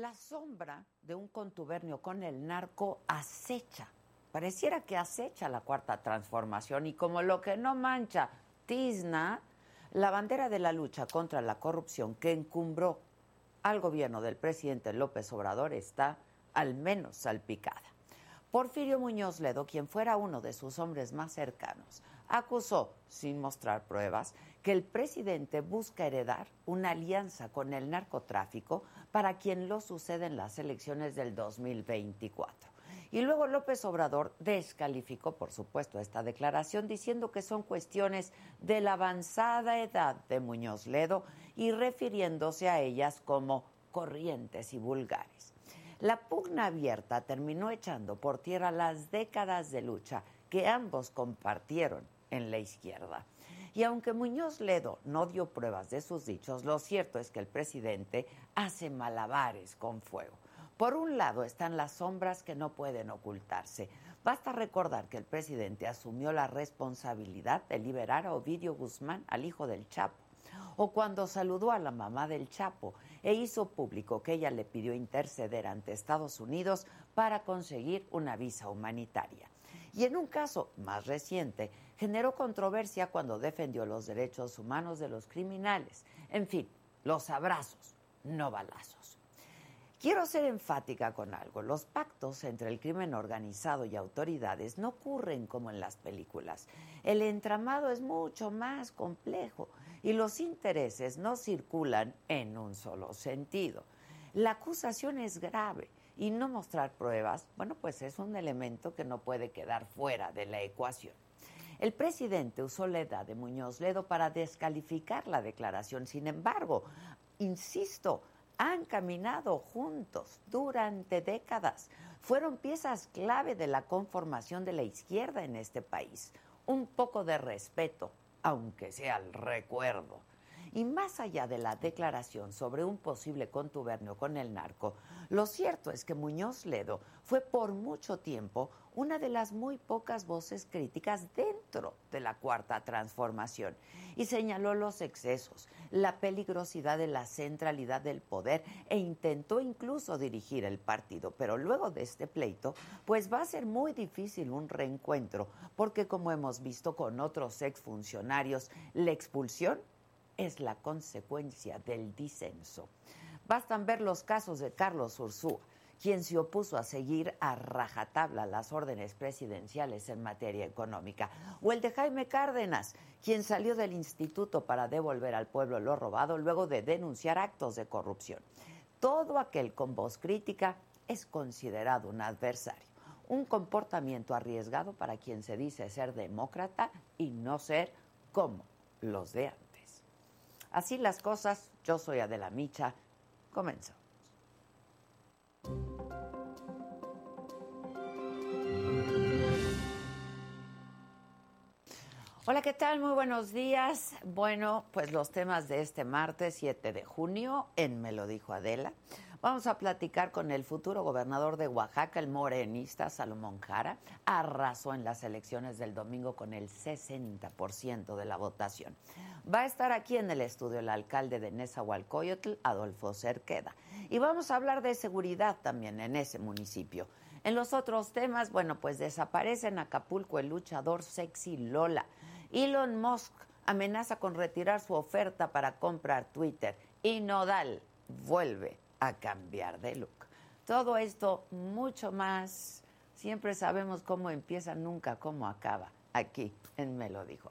La sombra de un contubernio con el narco acecha. Pareciera que acecha la cuarta transformación y como lo que no mancha, tizna, la bandera de la lucha contra la corrupción que encumbró al gobierno del presidente López Obrador está al menos salpicada. Porfirio Muñoz Ledo, quien fuera uno de sus hombres más cercanos, acusó, sin mostrar pruebas, que el presidente busca heredar una alianza con el narcotráfico para quien lo sucede en las elecciones del 2024. Y luego López Obrador descalificó, por supuesto, esta declaración diciendo que son cuestiones de la avanzada edad de Muñoz Ledo y refiriéndose a ellas como corrientes y vulgares. La pugna abierta terminó echando por tierra las décadas de lucha que ambos compartieron en la izquierda. Y aunque Muñoz Ledo no dio pruebas de sus dichos, lo cierto es que el presidente hace malabares con fuego. Por un lado están las sombras que no pueden ocultarse. Basta recordar que el presidente asumió la responsabilidad de liberar a Ovidio Guzmán, al hijo del Chapo, o cuando saludó a la mamá del Chapo e hizo público que ella le pidió interceder ante Estados Unidos para conseguir una visa humanitaria. Y en un caso más reciente, generó controversia cuando defendió los derechos humanos de los criminales. En fin, los abrazos, no balazos. Quiero ser enfática con algo. Los pactos entre el crimen organizado y autoridades no ocurren como en las películas. El entramado es mucho más complejo y los intereses no circulan en un solo sentido. La acusación es grave y no mostrar pruebas, bueno, pues es un elemento que no puede quedar fuera de la ecuación. El presidente usó la edad de Muñoz Ledo para descalificar la declaración. Sin embargo, insisto, han caminado juntos durante décadas. Fueron piezas clave de la conformación de la izquierda en este país. Un poco de respeto, aunque sea el recuerdo. Y más allá de la declaración sobre un posible contubernio con el narco, lo cierto es que Muñoz Ledo fue por mucho tiempo una de las muy pocas voces críticas dentro de la cuarta transformación y señaló los excesos, la peligrosidad de la centralidad del poder e intentó incluso dirigir el partido. Pero luego de este pleito, pues va a ser muy difícil un reencuentro, porque como hemos visto con otros exfuncionarios, la expulsión es la consecuencia del disenso. Bastan ver los casos de Carlos Ursúa, quien se opuso a seguir a rajatabla las órdenes presidenciales en materia económica, o el de Jaime Cárdenas, quien salió del instituto para devolver al pueblo lo robado luego de denunciar actos de corrupción. Todo aquel con voz crítica es considerado un adversario, un comportamiento arriesgado para quien se dice ser demócrata y no ser como los de antes. Así las cosas, yo soy Adela Micha. Comenzamos. Hola, ¿qué tal? Muy buenos días. Bueno, pues los temas de este martes 7 de junio en Me lo dijo Adela. Vamos a platicar con el futuro gobernador de Oaxaca, el morenista Salomón Jara. Arrasó en las elecciones del domingo con el 60% de la votación. Va a estar aquí en el estudio el alcalde de Nezahualcóyotl, Adolfo Cerqueda. Y vamos a hablar de seguridad también en ese municipio. En los otros temas, bueno, pues desaparece en Acapulco el luchador sexy Lola. Elon Musk amenaza con retirar su oferta para comprar Twitter y Nodal vuelve a cambiar de look. Todo esto, mucho más. Siempre sabemos cómo empieza, nunca cómo acaba. Aquí en Me lo dijo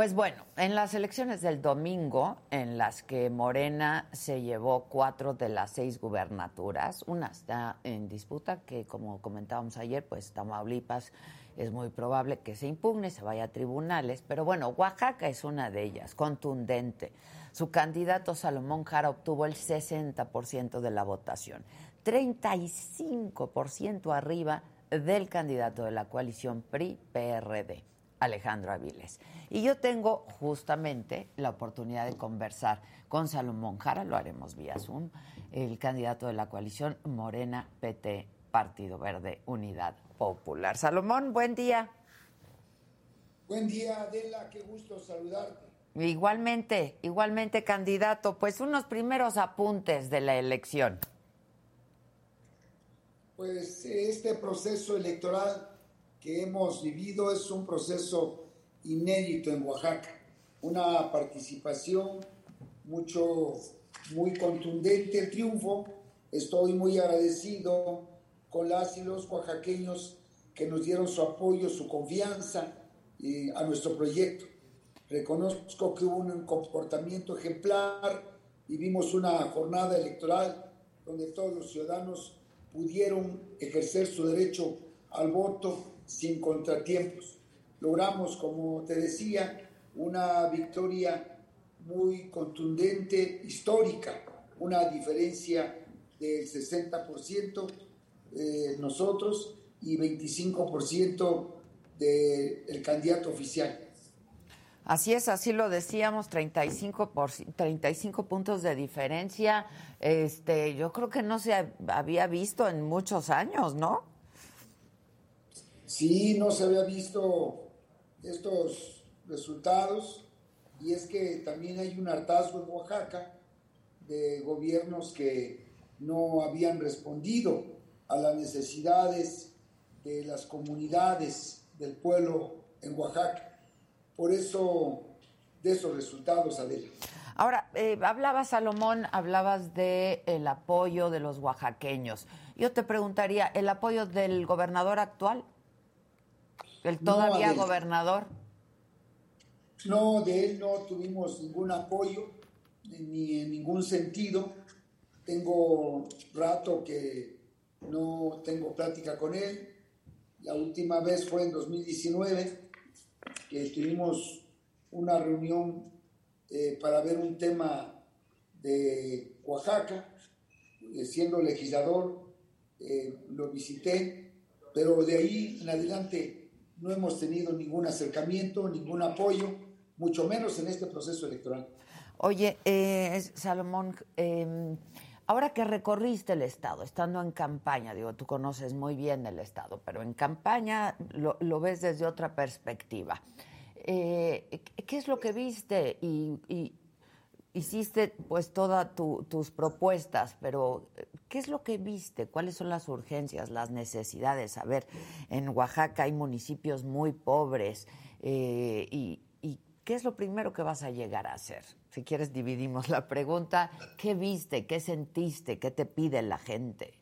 Pues bueno, en las elecciones del domingo, en las que Morena se llevó cuatro de las seis gubernaturas, una está en disputa, que como comentábamos ayer, pues Tamaulipas es muy probable que se impugne, se vaya a tribunales, pero bueno, Oaxaca es una de ellas, contundente. Su candidato Salomón Jara obtuvo el 60% de la votación. 35% arriba del candidato de la coalición PRI-PRD, Alejandro Aviles. Y yo tengo justamente la oportunidad de conversar con Salomón Jara, lo haremos vía Zoom, el candidato de la coalición Morena PT Partido Verde Unidad Popular. Salomón, buen día. Buen día, Adela, qué gusto saludarte. Igualmente, igualmente, candidato. Pues unos primeros apuntes de la elección. Pues este proceso electoral que hemos vivido es un proceso inédito en Oaxaca, una participación mucho, muy contundente, el triunfo. Estoy muy agradecido con las y los oaxaqueños que nos dieron su apoyo, su confianza a nuestro proyecto. Reconozco que hubo un comportamiento ejemplar y vimos una jornada electoral donde todos los ciudadanos pudieron ejercer su derecho al voto sin contratiempos. Logramos, como te decía, una victoria muy contundente, histórica, una diferencia del 60% eh, nosotros y 25% del candidato oficial. Así es, así lo decíamos, 35, por, 35 puntos de diferencia. Este, yo creo que no se había visto en muchos años, ¿no? Sí, no se había visto estos resultados y es que también hay un hartazgo en Oaxaca de gobiernos que no habían respondido a las necesidades de las comunidades del pueblo en Oaxaca. Por eso, de esos resultados, Adela. Ahora, eh, hablabas, Salomón, hablabas del el apoyo de los oaxaqueños. Yo te preguntaría, ¿el apoyo del gobernador actual? ¿El todavía gobernador? No, de él no tuvimos ningún apoyo, ni en ningún sentido. Tengo rato que no tengo plática con él. La última vez fue en 2019 que tuvimos una reunión eh, para ver un tema de Oaxaca, eh, siendo legislador, eh, lo visité, pero de ahí en adelante no hemos tenido ningún acercamiento, ningún apoyo, mucho menos en este proceso electoral. Oye, Salomón, em, ahora que recorriste el Estado, estando en campaña, digo, tú conoces muy bien el Estado, pero en campaña lo, lo ves desde otra perspectiva. Eh, ¿qué es lo que viste? Y, hiciste pues todas tus propuestas, pero ¿qué es lo que viste? ¿Cuáles son las urgencias, las necesidades? A ver, en Oaxaca hay municipios muy pobres eh, y, ¿qué es lo primero que vas a llegar a hacer? Si quieres dividimos la pregunta. ¿Qué viste? ¿Qué sentiste? ¿Qué te pide la gente?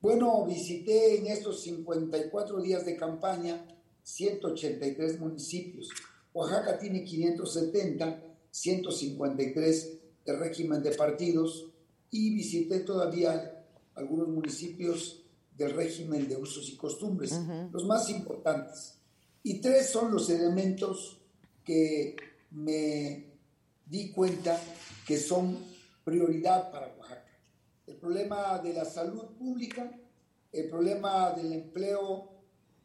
Bueno, visité en estos 54 días de campaña 183 municipios. Oaxaca tiene 570, 153 de régimen de partidos y visité todavía algunos municipios del régimen de usos y costumbres, los más importantes. Y tres son los elementos que me di cuenta que son prioridad para Oaxaca. El problema de la salud pública, el problema del empleo,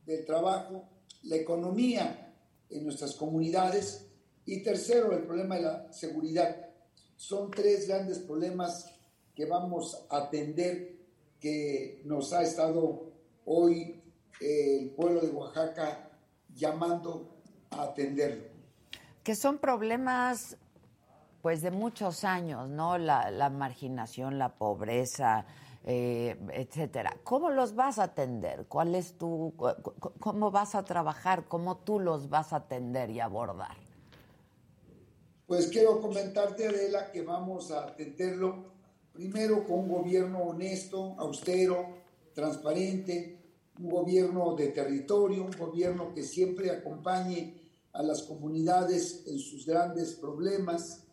del trabajo la economía en nuestras comunidades y tercero, el problema de la seguridad. Son tres grandes problemas que vamos a atender que nos ha estado hoy eh, el pueblo de Oaxaca llamando a atenderlo. Que son problemas pues de muchos años, ¿no? La, la marginación, la pobreza, eh, etcétera. ¿Cómo los vas a atender? ¿Cuál es tu, cómo vas a trabajar? ¿Cómo tú los vas a atender y abordar? Pues quiero comentarte, Adela, que vamos a atenderlo primero con un gobierno honesto, austero, transparente, un gobierno de territorio, un gobierno que siempre acompañe a las comunidades en sus grandes problemas.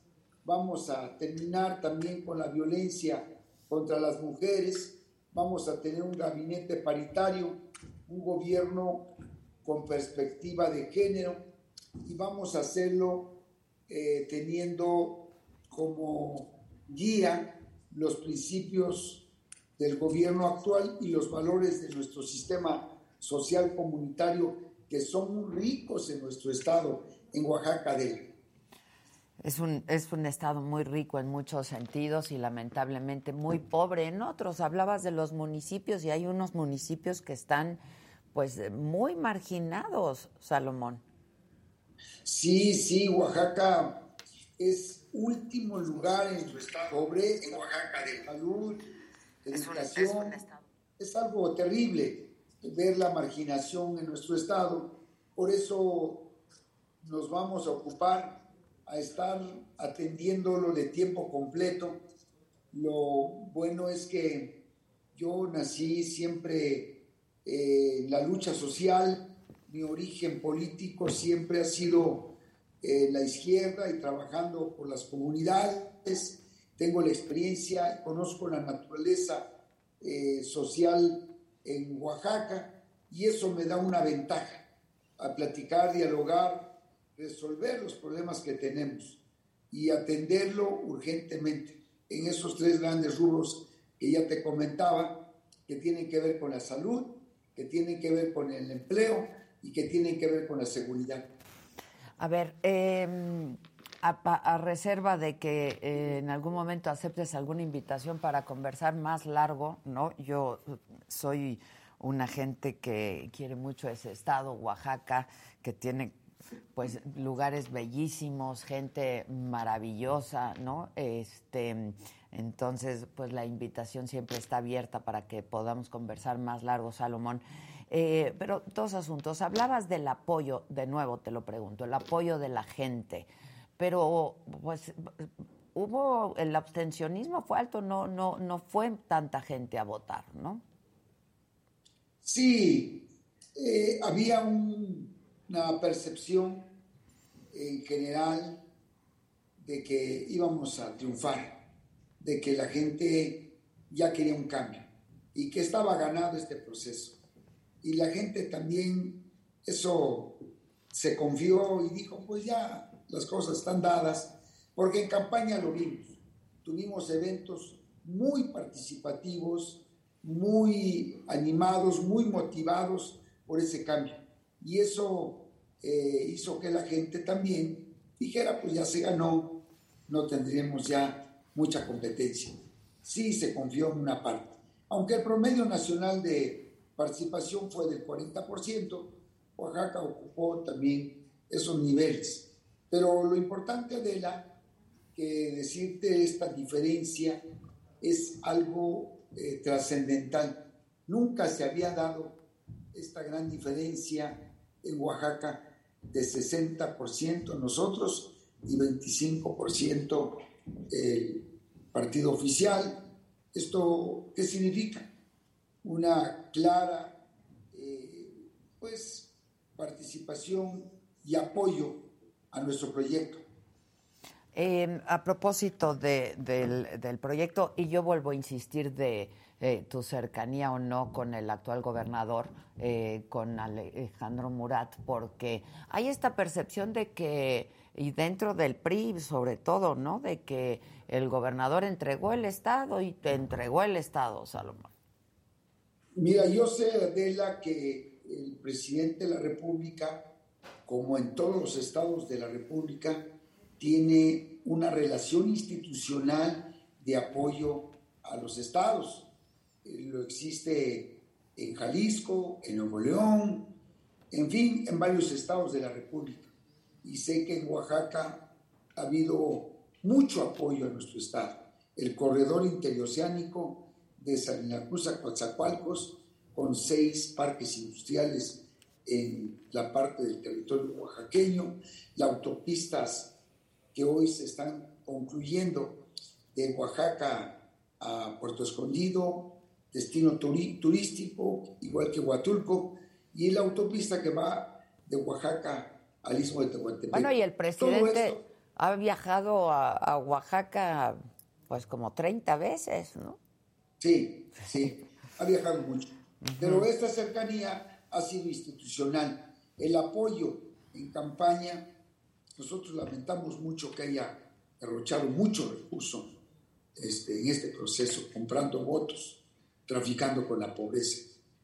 Vamos a terminar también con la violencia contra las mujeres, vamos a tener un gabinete paritario, un gobierno con perspectiva de género y vamos a hacerlo eh, teniendo como guía los principios del gobierno actual y los valores de nuestro sistema social comunitario que son muy ricos en nuestro estado, en Oaxaca del es un, es un estado muy rico en muchos sentidos y lamentablemente muy pobre en otros. Hablabas de los municipios y hay unos municipios que están pues muy marginados, Salomón. Sí, sí, Oaxaca es último lugar en su estado pobre, en Oaxaca de salud, educación. Es, es algo terrible ver la marginación en nuestro estado. Por eso nos vamos a ocupar a estar atendiéndolo de tiempo completo. Lo bueno es que yo nací siempre eh, en la lucha social, mi origen político siempre ha sido eh, la izquierda y trabajando por las comunidades. Tengo la experiencia, conozco la naturaleza eh, social en Oaxaca y eso me da una ventaja a platicar, dialogar resolver los problemas que tenemos y atenderlo urgentemente en esos tres grandes rubros que ya te comentaba, que tienen que ver con la salud, que tienen que ver con el empleo y que tienen que ver con la seguridad. A ver, em, a, reserva de que eh, en algún momento aceptes alguna invitación para conversar más largo, ¿no? Yo soy una gente que quiere mucho ese estado, Oaxaca, que tiene pues lugares bellísimos, gente maravillosa, ¿no? Este, entonces, pues la invitación siempre está abierta para que podamos conversar más largo, Salomón. Eh, pero dos asuntos. Hablabas del apoyo, de nuevo te lo pregunto, el apoyo de la gente. Pero, pues, hubo, el abstencionismo fue alto, no, no, no fue tanta gente a votar, ¿no? Sí, eh, había un una percepción en general de que íbamos a triunfar, de que la gente ya quería un cambio y que estaba ganado este proceso. Y la gente también eso se confió y dijo, pues ya las cosas están dadas, porque en campaña lo vimos. Tuvimos eventos muy participativos, muy animados, muy motivados por ese cambio. Y eso eh, hizo que la gente también dijera, pues ya se ganó, no tendríamos ya mucha competencia. Sí se confió en una parte. Aunque el promedio nacional de participación fue del 40%, Oaxaca ocupó también esos niveles. Pero lo importante de la que decirte esta diferencia es algo eh, trascendental. Nunca se había dado esta gran diferencia en Oaxaca de 60% nosotros y 25% el partido oficial. ¿Esto qué significa? Una clara eh, pues, participación y apoyo a nuestro proyecto. Eh, a propósito del, del, proyecto, y yo vuelvo a insistir de eh, tu cercanía o no con el actual gobernador, eh, con Alejandro Murat, porque hay esta percepción de que, y dentro del PRI sobre todo, ¿no? De que el gobernador entregó el Estado y te entregó el Estado, Salomón. Mira, yo sé, Adela, que el presidente de la República, como en todos los estados de la República, tiene una relación institucional de apoyo a los estados lo existe en Jalisco, en Nuevo León, en fin, en varios estados de la República. Y sé que en Oaxaca ha habido mucho apoyo a nuestro estado. El corredor interoceánico de Salinacuza a Coatzacoalcos, con seis parques industriales en la parte del territorio oaxaqueño, las autopistas que hoy se están concluyendo de Oaxaca a Puerto Escondido, destino turístico, igual que Huatulco, y la autopista que va de Oaxaca al istmo de Tehuantepec. Bueno, y el presidente ha viajado a, Oaxaca pues como 30 veces, ¿no? Sí, sí, ha viajado mucho. Pero esta cercanía ha sido institucional. El apoyo en campaña, nosotros lamentamos mucho que haya derrochado mucho recurso este, en este proceso, comprando votos traficando con la pobreza.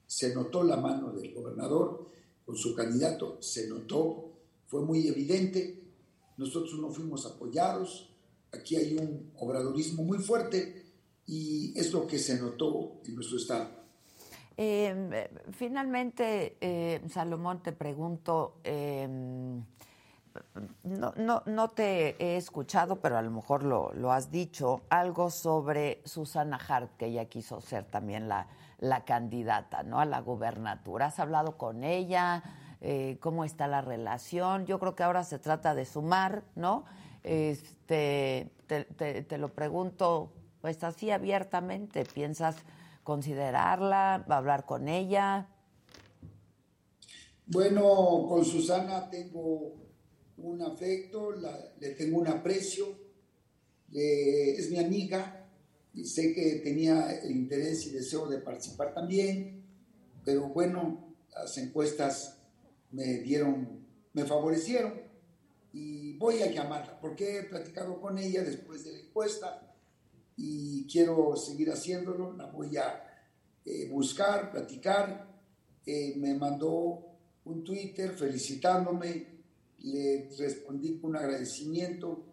Se notó la mano del gobernador con su candidato, se notó, fue muy evidente. Nosotros no fuimos apoyados. Aquí hay un obradorismo muy fuerte y es lo que se notó en nuestro estado. Em, finalmente, eh, Salomón, te pregunto, em, no, no, no, te he escuchado, pero a lo mejor lo, lo, has dicho, algo sobre Susana Hart, que ella quiso ser también la, la candidata ¿no? a la gubernatura. ¿Has hablado con ella? Eh, ¿Cómo está la relación? Yo creo que ahora se trata de sumar, ¿no? Este, te, te, lo pregunto, pues así abiertamente, ¿piensas considerarla, hablar con ella? Bueno, con Susana tengo un afecto, le tengo un aprecio, es mi amiga, y sé que tenía el interés y deseo de participar también, pero bueno, las encuestas me dieron, me favorecieron y voy a llamarla, porque he platicado con ella después de la encuesta y quiero seguir haciéndolo, la voy a eh, buscar, platicar, eh, me mandó un Twitter felicitándome, le respondí con un agradecimiento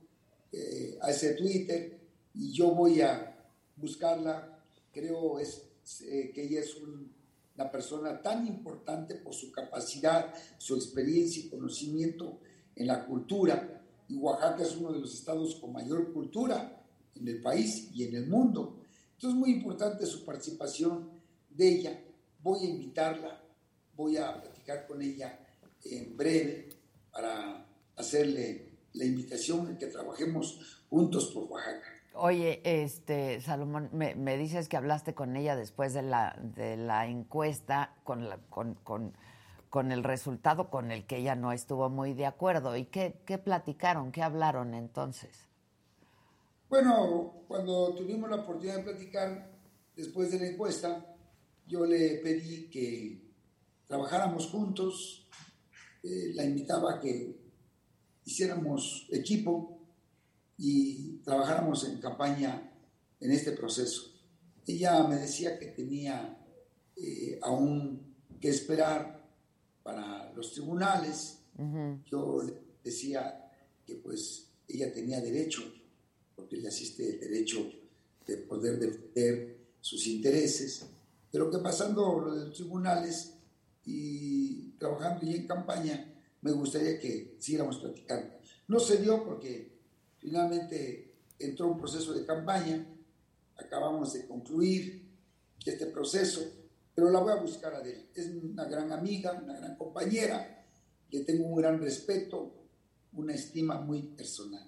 eh, a ese Twitter y yo voy a buscarla. Creo es, eh, que ella es una persona tan importante por su capacidad, su experiencia y conocimiento en la cultura. Y Oaxaca es uno de los estados con mayor cultura en el país y en el mundo. Entonces es muy importante su participación de ella. Voy a invitarla, voy a platicar con ella en breve para hacerle la invitación de que trabajemos juntos por Oaxaca. Oye, este, Salomón, me, dices que hablaste con ella después de la, encuesta con, la, con, el resultado con el que ella no estuvo muy de acuerdo. ¿Y qué platicaron? ¿Qué hablaron entonces? Bueno, cuando tuvimos la oportunidad de platicar después de la encuesta, yo le pedí que trabajáramos juntos, eh, la invitaba a que hiciéramos equipo y trabajáramos en campaña en este proceso. Ella me decía que tenía eh, aún que esperar para los tribunales. Yo le decía que pues ella tenía derecho, porque le asiste el derecho de poder defender sus intereses, pero que pasando lo de los tribunales y trabajando ya en campaña, me gustaría que siguiéramos platicando. No se dio porque Finalmente entró un proceso de campaña, acabamos de concluir este proceso, pero la voy a buscar a él. Es una gran amiga, una gran compañera, le tengo un gran respeto, una estima muy personal.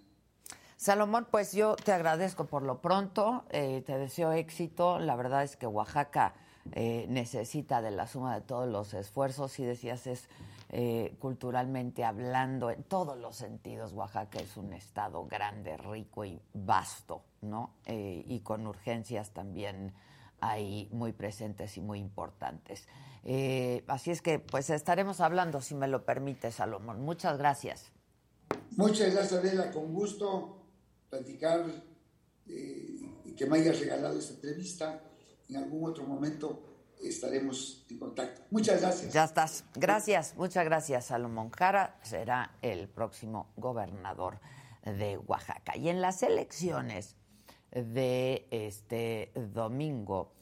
Salomón, pues yo te agradezco por lo pronto, eh, te deseo éxito. La verdad es que Oaxaca eh, necesita de la suma de todos los esfuerzos y decías es eh, culturalmente hablando, en todos los sentidos, Oaxaca es un estado grande, rico y vasto, ¿no? Y con urgencias también ahí muy presentes y muy importantes. Así es que, pues estaremos hablando, si me lo permite, Salomón. Muchas gracias. Muchas gracias, Adela. Con gusto platicar y que me hayas regalado esta entrevista. En algún otro momento estaremos en contacto. Muchas gracias. Ya estás. Gracias, muchas gracias, Salomón Jara. Será el próximo gobernador de Oaxaca. Y en las elecciones de este domingo,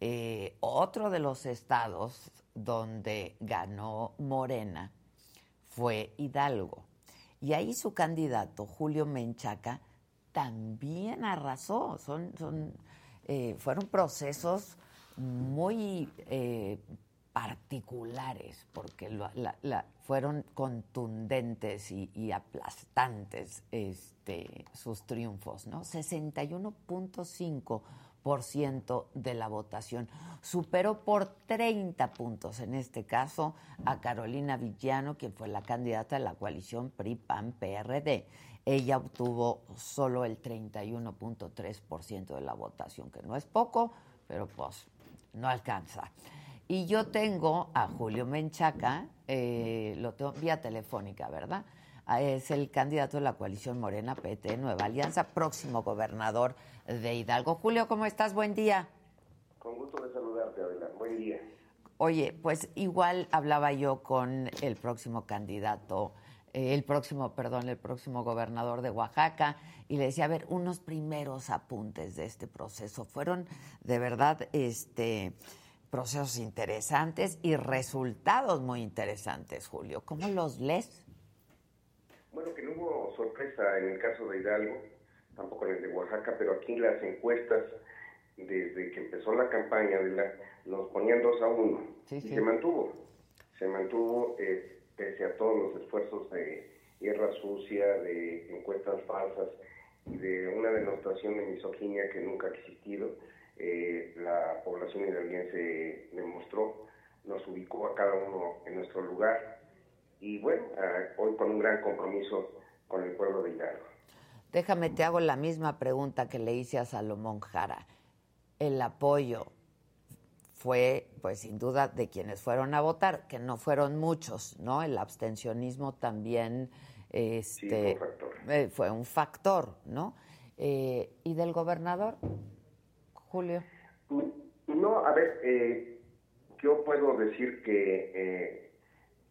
eh, otro de los estados donde ganó Morena fue Hidalgo. Y ahí su candidato, Julio Menchaca, también arrasó. Son, son, eh, fueron procesos muy eh, particulares, porque fueron contundentes y, aplastantes este, sus triunfos, ¿no? 61.5% de la votación. Superó por 30 puntos, en este caso, a Carolina Villano, quien fue la candidata de la coalición PRI-PAN-PRD. Ella obtuvo solo el 31.3% de la votación, que no es poco, pero pues no alcanza. Y yo tengo a Julio Menchaca, eh, lo tengo vía telefónica, ¿verdad? Ah, es el candidato de la coalición Morena PT Nueva Alianza, próximo gobernador de Hidalgo. Julio, ¿cómo estás? Buen día. Con gusto de saludar. parte, adelante. Buen día. Oye, pues igual hablaba yo con el próximo candidato, eh, el próximo, perdón, el próximo gobernador de Oaxaca, y le decía, a ver, unos primeros apuntes de este proceso. Fueron de verdad este procesos interesantes y resultados muy interesantes, Julio. ¿Cómo los lees? Bueno, que no hubo sorpresa en el caso de Hidalgo, tampoco en el de Oaxaca, pero aquí las encuestas, desde que empezó la campaña, de la, nos ponían dos a uno. y se mantuvo. Se mantuvo eh, pese a todos los esfuerzos de guerra sucia, de encuestas falsas y de una demostración de misoginia que nunca ha existido eh, la población hidalguense demostró, nos ubicó a cada uno en nuestro lugar y bueno, hoy con un gran compromiso con el pueblo de Hidalgo. Déjame, te hago la misma pregunta que le hice a Salomón Jara. El apoyo fue, pues sin duda, de quienes fueron a votar, que no fueron muchos, ¿no? El abstencionismo también este, fue, un factor. Eh, fue un factor, ¿no? Eh, ¿Y del gobernador? Julio? No, a ver, eh, yo puedo decir que eh,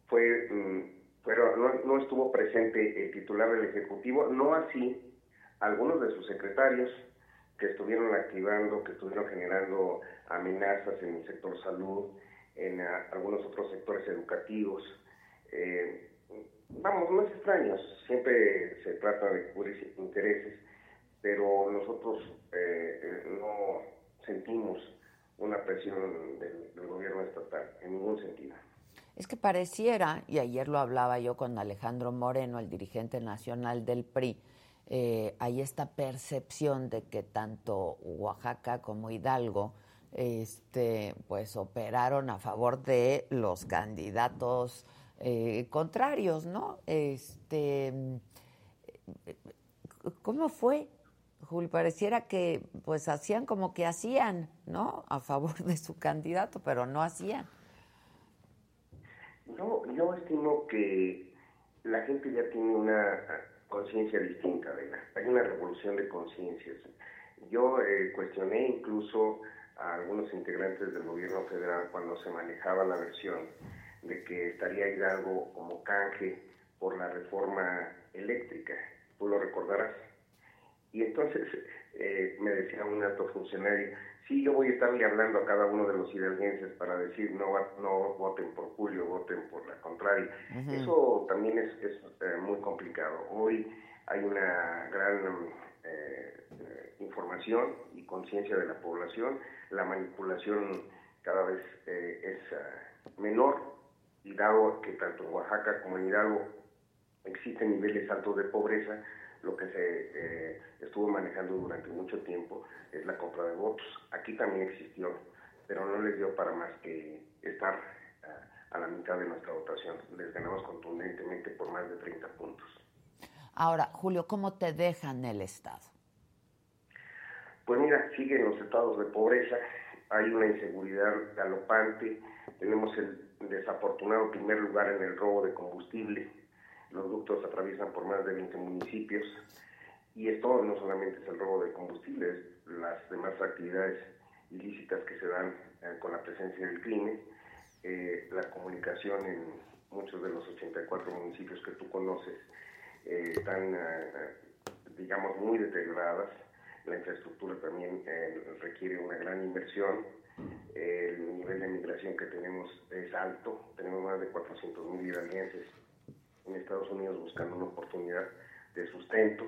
fue, mm, pero no, estuvo presente el titular del Ejecutivo, no así algunos de sus secretarios que estuvieron activando, que estuvieron generando amenazas en el sector salud, en ah, algunos otros sectores educativos. Eh, vamos, no es extraño, siempre se trata de cubrir intereses, pero nosotros no sentimos una presión del, gobierno estatal, en ningún sentido. Es que pareciera, y ayer lo hablaba yo con Alejandro Moreno, el dirigente nacional del PRI, eh, hay esta percepción de que tanto Oaxaca como Hidalgo este, pues operaron a favor de los candidatos eh, contrarios, ¿no? Este, ¿Cómo fue? Julio, pareciera que pues hacían como que hacían, ¿no? A favor de su candidato, pero no hacían. No, yo estimo que la gente ya tiene una conciencia distinta, ¿verdad? Hay una revolución de conciencias. Yo eh, cuestioné incluso a algunos integrantes del gobierno federal cuando se manejaba la versión de que estaría Hidalgo como canje por la reforma eléctrica. Tú lo recordarás. Y entonces eh, me decía un alto funcionario, sí, yo voy a estarle hablando a cada uno de los hidalguenses para decir no, no voten por Julio, voten por la contraria. Eso también es, eh, muy complicado. Hoy hay una gran eh, información y conciencia de la población, la manipulación cada vez es menor y dado que tanto en Oaxaca como en Hidalgo existen niveles altos de pobreza, lo que se eh, estuvo manejando durante mucho tiempo es la compra de votos. Aquí también existió, pero no les dio para más que estar a la mitad de nuestra votación. Les ganamos contundentemente por más de 30 puntos. Ahora, Julio, ¿cómo te dejan el Estado? Pues mira, siguen los estados de pobreza, hay una inseguridad galopante, tenemos el desafortunado primer lugar en el robo de combustible, los ductos atraviesan por más de 20 municipios y esto no solamente es el robo de combustibles, las demás actividades ilícitas que se dan eh, con la presencia del crimen, eh, la comunicación en muchos de los 84 municipios que tú conoces eh, están, digamos, muy deterioradas, la infraestructura también requiere una gran inversión, el nivel de migración que tenemos es alto, tenemos más de 400 mil iranienses en Estados Unidos buscando una oportunidad de sustento,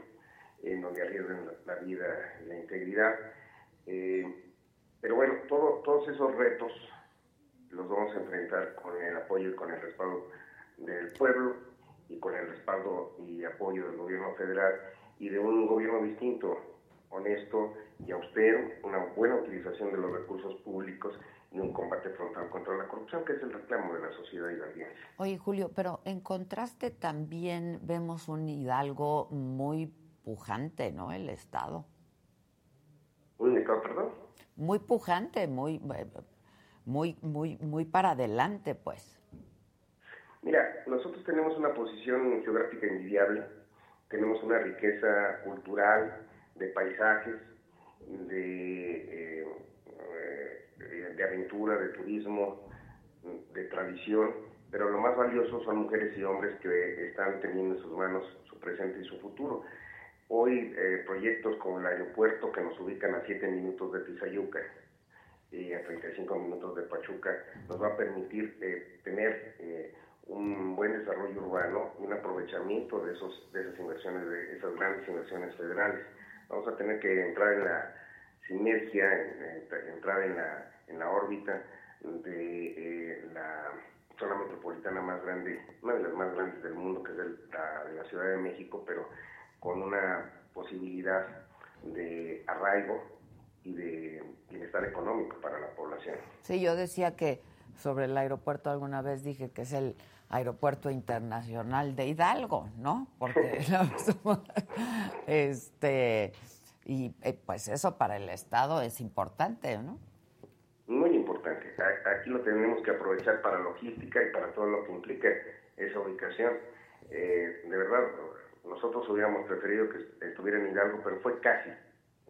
en donde arriesgan la, vida y la integridad. Eh, pero bueno, todos esos retos los vamos a enfrentar con el apoyo y con el respaldo del pueblo y con el respaldo y apoyo del gobierno federal y de un gobierno distinto, honesto y austero, una buena utilización de los recursos públicos y un combate frontal contra la corrupción, que es el reclamo de la sociedad hidalguense. Oye, Julio, pero en contraste también vemos un Hidalgo muy pujante, ¿no? El Estado. ¿Un Estado, perdón? Muy pujante, muy, muy, muy, muy para adelante, pues. Mira, nosotros tenemos una posición geográfica envidiable, tenemos una riqueza cultural, de paisajes, de... Eh, de de aventura, de turismo, de tradición, pero lo más valioso son mujeres y hombres que están teniendo en sus manos su presente y su futuro. Hoy eh, proyectos como el aeropuerto que nos ubican a 7 minutos de Tizayuca y a 35 minutos de Pachuca nos va a permitir eh, tener eh, un buen desarrollo urbano y un aprovechamiento de, esos, de esas inversiones, de esas grandes inversiones federales. Vamos a tener que entrar en la sinergia, entrar en la, en la órbita de la zona metropolitana más grande, una de las más grandes del mundo, que es la de la Ciudad de México, pero con una posibilidad de arraigo y de bienestar económico para la población. Sí, yo decía que sobre el aeropuerto alguna vez dije que es el aeropuerto internacional de Hidalgo, ¿no? Porque este y eh, pues eso para el estado es importante, ¿no? Importante. Aquí lo tenemos que aprovechar para logística y para todo lo que implica esa ubicación. Eh, de verdad, nosotros hubiéramos preferido que estuviera en Hidalgo, pero fue casi,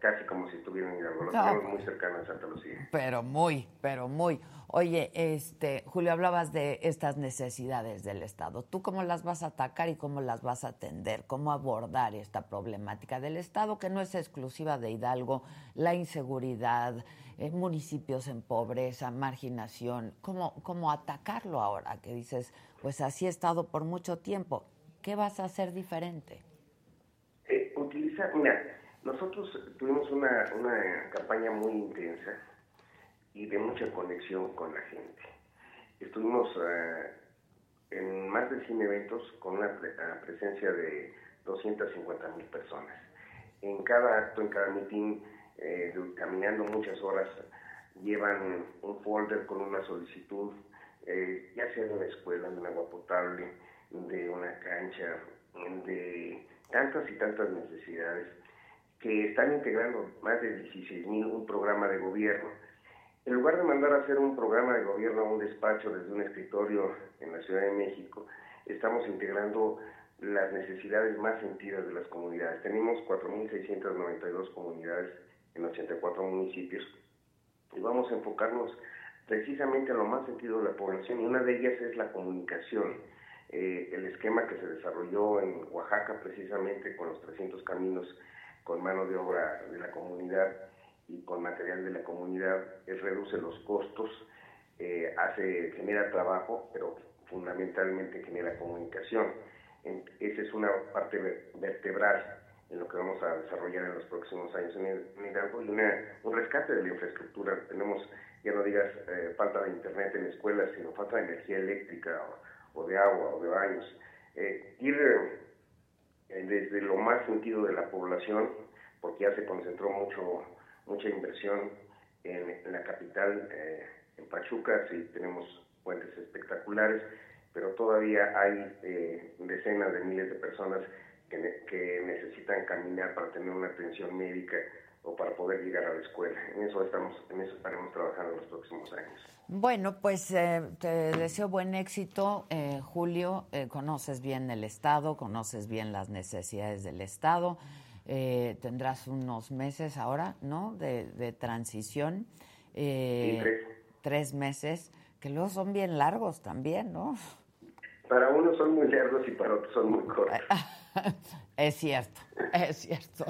casi como si estuviera en Hidalgo. Lo tenemos muy cercano a Santa Lucía. Pero muy, pero muy. Oye, este, Julio, hablabas de estas necesidades del Estado. ¿Tú cómo las vas a atacar y cómo las vas a atender? ¿Cómo abordar esta problemática del Estado que no es exclusiva de Hidalgo? La inseguridad, municipios en pobreza, marginación. ¿Cómo, ¿Cómo atacarlo ahora? Que dices, pues así he estado por mucho tiempo. ¿Qué vas a hacer diferente? Eh, mira, nosotros tuvimos una, una campaña muy intensa y de mucha conexión con la gente. Estuvimos eh, en más de 100 eventos con una presencia de 250 mil personas. En cada acto, en cada meeting, eh, caminando muchas horas, llevan un folder con una solicitud, ya sea de una escuela, de un agua potable, de una cancha, de tantas y tantas necesidades que están integrando más de 16 mil un programa de gobierno. En lugar de mandar a hacer un programa de gobierno a un despacho desde un escritorio en la Ciudad de México, estamos integrando las necesidades más sentidas de las comunidades. Tenemos 4.692 comunidades en 84 municipios. Y vamos a enfocarnos precisamente en lo más sentido de la población y una de ellas es la comunicación. Eh, el esquema que se desarrolló en Oaxaca precisamente con los 300 caminos con mano de obra de la comunidad y con material de la comunidad, es reduce los costos, eh, hace, genera trabajo, pero fundamentalmente genera comunicación. esa es una parte vertebral en lo que vamos a desarrollar en los próximos años en, Hidalgo y un rescate de la infraestructura. Tenemos, ya no digas eh, falta de internet en escuelas, sino falta de energía eléctrica o de agua o de baños. Eh, ir eh, desde lo más sentido de la población, porque ya se concentró mucho mucha inversión en, la capital, eh, en Pachuca, sí tenemos puentes espectaculares, pero todavía hay decenas de miles de personas que, que necesitan caminar para tener una atención médica o para poder llegar a la escuela. En eso estamos, en eso estaremos trabajando en los próximos años. Bueno, pues eh, te deseo buen éxito, eh, Julio. Eh, conoces bien el Estado, conoces bien las necesidades del Estado. tendrás unos meses ahora, ¿no? De, transición. tres. tres meses, que luego son bien largos también, ¿no? Para unos son muy largos y para otros son muy cortos. es cierto, es cierto.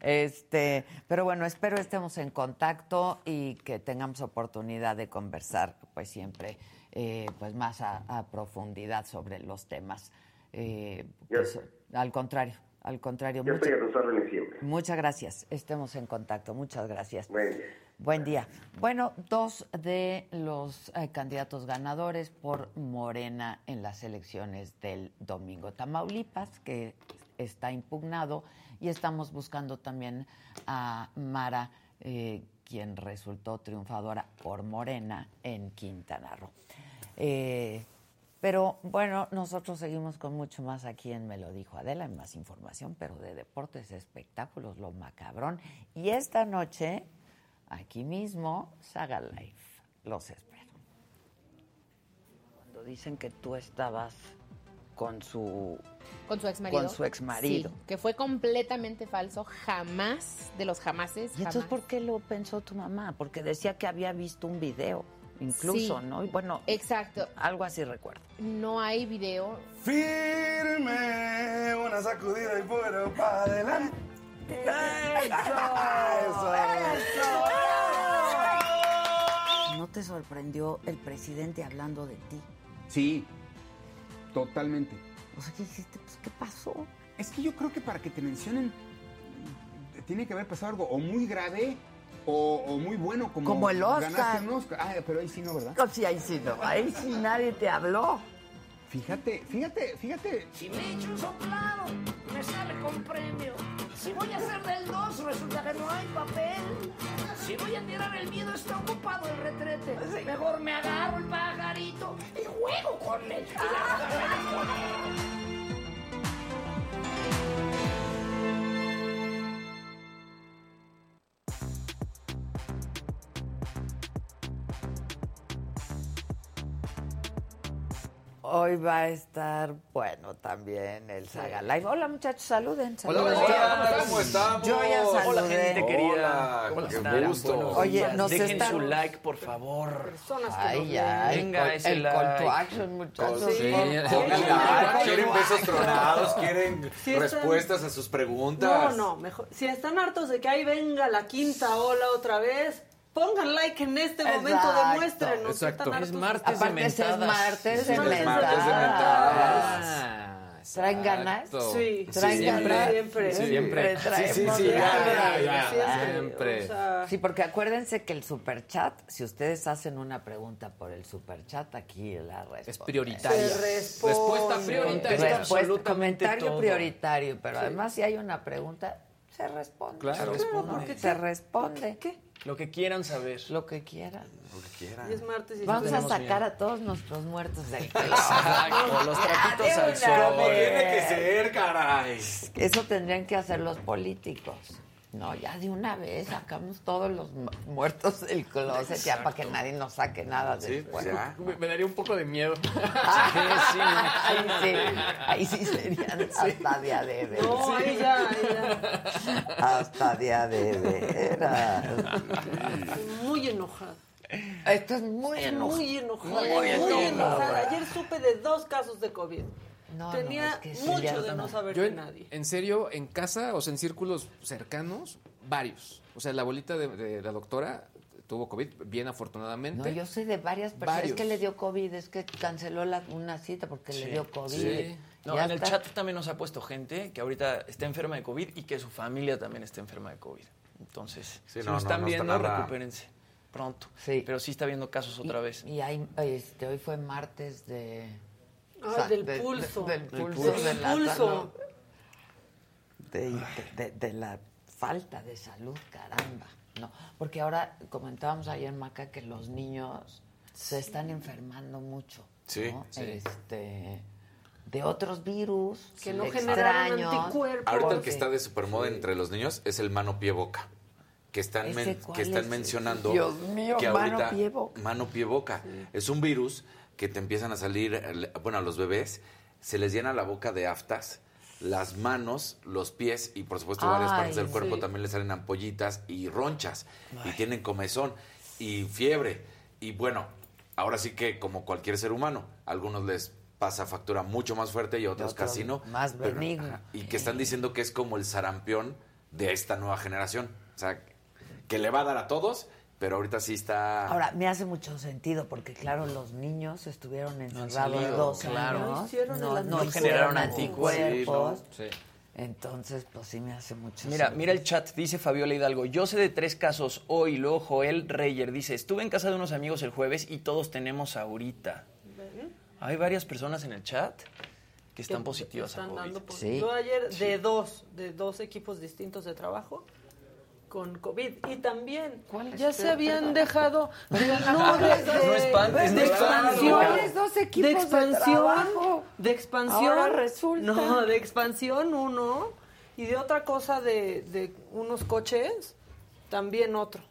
Este, pero bueno, espero estemos en contacto y que tengamos oportunidad de conversar, pues siempre, eh, pues más a, profundidad sobre los temas. Eh, pues, al contrario, al contrario. Yo estoy a siempre. Muchas gracias. Estemos en contacto. Muchas gracias. Buen día. Bueno, dos de los eh, candidatos ganadores por Morena en las elecciones del domingo. Tamaulipas, que está impugnado, y estamos buscando también a Mara, eh, quien resultó triunfadora por Morena en Quintana Roo. Eh, pero bueno, nosotros seguimos con mucho más aquí en Me lo dijo Adela, en más información, pero de deportes, espectáculos, lo macabrón. Y esta noche aquí mismo, Saga Life. Los espero. Cuando dicen que tú estabas con su con su ex marido. Con su ex marido. que fue completamente falso, jamás, de los jamases. ¿Y entonces por qué lo pensó tu mamá? Porque decía que había visto un video, incluso, ¿no? Y bueno, exacto. Algo así recuerdo. No hay video. Firme, una sacudida y fuera para adelante. Eso, eso, ¿No te sorprendió el presidente hablando de ti? Sí, totalmente. O sea, ¿qué dijiste? Pues, ¿qué pasó? Es que yo creo que para que te mencionen tiene que haber pasado algo o muy grave o, muy bueno como, como el Oscar. Un Oscar. Ah, pero ahí sí no, ¿verdad? Sí, ahí sí no. Ahí sí nadie te habló. Fíjate, fíjate, fíjate. Si me echo un soplado, me sale con premio. Si voy a hacer del 2, resulta que no hay papel. Si voy a tirar el miedo, está ocupado el retrete. Mejor me agarro el pajarito y juego con él. Hoy va a estar, bueno, también el Saga Live. Hola, muchachos, saluden. saluden. Hola, ¿cómo estamos? Yo ya saludé. Hola, gente querida. ¿Cómo qué gusto. Oye, nos Dejen están... su like, por favor. Personas que Ay, ya, Venga, el, ese el like. call to action, muchachos. Sí, quieren besos tronados, quieren respuestas a sus preguntas. No, no, mejor. Si están hartos de que ahí venga la quinta ola otra vez, pongan like en este momento, demuéstrenos. Exacto. Es martes Aparte, de mentadas. es martes de Es mentadas. martes de mentadas. ¿Traen ganas? exacto. Sí, ¿Traen siempre, ganas? siempre. Siempre. traemos Sí, sí, sí, ya, ganas. ya, ya. Siempre. O sea, Sí, porque acuérdense que el superchat, si ustedes hacen una pregunta por el superchat, aquí la respuesta. Es prioritaria. Se responde. Respuesta prioritaria. Respuesta, absolutamente comentario todo. prioritario, pero además si hay una pregunta, se responde. Claro. Responde. porque se responde. ¿Qué? Lo que quieran saber. Lo que quieran. Lo que quieran. Y es martes y Vamos a sacar miedo. a todos nuestros muertos del Exacto, los trapitos al sol. Tiene que ser, caray. Eso tendrían que hacer los políticos. No, ya de una vez sacamos todos los mu- muertos del closet, ya para que nadie nos saque nada Sí, después. ya. Me, me daría un poco de miedo. Ahí sí, ahí sí serían hasta día de veras. No, ahí ya, ahí ya. Hasta día de veras. Estoy muy enojada. Esto es muy. Muy enojada. Muy Muy, enojada. enojada. Ayer supe de dos casos de COVID. No, no, Tenía es que sí, mucho de no. saber Yo, de en, nadie. en serio, en casa, o sea, en círculos cercanos, varios. O sea, la abuelita de, de la doctora tuvo COVID, bien afortunadamente. No, yo sé de varias personas. Varios. Es que le dio COVID, es que canceló la, una cita porque le dio COVID. Sí. No, en el está. chat también nos ha puesto gente que ahorita está enferma de COVID y que su familia también está enferma de COVID. Entonces, Sí, si no, lo no, están no está viendo, nada- recupérense pronto. Sí. Pero sí está viendo casos otra Y- vez. Y hay, este, hoy fue martes de... Sa- del de- de- pulso. del Del pulso. pulso. de la Pulso. salud. De, de- de- de la falta de salud, caramba. No, porque ahora comentábamos ayer, Maca, que los niños se están enfermando mucho. Sí, ¿no? sí. Este, de otros virus Que no extraños. anticuerpos. Ahorita el que está de supermoda entre los niños es el mano pie boca. Que están, ¿Ese men- cuál que están es? mencionando Dios mío, que mano, ahorita pie, boca. mano pie boca es un virus que te empiezan a salir bueno a los bebés se les llena la boca de aftas las manos los pies y por supuesto varias Ay, partes del cuerpo sí. también les salen ampollitas y ronchas y tienen comezón y fiebre y bueno ahora sí que como cualquier ser humano a algunos les pasa factura mucho más fuerte y a otros casi no más benigno. y que están diciendo que es como el sarampión de esta nueva generación. O sea, que le va a dar a todos, pero ahorita sí está... Ahora, me hace mucho sentido porque, claro, los niños estuvieron encerrados salido, dos claro. años. No hicieron no, el no anticuerpo. generaron anticuerpos. Sí. Entonces, pues sí me hace mucho Mira, sentido. mira el chat, dice Fabiola Hidalgo. Yo sé de tres casos hoy, luego Joel Reyer dice, estuve en casa de unos amigos el jueves y todos tenemos ahorita. Hay varias personas en el chat que están que positivas a están COVID. dando por- Sí. Yo ayer de dos, de dos equipos distintos de trabajo con COVID y también ya se habían dejado no, de, de- No espantes, de expansión, ¿Cuáles dos equipos de expansión, de expansión, Ahora resulta. no, de expansión uno y de otra cosa de, de unos coches también otro.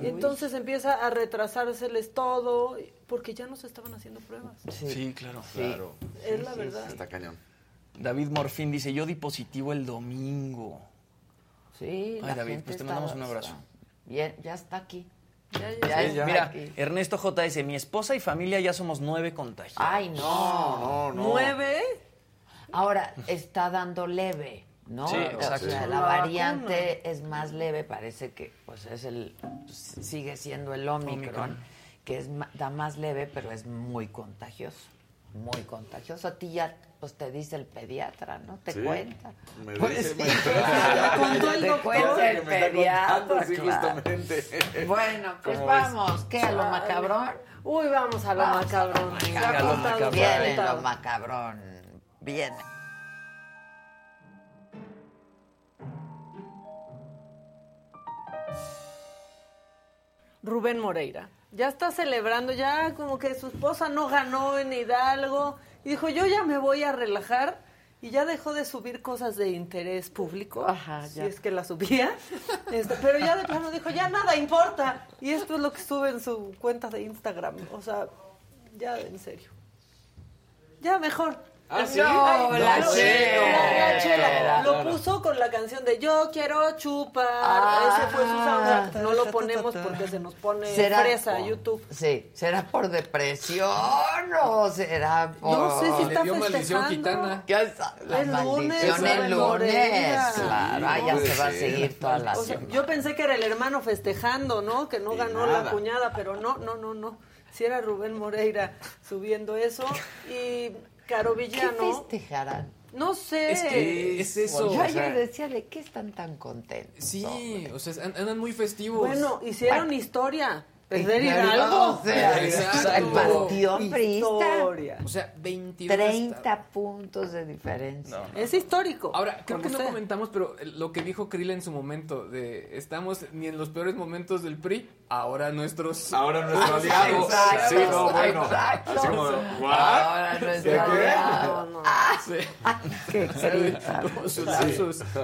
Y entonces empieza a retrasárseles todo porque ya no se estaban haciendo pruebas. Sí, claro. Claro. Es la verdad. Está cañón. David Morfín dice, yo di positivo el domingo. Sí. Ay, la David, gente pues te mandamos un abrazo. Bien, ya está aquí. Ya, Ya ya. está Mira, aquí. Ernesto JS, mi esposa y familia ya somos nueve contagiados. Ay, no. No, no. ¿Nueve? Ahora está dando leve, ¿no? Sí, O exacto. sea, la La variante es más leve, parece que pues es el sigue siendo el Omicron, Omicron. que es da más leve, pero es muy contagioso. Muy contagioso. A ti ya pues te dice el pediatra, ¿no? Te Sí. cuenta. Me Pues dice, sí, contó el te doctor. cuenta el pediatra. sí, claro. Bueno, pues vamos, ¿qué? ¿A lo macabrón? Uy, vamos a lo Vamos macabrón. A lo macabrón. Viene lo macabrón. Viene. Rubén Moreira. Ya está celebrando, ya como que su esposa no ganó en Hidalgo. Y dijo, yo ya me voy a relajar. Y ya dejó de subir cosas de interés público. Ajá, si es que la subía. Este, pero ya de plano dijo, ya nada importa. Y esto es lo que sube en su cuenta de Instagram. O sea, ya en serio. Ya mejor. Ah, sí. No, la lo- chela. la chela. Lo puso con la canción de Yo quiero chupar. Ah. Ese fue su soundtrack. No lo ponemos porque se nos pone fresa YouTube. Sí, ¿será por depresión o será por...? No sé si Le está dio maldición festejando. gitana. Ya está, la El lunes, el lunes, claro, ah, ya se va a seguir toda la O sea, semana. yo pensé que era el hermano festejando, ¿no? Que no Y ganó nada. la cuñada, pero no, no, no, no. Si era Rubén Moreira subiendo eso y Caro ¿Qué Villano. festejarán? No sé. Es que es eso. Yo ayer sea, decía, ¿de qué están tan contentos? sí, o sea, an- andan muy festivos. Bueno, hicieron historia. Perder O Hidalgo. sea, Exacto. el panteón priista, Historia. O sea, 22 30 puntos de diferencia. Es histórico. Ahora, creo que no sea. comentamos, pero lo que dijo Krill en su momento, de estamos ni en los peores momentos del PRI, ahora nuestros... Ahora nuestro aliado. Exacto, Sí, no, bueno. exacto. Así como, ¿what? Ahora no es ¿De qué? verdad. No, no. Sí. Qué grita. Como sus lapsus.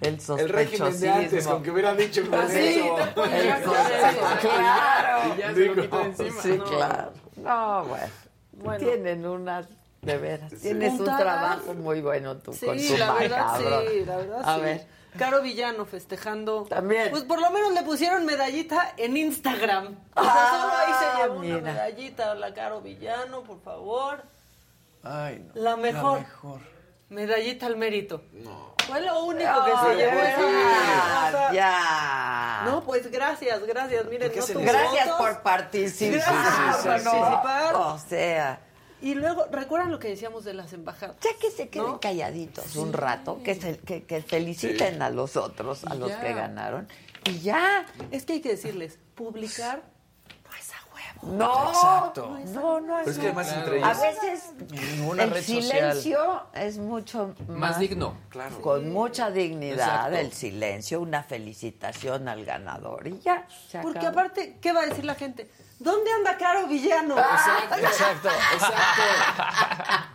El el régimen de antes, sospechosismo. con que hubiera dicho con Ah, El con claro. Y ya se lo quita encima. Sí, No. claro. No, bueno. Bueno. Tienen unas, de veras, tienes un trabajo muy bueno tú con Sí, tu la verdad sí, la verdad A sí. ver. Caro Villano festejando. También. Pues por lo menos le pusieron medallita en Instagram. O sea, Ah, solo ahí se llevó mira. una medallita a la Caro Villano, por favor. Ay, no. La mejor. mejor. Medallita al mérito. No. Fue lo único que se llevó esa ya. No, pues gracias, gracias. Miren, no Gracias votos. por participar. Gracias por no. participar. O sea, Y luego, ¿recuerdan lo que decíamos de las embajadas? ya que se queden ¿No? calladitos un rato, que, se- que, que feliciten a los otros, a los ya. que ganaron. Y ya. Es que hay que decirles, publicar no es a huevo. No. Exacto. No, no Pero es que además entre A ellos. veces Ninguna el red silencio es mucho más, Más digno. Claro. Con mucha dignidad, Exacto. el silencio, una felicitación al ganador y ya. se Porque aparte, ¿qué va a decir la gente? ¿Dónde anda Caro Villano? Exacto, exacto, exacto.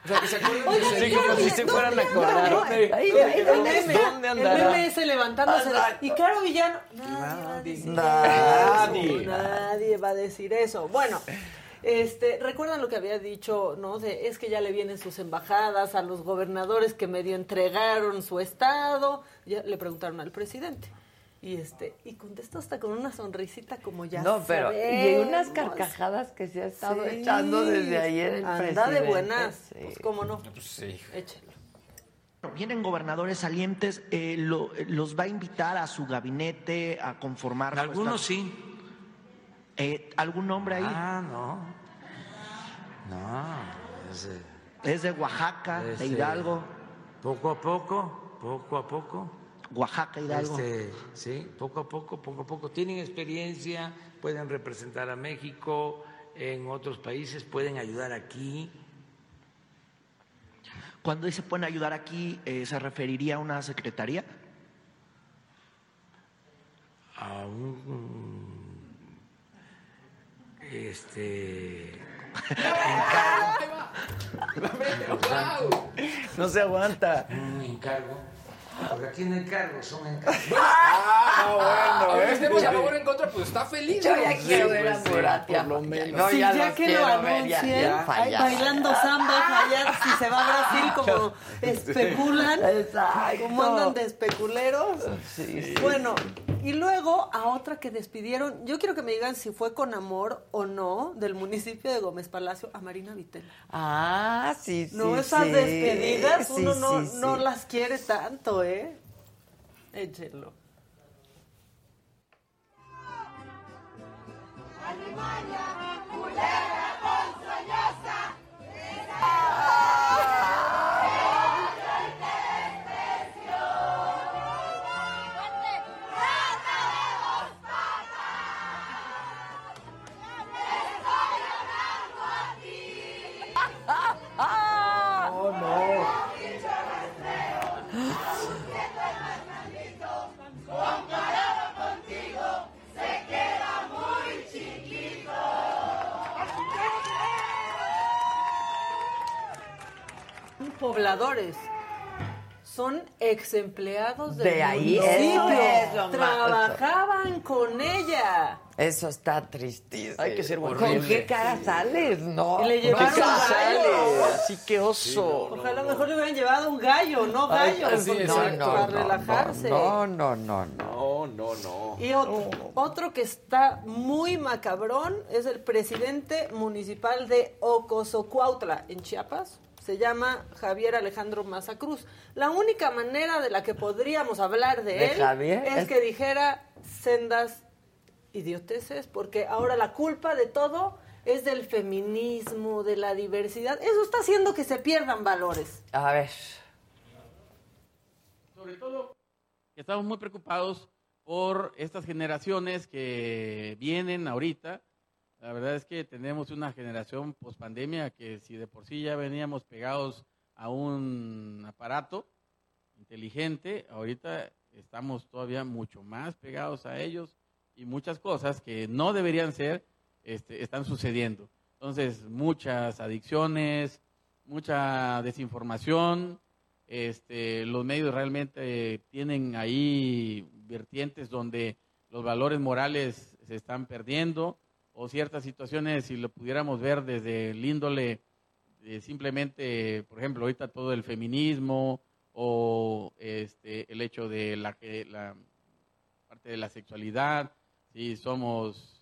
O sea, que se acuerden de Sí, como si se fueran a acordar. Ahí, ahí, el, meme, está. ¿Dónde el andará? meme ese levantándose. Y Caro Villano. Nadie va a decir Nadie. eso. Nadie va a decir eso. Bueno. Este, ¿recuerdan lo que había dicho, no? De, es que ya le vienen sus embajadas a los gobernadores que medio entregaron su estado. Ya le preguntaron al presidente. Y este, y contestó hasta con una sonrisita como ya No, pero y unas carcajadas que se ha estado Sí. echando desde ayer el Anda presidente. de buenas. Sí. Pues cómo no. Pues sí. Échelo. Vienen gobernadores salientes, eh, lo- los va a invitar a su gabinete a conformar. Algunos sí. Eh, ¿Algún nombre ahí? Ah, no. No. es, eh, Es de Oaxaca, de Hidalgo. Poco a poco, poco a poco. Oaxaca, Hidalgo. Este, sí, poco a poco, poco a poco. Tienen experiencia, pueden representar a México en otros países, pueden ayudar aquí. Cuando dice pueden ayudar aquí, eh, ¿se referiría a una secretaría? a un este No se aguanta. un encargo porque aquí no encargos son encargos Ah, bueno, estemos a favor o en contra, pues está feliz. Yo ya quiero ver a pues, sí, Moratia. por lo menos. No, Sí, ya ya que lo anuncien, bailando samba, allá si se va a Brasil como especulan, Exacto. como andan de especuleros. Sí, sí, bueno, y luego a otra que despidieron, yo quiero que me digan si fue con amor o no, del municipio de Gómez Palacio, a Marina Vitel. Ah, sí, sí. No, esas sí. despedidas Sí, uno no, sí, no las quiere tanto, ¿eh? Échenlo. Oh, pobladores. Son ex empleados del De ahí, municipio. eso es lo más- Trabajaban con ella. Eso está tristísimo. Hay que ser ¿Con horrible. qué cara sales, no? Y le ¿Qué llevaron cara gallo. sale? Así que oso. Ojalá mejor le hubieran llevado un gallo, no Ay, gallo. sí, para no, relajarse. No, no, no, no. No, no, no. Y otro, otro que está muy macabrón es el presidente municipal de Ocosocuautla, en Chiapas. Se llama Javier Alejandro Mazacruz. La única manera de la que podríamos hablar de, ¿De él Javier? es que dijera sendas idioteces, porque ahora la culpa de todo es del feminismo, de la diversidad. Eso está haciendo que se pierdan valores. A ver. Sobre todo que estamos muy preocupados por estas generaciones que vienen ahorita. La verdad es que tenemos una generación pospandemia que si de por sí ya veníamos pegados a un aparato inteligente, ahorita estamos todavía mucho más pegados a ellos y muchas cosas que no deberían ser este, están sucediendo. Entonces, muchas adicciones, mucha desinformación, este, los medios realmente tienen ahí vertientes donde los valores morales se están perdiendo o ciertas situaciones, si lo pudiéramos ver desde el índole de simplemente, por ejemplo, ahorita todo el feminismo o este, el hecho de la, la parte de la sexualidad, si somos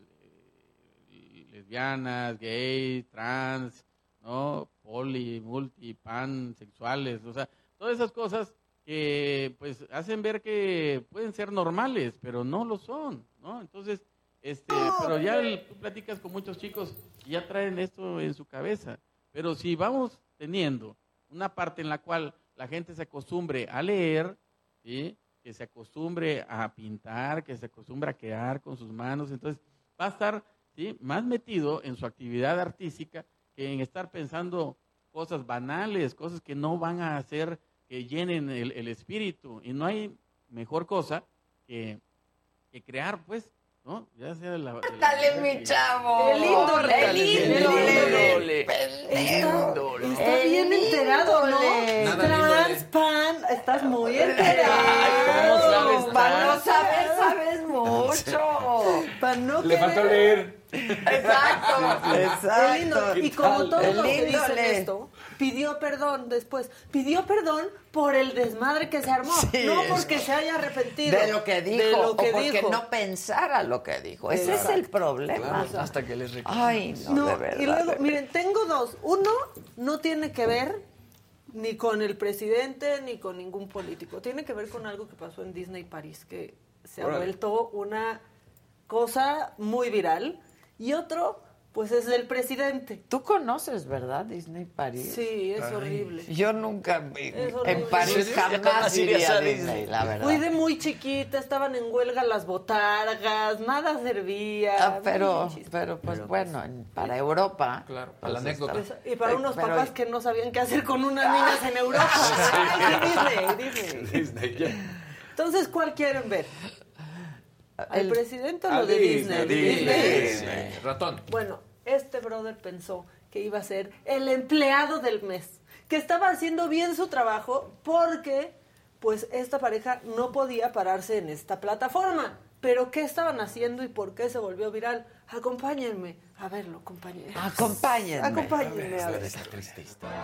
eh, lesbianas, gay, trans, ¿no? Poli, multi, pan, sexuales, o sea, todas esas cosas que pues hacen ver que pueden ser normales, pero no lo son, ¿no? Entonces, este, pero ya el- tú platicas con muchos chicos y ya traen esto en su cabeza, pero si vamos teniendo una parte en la cual la gente se acostumbre a leer, ¿sí? que se acostumbre a pintar, que se acostumbre a crear con sus manos, entonces va a estar ¿sí? más metido en su actividad artística que en estar pensando cosas banales, cosas que no van a hacer que llenen el, el espíritu. Y no hay mejor cosa que, que crear, pues, ¿no? Ya sea la, la- Dale, mi chavo. El índole. El índole. Está, bien enterado, ¿no? Nada Trans, pan, estás muy enterado. ¿cómo sabes Para no saber, sabes mucho. Para no Le faltó querer- leer. Exacto, exacto. El índole. Y como todos El los que dicen esto, pidió perdón después. Pidió perdón por el desmadre que se armó. Sí. no porque se haya arrepentido. De lo que dijo, De lo que o porque dijo. no pensara lo que dijo. Ese es el problema. Claro, hasta que les Ay, no, No, de verdad. y luego, de miren, tengo dos. Uno no tiene que ver ni con el presidente ni con ningún político. Tiene que ver con algo que pasó en Disney París, que se ha Órale. vuelto una cosa muy viral. Y otro, pues es el presidente. Tú conoces, ¿verdad? Disney París. Sí, es horrible. Yo nunca en París jamás iría a Disney, la verdad. Fui de muy chiquita, estaban en huelga las botargas, nada servía. Ah, pero, pero pues bueno, en- para Europa. Claro, pues, la anécdota. está- Y para unos pero- papás que no sabían qué hacer con unas niñas en Europa. Ay, Disney, Disney. Disney, ya. Entonces, ¿cuál quieren ver? ¿Al El- presidente o a lo de Disney? Disney, Disney. Disney. Ratón. Bueno, este brother pensó que iba a ser el empleado del mes, que estaba haciendo bien su trabajo porque, pues, esta pareja no podía pararse en esta plataforma. ¿Pero qué estaban haciendo y por qué se volvió viral? Acompáñenme a verlo, compañeros. Acompáñenme. Acompáñenme a A ver, ver. triste historia.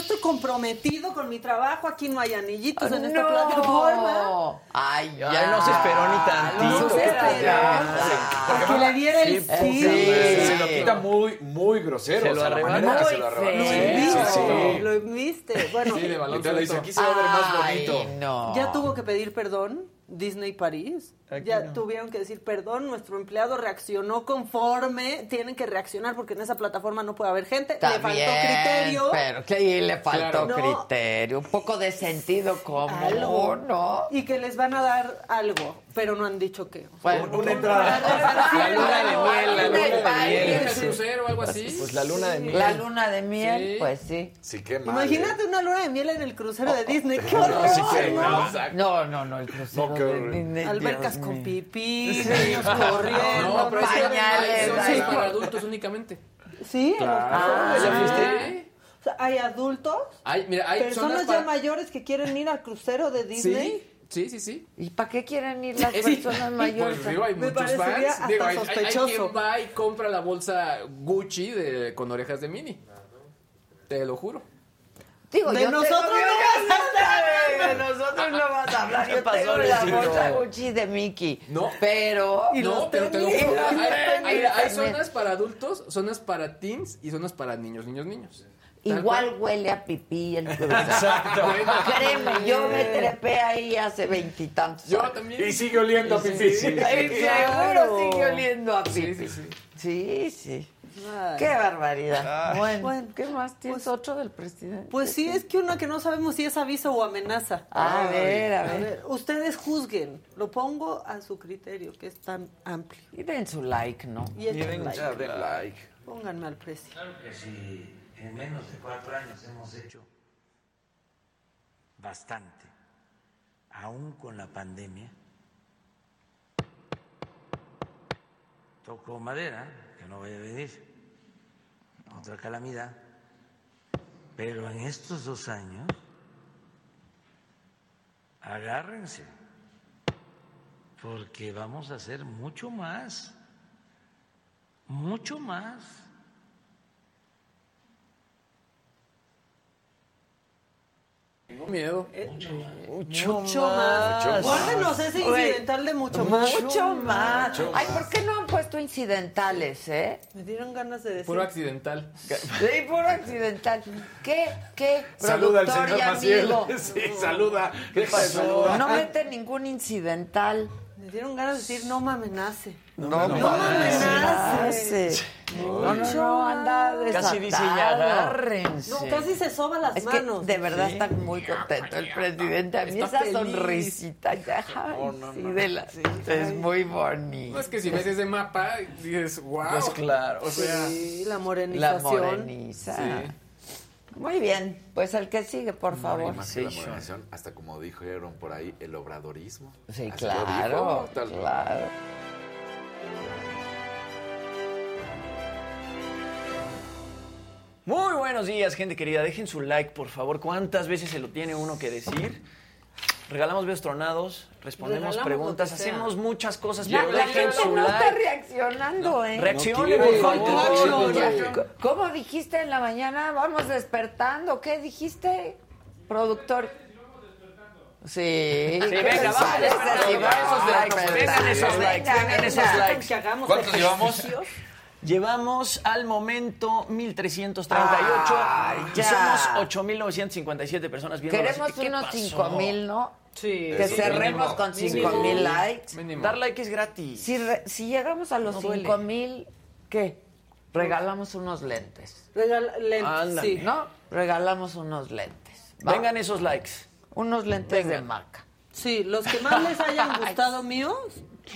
Estoy comprometido con mi trabajo, aquí no hay anillitos en esta No. plataforma. Ay, ya. Ay, no se esperó ni tantito. No se ¿qué esperó. que le diera el sí. Se lo quita muy, muy grosero. Se lo arrebata. Muy se lo arrebata. Lo sí, viste, sí. lo viste. Bueno, Sí, de balón aquí se va a ver más Ay, bonito. no. ya tuvo que pedir perdón Disney París. Aquí ya no. tuvieron que decir perdón, nuestro empleado reaccionó conforme, tienen que reaccionar porque en esa plataforma no puede haber gente, le faltó criterio. Pero que ahí le faltó Claro. Criterio, un poco de sentido común. Y que les van a dar algo, pero no han dicho qué. Bueno, Una entrada. La luna de miel, la luna de ¿Viaje miel. al crucero o algo así? Pues la luna de miel. La luna de miel, Sí. pues sí. Sí, qué mal. Imagínate una luna de miel en el crucero de Disney. ¡Qué horror! sí, qué ¿no? No, no, no, el crucero No, qué de horror. Disney, Albercas Dios con mío. pipí, niños corriendo. No, pero es pañales, seis no. para adultos únicamente. Sí, los Ah. ¿ya fuiste? O sea, hay adultos, Hay, mira, hay personas ya para... mayores que quieren ir al crucero de Disney. Sí, sí, sí, sí. ¿Y para qué quieren ir las Sí. personas mayores? Pues digo, hay Me muchos parecería fans. Digo, hasta hay, hay- hay quien va y compra la bolsa Gucci de, con orejas de mini. Te lo juro. Digo, De yo nosotros tengo- no vas a hablar. De nosotros no vas a hablar. ¿Qué Yo pasó, tengo la bolsa Gucci de Mickey. No. Pero... no, pero te lo juro. Hay, hay- zonas para adultos, zonas para teens y zonas para niños, niños, niños. Igual cual. huele a pipí el crucero. Exacto. Créeme, yo me trepé ahí hace veintitantos Yo también. Y sigue oliendo a pipí. Claro. seguro sigue oliendo a Sí, pipí. sí, sí. Sí, sí. Ay. Qué barbaridad. Bueno, Bueno, ¿qué más? ¿Tienes pues- otro del presidente? Pues sí, es que una que no sabemos si es aviso o amenaza. A ver, a A ver. ver, ustedes juzguen. Lo pongo a su criterio, que es tan amplio. Y den su like, ¿no? Y echen Miren, like. like. Pónganme al precio. Claro que si en menos de cuatro años hemos hecho bastante, aún con la pandemia, toco madera, que no vaya a venir otra calamidad, pero en estos dos años, agárrense, porque vamos a hacer mucho más, mucho más. Tengo miedo. Mucho, más. Guárdenos ese incidental de mucho más. Mucho más. Ay, ¿por qué no han puesto incidentales, eh? Me dieron ganas de decir. Puro accidental. Sí, puro accidental. ¿Qué, qué Saluda al señor Maciel. amigo? Sí, saluda. ¿Qué pasó? No mete ningún incidental. Me dieron ganas de decir, no me amenace. No, no me amenace. No, no, no, anda Casi dice, desatado. ya agárrense. No, casi se soba las Es que manos. de verdad está muy contento el presidente. A mí Está esa feliz. sonrisita ya, ay, sí, de la, es muy bonito. No es que si ves ese mapa, dices, wow. Pues claro. O sea, Sí, la moreniza. Muy bien, pues el que sigue, por favor. Más que la modernización, hasta como dijeron por ahí, el obradorismo. Sí, Así claro, dijo, claro. Muy buenos días, gente querida. Dejen su like, por favor. ¿Cuántas veces se lo tiene uno que decir? Regalamos besos tronados, respondemos Regalamos preguntas, hacemos muchas cosas, Ya, pero la dejen gente su no está like. reaccionando, ¿eh? Reaccionen, No por favor. ¿Cómo dijiste en la mañana? Vamos despertando. ¿Qué dijiste, productor? Sí. Sí, venga, vamos despertando. sí, vamos Vengan esos likes, Venga, vengan esos venga. likes. Que hagamos ¿Cuántos llevamos? Llevamos al momento 1338 Ay, y somos 8957 personas viendo. Queremos ¿qué unos pasó? 5 mil, ¿no? Sí. Que Sí, cerremos mínimo. con 5 Mínimo. mil likes. Mínimo. Dar like es gratis. Si, re- si llegamos a los No duele. 5 mil, ¿qué? Regalamos unos lentes. Regala- lentes, sí. ¿No? Regalamos unos lentes. ¿va? Vengan esos likes. Unos lentes de marca. Sí, los que más les hayan gustado míos,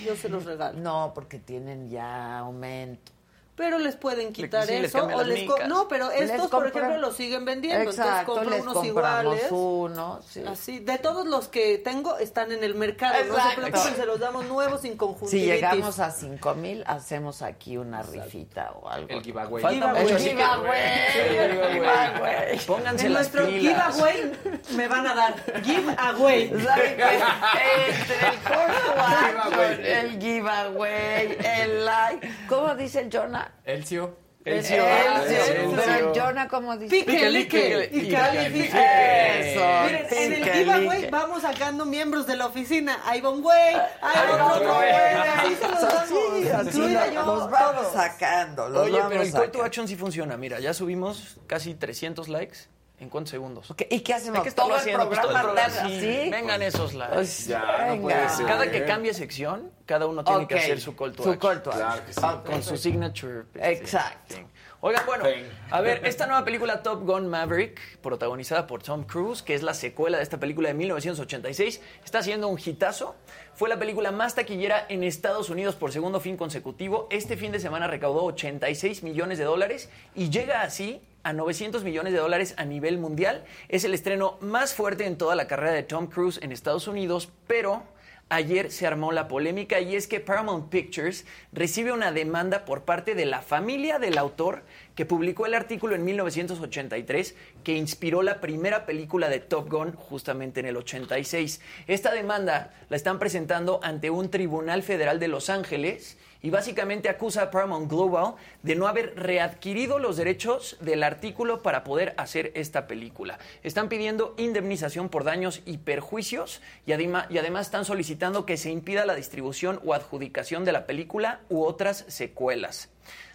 yo se los regalo. No, porque tienen ya aumento. Pero les pueden quitar sí, les eso cambian o les no, pero Les estos por ejemplo los siguen vendiendo, Exacto, entonces les compro unos iguales. uno, sí. Así, de todos los que tengo están en el mercado, no se Exacto. preocupen, se los damos nuevos sin Si conjuntivitis. llegamos a 5 mil, hacemos aquí una rifita o algo. El giveaway. Falta Giveaway. Pónganse en las nuestro pilas. giveaway me van a dar giveaway. Entre el call to action, el giveaway, el like. ¿Cómo dice el Jonah? Elcio. Elcio. Elcio. Pero Jonah, ¿cómo dice? Pique, lique y. Eso. Miren, en el giveaway vamos sacando miembros de la oficina. Ahí va un güey, ahí va otro güey. Ahí se los damos. yo, nos vamos sacando. los Oye, vamos pero el call to action sí funciona. Mira, ya subimos casi 300 likes. ¿En cuántos segundos? ¿Y qué hacemos? Hay que ¿Todo el haciendo, todo el programa sí. así? Vengan esos likes. Pues, Ya, no venga. puede ser. Cada que cambie sección, cada uno tiene que hacer su call to su action. call to action. Claro que sí. Ok. Con su signature. Exacto. Oigan, bueno, a ver, esta nueva película Top Gun Maverick, protagonizada por Tom Cruise, que es la secuela de esta película de 1986, está haciendo un hitazo. Fue la película más taquillera en Estados Unidos por segundo fin consecutivo. Este fin de semana recaudó 86 millones de dólares y llega así a 900 millones de dólares a nivel mundial. Es el estreno más fuerte en toda la carrera de Tom Cruise en Estados Unidos, pero ayer se armó la polémica y es que Paramount Pictures recibe una demanda por parte de la familia del autor que publicó el artículo en 1983 que inspiró la primera película de Top Gun justamente en el 86. Esta demanda la están presentando ante un tribunal federal de Los Ángeles y básicamente acusa a Paramount Global de no haber readquirido los derechos del artículo para poder hacer esta película. Están pidiendo indemnización por daños y perjuicios y, y además están solicitando que se impida la distribución o adjudicación de la película u otras secuelas.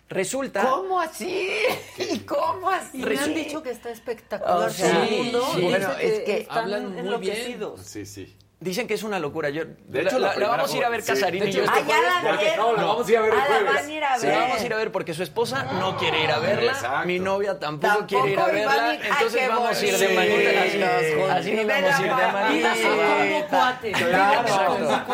Resulta... ¿Cómo así? ¿Y cómo así? Y me han dicho que está espectacular. O sea, Todo el mundo sí, dice bueno, es que están hablan muy bien. enloquecidos. Sí, sí. Dicen que es una locura. Yo, De hecho, la, la la vamos a ir a ver sí. Casarín De y yo este Ah, ya jueves. la Porque vieron. no, la vamos a ir a ver el Ah, la jueves. van a ir a Sí, ver. la vamos a ir a ver porque su esposa no quiere ir a verla, Exacto. mi novia tampoco, Tampoco quiere ir a verla, ir. Ay, entonces qué vamos a ir de manita así, juntos. así nos vamos a ir de manita. Como. Claro.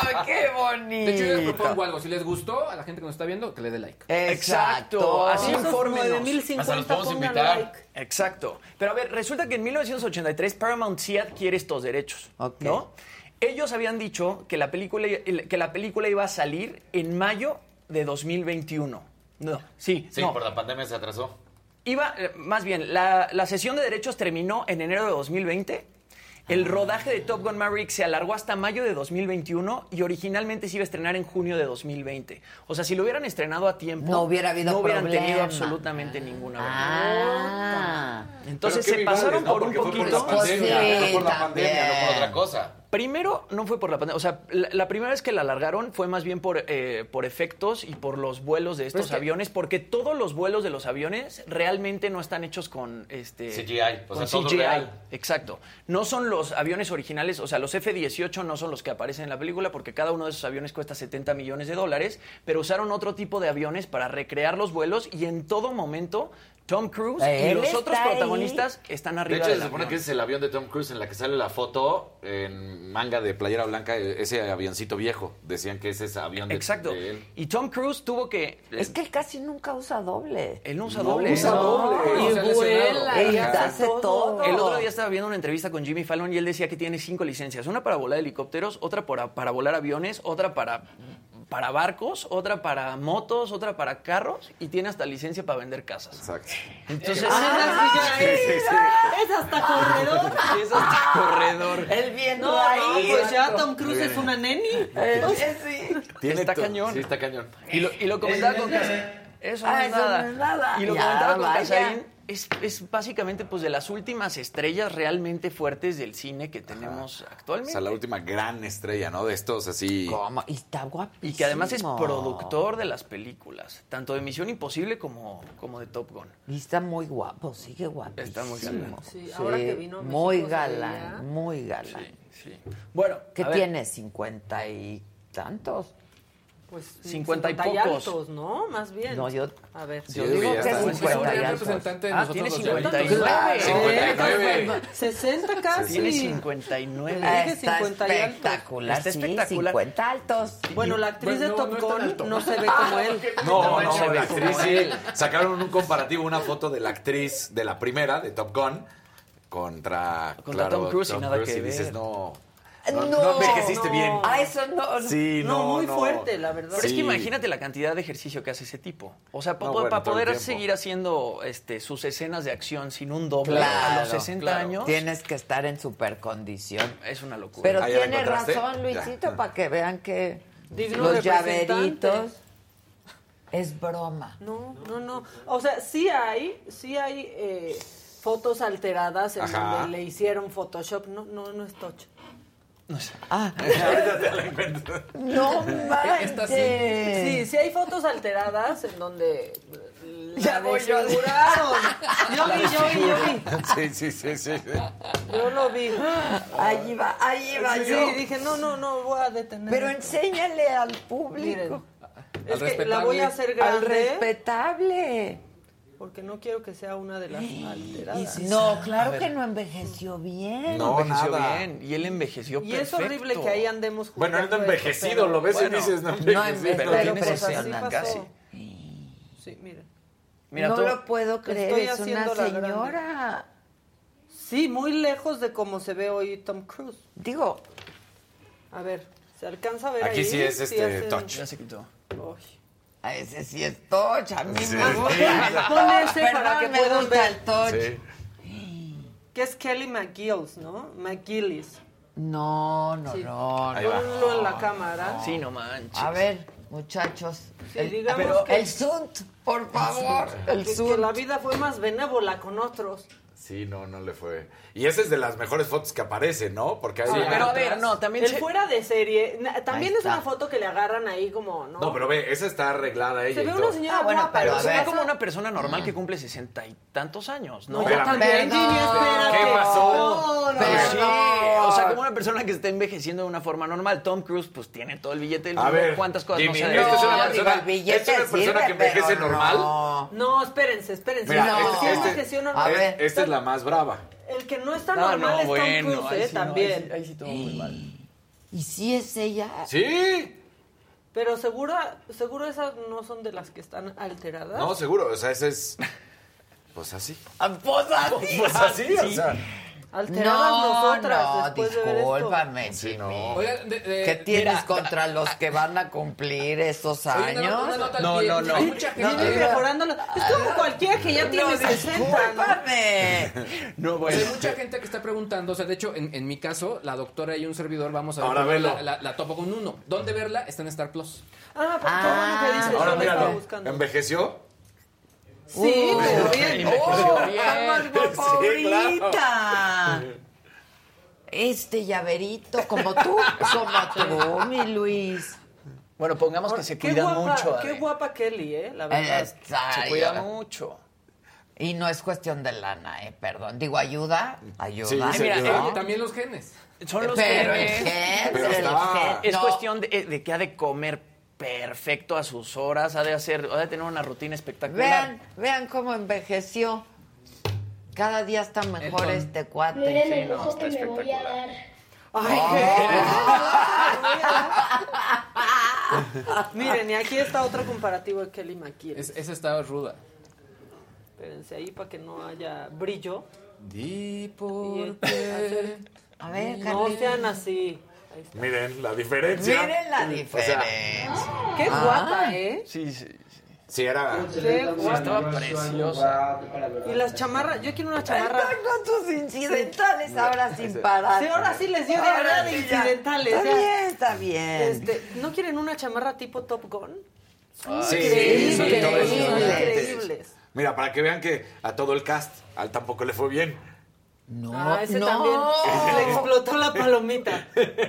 Ay, qué bonito. De hecho, yo les propongo algo. Si les gustó, a la gente que nos está viendo, que le dé like. Exacto, así infórmenos. 9050 Hasta los podemos invitar. Exacto. Pero a ver, resulta que en 1983 Paramount sí adquiere estos derechos. ¿no? Ellos habían dicho que la película que la película iba a salir en mayo de 2021. No, sí, Sí, no. por la pandemia se atrasó. Iba, eh, más bien, la, la sesión de derechos terminó en enero de 2020. El rodaje de Top Gun Maverick se alargó hasta mayo de 2021 y originalmente se iba a estrenar en junio de 2020. O sea, si lo hubieran estrenado a tiempo, No hubiera habido no hubieran problema. tenido absolutamente ninguna Ah. Entonces se pasaron por un Porque fue por poquito. la pandemia, Pues sí, fue por la también. pandemia, no por otra cosa. Primero, no fue por la pandemia. O sea, la, la primera vez que la alargaron fue más bien por, eh, por efectos y por los vuelos de estos que- aviones, porque todos los vuelos de los aviones realmente no están hechos con este CGI, o con sea, todo CGI. real. Exacto. No son los aviones originales, o sea, los F-18 no son los que aparecen en la película, porque cada uno de esos aviones cuesta 70 millones de dólares, pero usaron otro tipo de aviones para recrear los vuelos y en todo momento Tom Cruise y Él los está otros ahí. protagonistas están De arriba hecho, del se supone avión. que ese es el avión de Tom Cruise en la que sale la foto en manga de playera blanca, ese avioncito viejo. Decían que ese es avión de, Exacto. de él. Y Tom Cruise tuvo que... Es que él casi nunca usa doble. Él no usa No doble. usa doble. Y No se ha vuela, y Él hace todo. El otro día estaba viendo una entrevista con Jimmy Fallon y él decía que tiene cinco licencias. Una para volar helicópteros, otra para, para volar aviones, otra para, para barcos, otra para motos, otra para carros y tiene hasta licencia para vender casas. Exacto. Entonces, Ah, sí, ya es. Es hasta corredor. es hasta corredor. Él viendo No, ahí. pues ya Tom Cruise es una neni. Él- sí. Está cañón. Sí, está cañón. Y lo, y lo comentaba con Casarín. Eso no Ah, es eso nada. no es nada. Y lo Ya, comentaba con. Casarín. Es, es básicamente pues de las últimas estrellas realmente fuertes del cine que tenemos O actualmente. sea, la última gran estrella, ¿no? De estos así. ¿Cómo? Y está guapísimo. Y que además es productor de las películas, tanto de Misión Imposible como, como de Top Gun. Y está muy guapo, sigue guapísimo. Está muy galán. Sí, ahora que vino a Muy galán, veía. muy galán. Sí, sí. Bueno, ¿Qué tiene? ¿Cincuenta y tantos? Pues 50 y pocos. altos, ¿no? Más bien. No, yo- A ver. yo digo que es 50 y altos. representante de Ah, tiene los 59. Claro. 59. 60 casi. Tiene 59. Le dije Está 50 y altos. espectacular, Está sí, espectacular. 50 altos. Bueno, la actriz Bueno, de no, Top no Gun alto. no se ve como él. No, No, no, no se ve la como actriz sí. él. Sacaron un comparativo, una foto de la actriz de la primera, de Top Gun, contra, Contra Tom Cruise y nada que dices, ver. no, No, no, no envejeciste no. bien. A eso no. Sí, No, no, muy no. fuerte, la verdad. Pero es Sí. que imagínate la cantidad de ejercicio que hace ese tipo. O sea, bueno, para el poder seguir haciendo este, sus escenas de acción sin un doble Claro, a los 60 claro. años, Tienes que estar en super condición. es una locura. Pero Ah, ¿ya la tiene razón, Luisito, Ya. para que vean que Digno los llaveritos es broma. No, no, no. O sea, sí hay, sí hay eh, fotos alteradas en Ajá. donde le hicieron Photoshop. No, no, no es tocho. Ah, Ahorita te la encuentro. no sí. manches. Sí, sí hay fotos alteradas en donde Ya la voy yo. Yo vi, yo vi, yo vi. Sí, sí, sí, sí. sí. Yo lo vi. Ahí va, ahí va Sí, yo. dije, no, no, no, voy a detener. Pero enséñale al público. Miren, Al es que la voy a hacer grande. Al respetable. Porque no quiero que sea una de las alteradas. No, claro que no envejeció bien. No, envejeció nada. bien y él envejeció Y es perfecto. horrible que ahí andemos Bueno, él no envejecido, pero- lo ves bueno, y dices, no no envejecido. Pero Pero tiene pues así 60 pasó. casi. Sí, miren. Mira, no tú- lo puedo creer, Estoy es una haciendo la grande. señora. Sí, muy lejos de cómo se ve hoy Tom Cruise. Digo, A ver, ¿se alcanza a ver Aquí ahí? sí es este hacen- touch. ya se quitó. Uy. A ese sí es touch, a mí Sí. me gusta. Pon ese Perdón, para que me puedan gusta ver. el touch. Sí. Que es Kelly McGillis, ¿no? McGillis. No, no, Sí. no, Ahí no. va. En la cámara. Sí, no manches. A ver, muchachos. Sí, el, digamos pero que- el sunt, por favor. El Que, que sunt. la vida fue más benévola con otros. Sí, no, no le fue. Y esa es de las mejores fotos que aparece, ¿no? Porque hay Sí, pero a ver, atrás- no, también El se- fuera de serie. También es una foto que le agarran ahí como, ¿no? No, pero ve, esa está arreglada ella Se ve una señora Ah, bueno, guapa, pero se ve como una persona normal que cumple sesenta y tantos años, ¿no? No, también, espérate. ¿Qué pasó? No, no, Pero no. sí, O sea, como una persona que está envejeciendo de una forma normal. Tom Cruise, pues tiene todo el billete del A mundo. ver, ¿Cuántas cosas Jimmy, no se esta es una persona, digo, el billete es una persona sirve, que envejece normal. no. No, espérense, espérense. Mira, no, este- este- envejeció normal. A ver. Esta es la más brava. El que no está No, normal no, es Tom bueno, Cruise, ahí ¿eh? sí, no, ahí también. ahí sí todo muy mal. ¿Y si es ella? Sí. Pero seguro, seguro esas no son de las que están alteradas. No, seguro. O sea, esa es. Pues así. Ah, Pues así. Pues así, o sea. Alteradas No, nosotras no, después de ver esto. discúlpame, no. Oigan, de- de- ¿Qué tienes mira, contra los que van a cumplir esos años? No, pie. no, no. Hay mucha gente. Viene mejorándolo. Es como cualquiera que ya tiene No, 60. ¿no? No, bueno. hay mucha gente que está preguntando, o sea, de hecho, en, en mi caso, la doctora y un servidor vamos a ver Ahora velo. la, la, la topo con uno. ¿Dónde verla? Está en Star Plus. Ah, pero qué bueno que dices. Ahora míralo. buscando. ¿Envejeció? Sí, pero bien. ¡Oh, favorita! Este llaverito, como tú, como tú, mi Luis. Bueno, pongamos que se Qué cuida guapa, mucho. qué guapa Kelly, ¿eh? La verdad. Está, Se cuida mucho. Y no es cuestión de lana, eh, perdón. Digo, ayuda, ayuda. Sí, Ay, mira, ayuda. eh, también los genes. Son los Pero el genes. gen, Pero el gen. Es No, cuestión de, eh, de que ha de comer perfecto a sus horas, ha de hacer, ha de tener una rutina espectacular. Vean, vean cómo envejeció. Cada día está mejor este cuate. Miren Sí, el no, ojo está que me voy a dar. Miren, y aquí está otro comparativo de Kelly McKee. Es, esa estaba ruda. Espérense ahí para que no haya brillo. Di por hacer- A ver, No sean así. Miren la diferencia. Miren la O sea, diferencia. Qué Ah. guapa, ¿eh? Sí, sí. sí, era. Qué guapa. Estaba preciosa. Y las chamarras, yo quiero una chamarra. Están con tus incidentales ahora sin parar. Sí, ahora sí les dio de sí ya. incidentales. Está bien, está bien. Este, ¿No quieren una chamarra tipo Top Gun? Sí, Increíbles, sí, increíbles. Mira, para que vean que a todo el cast, al tampoco le fue bien. No, Ah, ese no. también le explotó la palomita.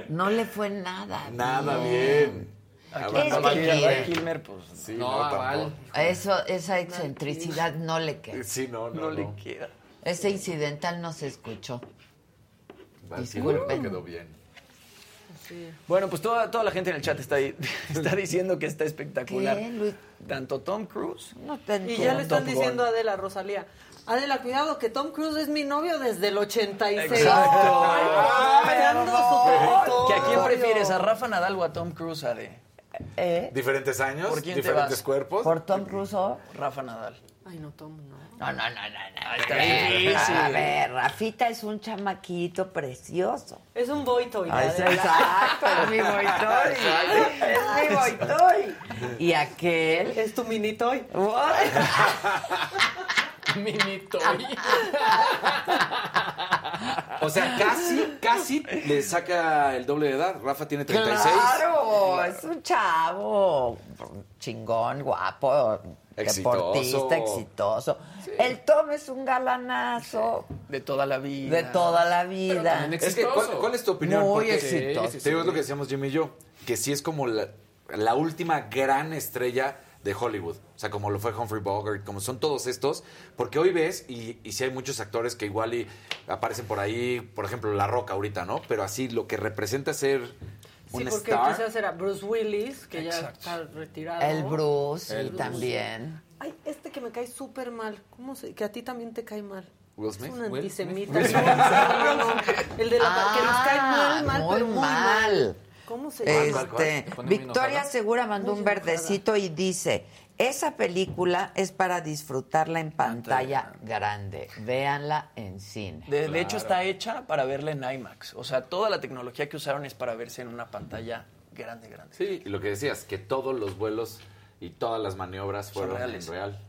No le fue nada. Nada bien. bien. Es Hablando que. Kilmer, pues Sí, No, no. Eso, esa excentricidad no le queda. Sí, no, no, no, no. le queda. Ese incidental no se escuchó. Sí, Disculpen. no quedó bien. Bueno, pues toda, toda la gente en el chat está, ahí- está diciendo que está espectacular. ¿Qué? Tanto Tom Cruise. No Y ya le están diciendo a. Adela Rosalía. Adela, cuidado que Tom Cruise es mi novio desde el 86. Exacto. Ay, ¿Que ¿A quién prefieres? ¿A Rafa Nadal o a Tom Cruise, Ade? ¿Eh? Diferentes años, ¿Por quién te diferentes vas? cuerpos. ¿Por Tom Cruise o? Rafa Nadal. Ay, no, Tom, no. No, no, no, no, no. Está A ver, difícil. A ver, Rafita es un chamaquito precioso. Es un boitoy. Ah, exacto, es mi boitoy. Es mi boitoy. Y aquel. Es tu mini toy. Mini toy. O sea, casi, casi le saca el doble de edad. Rafa tiene 36. Claro, es un chavo chingón, guapo, Exitoso. deportista, exitoso. El Tom es un galanazo De toda la vida. de toda la vida. Es que, ¿cuál, cuál es tu opinión? Muy Porque exitoso. Te digo es lo que decíamos Jimmy y yo, que sí es como la, la última gran estrella de Hollywood. O sea, como lo fue Humphrey Bogart, como son todos estos. Porque hoy ves, y, y sí hay muchos actores que igual y aparecen por ahí, por ejemplo, La Roca ahorita, ¿no? Pero así lo que representa ser Sí, un porque star. quizás era Bruce Willis, que ya está retirado. El Bruce El Bruce. también. Ay, este que me cae súper mal. ¿Cómo se...? Que a ti también te cae mal. Will Smith. Es un Will antisemita. Smith. No, no, no, no. El de la Ah, que nos cae mal, mal, muy pero muy mal. mal. ¿Cómo se llama? Este, Victoria Segura mandó un verdecito y dice, esa película es para disfrutarla en pantalla grande. Véanla en cine. De, de hecho, está hecha para verla en IMAX. O sea, toda la tecnología que usaron es para verse en una pantalla grande, grande. Sí, y lo que decías, que todos los vuelos y todas las maniobras fueron reales. en real.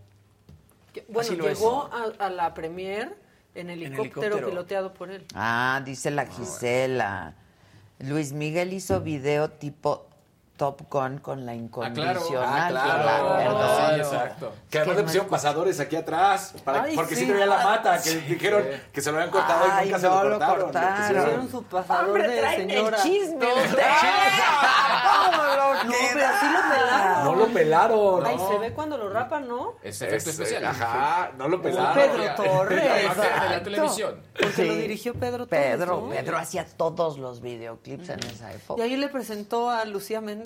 Que- Bueno, Así lo es. llegó a, a la premier en helicóptero, helicóptero. piloteado por él. Ah, dice la Gisela. Luis Miguel hizo video tipo Top Gun con la incondicional. Ah, claro. Sí, exacto. Que además le no pusieron pasadores aquí atrás, para- Ay, porque sí. sí tenía la mata, que dijeron que se lo habían cortado Ay, y nunca se no lo lo cortaron. cortaron. Le pusieron- Hicieron su pasador Hombre, de traen señora. el chisme No, ustedes. ¿Cómo lo No, pero así lo pelaron. No lo pelaron. Ay, no. se ve cuando lo rapan, ¿no? Es efecto Es- especial. Ajá, no lo pelaron. Pedro Torres. De la televisión. Porque lo dirigió Pedro Torres, Pedro, ¿no? Pedro hacía todos los videoclips en esa Y época. ahí le presentó a Lucía Méndez.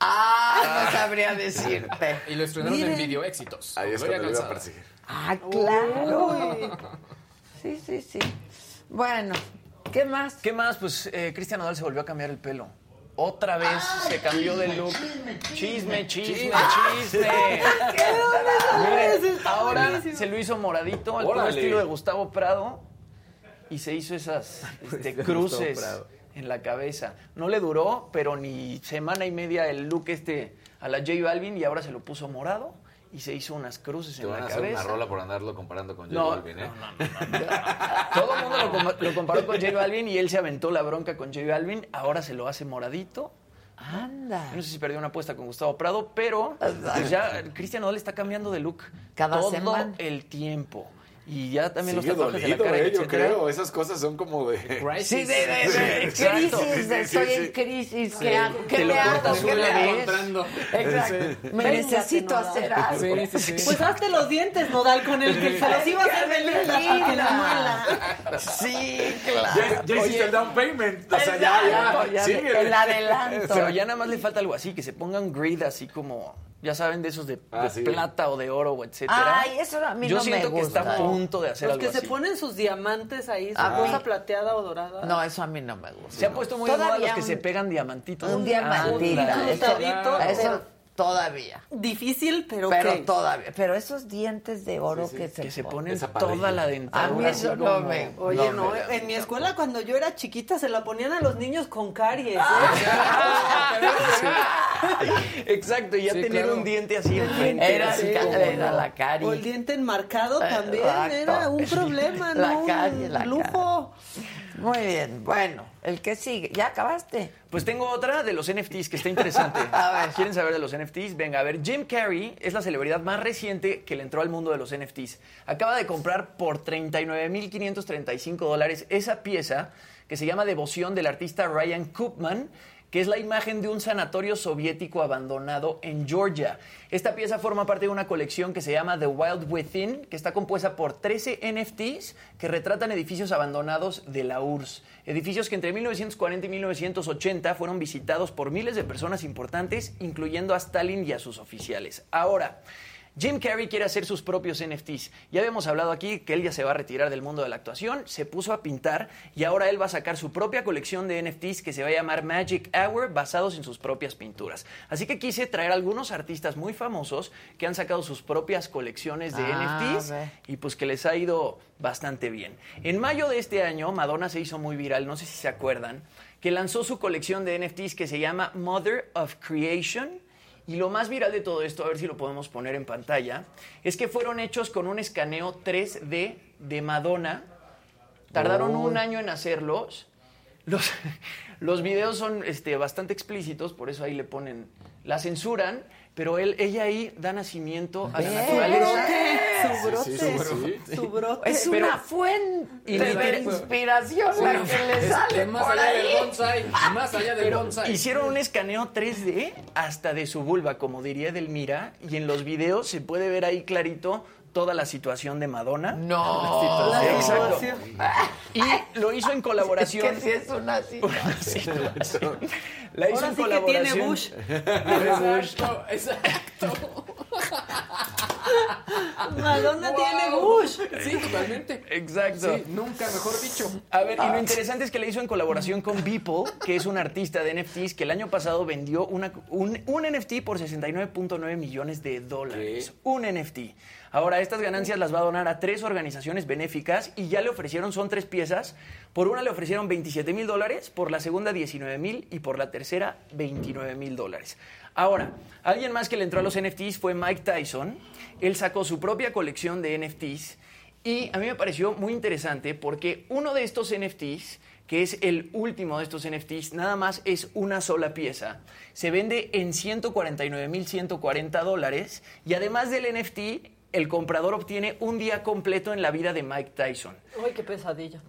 Ah, no sabría decirte. Y lo estrenaron Miren. en video éxitos. Ahí es Gloria cuando lo iba a Calzada. perseguir. Ah, claro. Sí, sí, sí. Bueno, ¿qué más? ¿Qué más? Pues eh, Cristian Nodal se volvió a cambiar el pelo. Otra vez se cambió de look. Chisme, chisme, chisme. Miren, ahora se lo hizo moradito, al estilo de Gustavo Prado. Y se hizo esas este, Gustavo cruces Prado. En la cabeza. No le duró, pero ni semana y media el look este a la J Balvin y ahora se lo puso morado y se hizo unas cruces Te en van a la hacer cabeza. una rola por andarlo comparando con J No, Balvin, ¿eh? Todo el mundo lo, com- lo comparó con J Balvin y él se aventó la bronca con J Balvin. Ahora se lo hace moradito. Anda. Yo no sé si perdió una apuesta con Gustavo Prado, pero pues ya Cristian está cambiando de look Cada todo semana. el tiempo. Y ya también Sigue los tatuajes dolido, de la cara, eh, yo etcétera. creo. Esas cosas son como de... Sí, de, de, de Exacto. crisis, de Sí, estoy sí. en crisis. ¿qué hago? ¿Qué Te lo le hago? cortas ¿Qué una le vez. hago? Encontrando. Exacto. Me Véngate, necesito Nodal. hacer algo. Sí, sí, sí. Pues hazte los dientes, Nodal, con el que se los iba a hacer feliz la que la mala. Sí, claro. Ya, ya hiciste el down payment. O sea, ya, Exacto, ya. ya síguele. el adelanto. Pero ya nada más le falta algo así, que se pongan grid así como, ya saben, de esos de, Ah, de sí. plata o de oro, o etcétera. Ay, eso a mí Yo no me siento que está a gusta. punto de hacer Los algo que se así. ponen sus diamantes ahí, su A cosa plateada o dorada. No, eso a mí no me gusta. Se ha puesto muy de moda los que un- se pegan diamantitos. Un diamantito. Ándale. Eso, Cruzadito, eso pero- todavía. Difícil, pero, Pero todavía. Pero esos dientes de oro que se, Que se ponen. toda la A dentadura. mí eso no me- Oye, No, no, me- en mi escuela cuando yo era chiquita se la ponían a los niños con caries. ¿eh? Exacto, y ya Sí, tener claro. un diente así enfrente. Era, la cari. O el diente enmarcado también Exacto. era un problema, La ¿no? la un lujo. Muy bien. Bueno, el que sigue. ¿Ya acabaste? Pues tengo otra de los NFTs que está interesante. A ver. ¿Quieren saber de los NFTs? Venga, a ver, Jim Carrey es la celebridad más reciente que le entró al mundo de los NFTs. Acaba de comprar por 39.535 dólares esa pieza que se llama Devoción del artista Ryan Koopman, que es la imagen de un sanatorio soviético abandonado en Georgia. Esta pieza forma parte de una colección que se llama The Wild Within, que está compuesta por 13 NFTs que retratan edificios abandonados de la URSS. Edificios que entre 1940 y 1980 fueron visitados por miles de personas importantes, incluyendo a Stalin y a sus oficiales. Ahora, Jim Carrey quiere hacer sus propios NFTs. Ya habíamos hablado aquí que él ya se va a retirar del mundo de la actuación, se puso a pintar y ahora él va a sacar su propia colección de NFTs que se va a llamar Magic Hour basados en sus propias pinturas. Así que quise traer algunos artistas muy famosos que han sacado sus propias colecciones de Ah, NFTs y pues que les ha ido bastante bien. En mayo de este año, Madonna se hizo muy viral, no sé si se acuerdan, que lanzó su colección de NFTs que se llama Mother of Creation. Y lo más viral de todo esto, a ver si lo podemos poner en pantalla, es que fueron hechos con un escaneo 3D de Madonna. Tardaron un año en hacerlos. Los, los videos son este, bastante explícitos, por eso ahí le ponen, la censuran, pero él, ella ahí da nacimiento a la naturaleza. Su brote, Sí, sí, sí, sí. su brote. Es Pero- una fuente de inspiración la que le sale más por allá ahí. del bonsai, más allá del Pero bonsai. hicieron un escaneo 3D hasta de su vulva, como diría Edelmira, y en los videos se puede ver ahí clarito toda la situación de Madonna. No. La Exacto. situación. Y lo hizo en Es colaboración. que sí es una situación. situación. La hizo Ahora en sí que colaboración. tiene Bush. Exacto, exacto. Madonna tiene. Bush. Sí, totalmente. Exacto. Sí, nunca mejor dicho. A ver, y lo interesante es que le hizo en colaboración con Beeple, que es un artista de NFTs que el año pasado vendió una- un, un NFT por 69.9 millones de dólares. Un NFT. Ahora, estas ganancias las va a donar a tres organizaciones benéficas y ya le ofrecieron, son tres piezas. Por una le ofrecieron 27 mil dólares, por la segunda 19 mil y por la tercera 29 mil dólares. Ahora, alguien más que le entró a los NFTs fue Mike Tyson. Él sacó su propia colección de NFTs y a mí me pareció muy interesante porque uno de estos NFTs, que es el último de estos NFTs, nada más es una sola pieza. Se vende en 149.140 dólares y además del NFT, el comprador obtiene un día completo en la vida de Mike Tyson. Uy, qué pesadilla.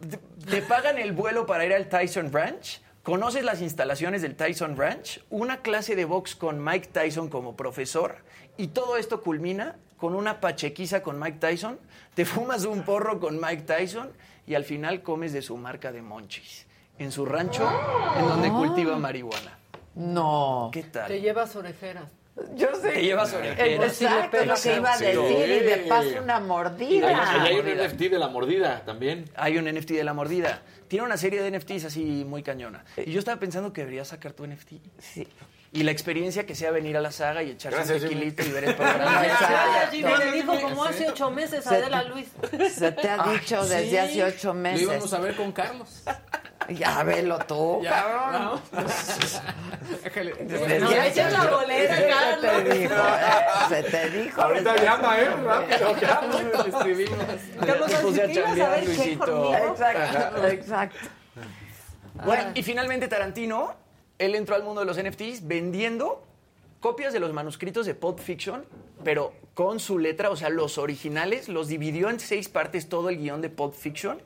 Te pagan el vuelo para ir al Tyson Ranch, conoces las instalaciones del Tyson Ranch, una clase de box con Mike Tyson como profesor y todo esto culmina con una pachequiza con Mike Tyson, te fumas un porro con Mike Tyson y al final comes de su marca de monchis en su rancho en donde cultiva marihuana. No. ¿Qué tal? Te llevas orejeras. Yo sé. Te llevas orejeras. Exacto, es lo que iba a Sí. decir. Y de paso una Hay, mordida. hay un NFT de la mordida también. Hay un NFT de la mordida. Tiene una serie de NFTs así muy cañona. Y yo estaba pensando que deberías sacar tu NFT. Sí. Y la experiencia que sea venir a la saga y echarse Gracias, un Jimmy. tequilito y ver el programa. Exacto. Jimmy le dijo como hace ocho meses a Adela Luis. Se te ha dicho desde Sí, hace ocho Lo meses. íbamos a ver con Carlos. Ya velo tú, Ya, cabrón. no. Déjale. Desde No, la bolera, Se te Carlos. dijo, eh, se te dijo. Ahorita llama, ¿eh? Rápido. Le escribimos. Carlos, a si te ibas a chambear, ver qué Luisito. conmigo. Exacto, exacto. Bueno, y finalmente Tarantino, él entró al mundo de los NFTs vendiendo copias de los manuscritos de Pulp Fiction, pero con su letra, o sea, los originales, los dividió en seis partes todo el guion de Pulp Fiction.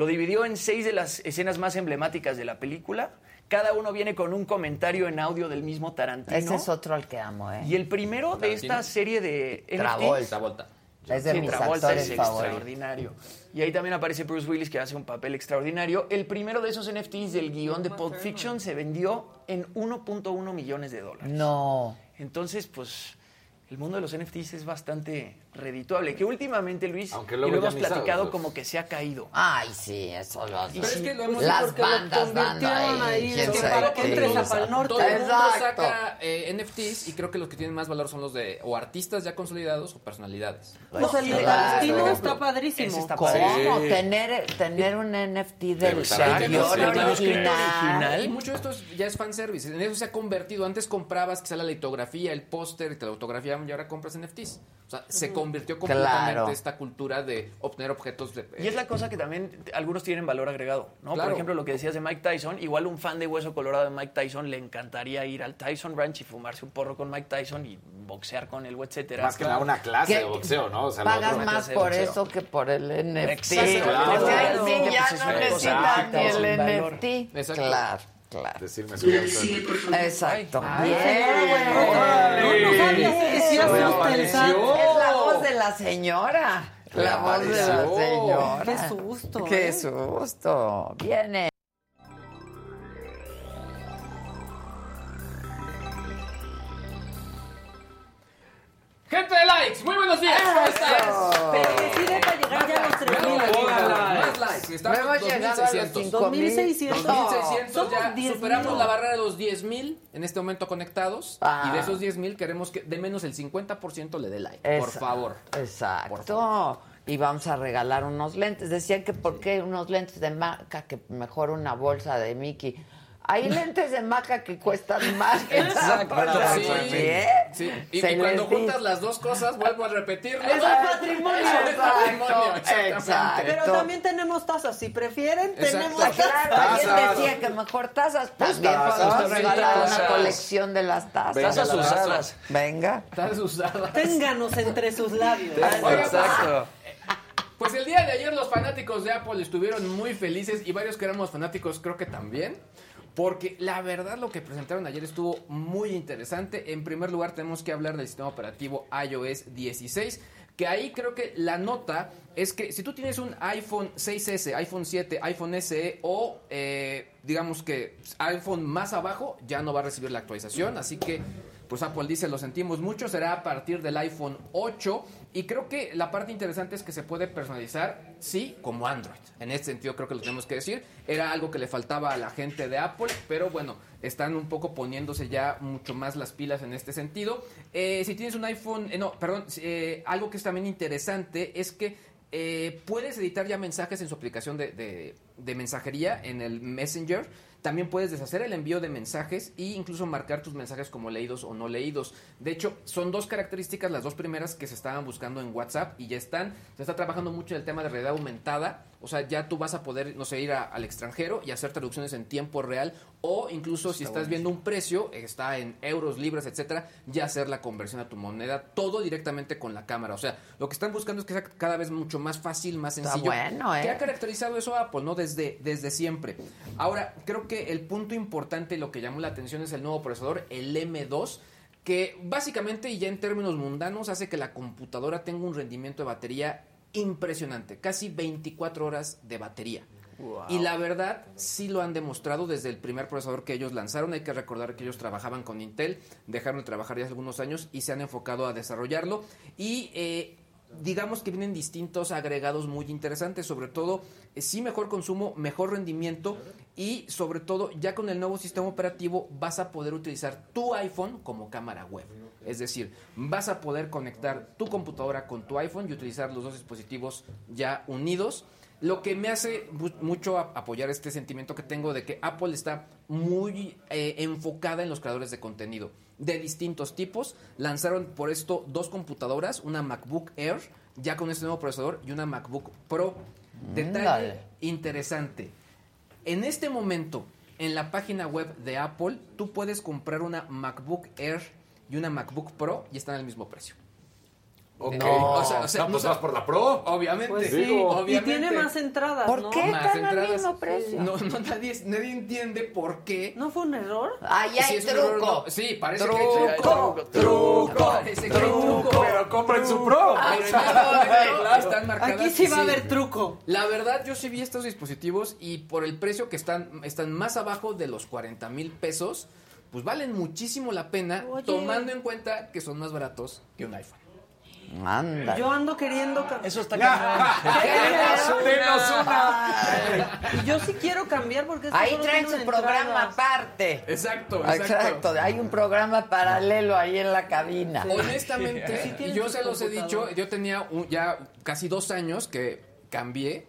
Lo dividió en seis de las escenas más emblemáticas de la película. Cada uno viene con un comentario en audio del mismo Tarantino. Ese es otro al que amo, ¿eh? Y el primero de esta serie de NFTs... Travolta. Es de Sí, mis Travolta actores es favoritos. extraordinario. Y ahí también aparece Bruce Willis que hace un papel extraordinario. El primero de esos NFTs del guion de Pulp Fiction se vendió en 1.1 millones de dólares. No. Entonces, pues, el mundo de los NFTs es bastante redituable. Que últimamente, Luis, Aunque y lo ya hemos ni sabes, platicado pues. como que se ha caído. Ay, sí, eso lo Pero es que lo hemos- Las porque lo bandas dando convirtieron ahí. ahí, quién es que sabe para que qué entres a. Pal Norte. Todo el mundo Exacto. saca eh, NFTs y creo que los que tienen más valor son los de o artistas ya consolidados o personalidades. Pues el de Claro. Tarantino está padrísimo. Está ¿Cómo? padre. Tener, tener un NFT del Exacto. guion Sí, claro, original. original. Y mucho de esto es- ya es fanservice. En eso se ha convertido. Antes comprabas quizá la litografía, el póster y te lo autografiaban y ahora compras NFTs. O sea, se convirtió completamente Claro. esta cultura de obtener objetos de... Y es la cosa que también algunos tienen valor agregado, ¿no? Claro. Por ejemplo, lo que decías de Mike Tyson, igual un fan de Hueso Colorado de Mike Tyson le encantaría ir al Tyson Ranch y fumarse un porro con Mike Tyson y boxear con él, etcétera. Más que nada una clase ¿Qué? de boxeo, ¿no? O sea, Pagas otro- más por eso que por el NFT. Exacto. Claro. Sí ya Pues es no ni sin el. NFT. Exacto. Claro, claro. Decirme su Exacto. Ay, Bien. No, no sabía que sí. SAT. Es la voz de la señora. La voz de la señora. Qué susto, Qué ¿eh? susto. Viene. Gente de likes, muy buenos días, ¿cómo están? Pero que sí deja llegar ya a los 3000. Estamos No en llegado a los 2600. 2600. 2600 Somos ya 10,000. superamos la barrera de los 10.000 en este momento conectados Ah. y de esos 10.000 queremos que de menos el 50% le dé like, por Esa- favor. Exacto. Y vamos a regalar unos lentes. Decían que por qué unos lentes de maca, que mejor una bolsa de Mickey. Hay lentes de maca que cuestan más. que Exacto, sí, ¿eh? sí. Y, y cuando dice. juntas las dos cosas, vuelvo a repetirlo. Es patrimonio. Es el patrimonio, exactamente. Exacto. Pero también tenemos tazas. Si prefieren, Exacto. tenemos Claro, tazas. alguien decía que mejor tazas. También tazas, podemos regalar una tazas. colección de las tazas. Venga, Tazas usadas. Venga. Estás usada. Ténganos entre sus labios. Exacto. Pues el día de ayer los fanáticos de Apple estuvieron muy felices y varios que éramos fanáticos creo que también. Porque la verdad lo que presentaron ayer estuvo muy interesante. En primer lugar tenemos que hablar del sistema operativo iOS 16. Que ahí creo que la nota es que si tú tienes un iPhone 6S, iPhone 7, iPhone SE o eh, digamos que iPhone más abajo, ya no va a recibir la actualización. Así que pues Apple dice, lo sentimos mucho, será a partir del iPhone 8. Y creo que la parte interesante es que se puede personalizar, sí, como Android. En este sentido creo que lo tenemos que decir. Era algo que le faltaba a la gente de Apple, pero bueno, están un poco poniéndose ya mucho más las pilas en este sentido. Eh, si tienes un iPhone, eh, no, perdón, eh, algo que es también interesante es que eh, puedes editar ya mensajes en su aplicación de, de- de mensajería en el Messenger. También puedes deshacer el envío de mensajes e incluso marcar tus mensajes como leídos o no leídos. De hecho, son dos características, las dos primeras que se estaban buscando en WhatsApp y ya están. Se está trabajando mucho en el tema de realidad aumentada. O sea, ya tú vas a poder, no sé, ir a- al extranjero y hacer traducciones en tiempo real. O incluso si estás viendo un precio, está en euros, libras, etcétera, ya hacer la conversión a tu moneda, todo directamente con la cámara. O sea, lo que están buscando es que sea cada vez mucho más fácil, más Está sencillo. bueno, ¿eh? ¿Qué ha caracterizado eso a Apple, ¿no? Desde, desde siempre. Ahora, creo que el punto importante, lo que llamó la atención es el nuevo procesador, el M2, que básicamente y ya en términos mundanos hace que la computadora tenga un rendimiento de batería impresionante, casi 24 horas de batería. Y la verdad, sí lo han demostrado desde el primer procesador que ellos lanzaron. Hay que recordar que ellos trabajaban con Intel, dejaron de trabajar ya hace algunos años y se han enfocado a desarrollarlo. Y eh, digamos que vienen distintos agregados muy interesantes, sobre todo, eh, sí mejor consumo, mejor rendimiento y sobre todo, ya con el nuevo sistema operativo vas a poder utilizar tu iPhone como cámara web. Es decir, vas a poder conectar tu computadora con tu iPhone y utilizar los dos dispositivos ya unidos. Lo que me hace mucho apoyar este sentimiento que tengo de que Apple está muy eh, enfocada en los creadores de contenido de distintos tipos. Lanzaron por esto dos computadoras, una MacBook Air, ya con este nuevo procesador, y una MacBook Pro. Detalle Ándale. interesante. En este momento, en la página web de Apple, tú puedes comprar una MacBook Air y una MacBook Pro y están al mismo precio. Ok. No, o sea, o sea, No, pues no- vas por la Pro. Obviamente. Pues sí. Digo, Y obviamente. tiene más entradas, ¿Por ¿no? qué Más están al entradas. mismo precio? No, no, nadie, nadie entiende por qué. ¿No fue un error? Ahí Sí, hay es un error, truco. no. Sí, parece Truco, que hay truco. truco, Parece que hay truco. Pero compren su Pro. Pero están marcadas. Aquí sí va a haber truco. La verdad, yo sí vi estos dispositivos y por el precio que están, están más abajo de los 40 mil pesos, pues valen muchísimo la pena, Oye. tomando en cuenta que son más baratos que un iPhone. Anda. Yo ando queriendo cambiar. Eso está. Y yo sí quiero cambiar porque Ahí traen su programa aparte. Exacto, exacto. Exacto. Hay un programa paralelo ahí en la cabina. Honestamente, yo se los he dicho, yo tenía un- ya casi dos años que cambié.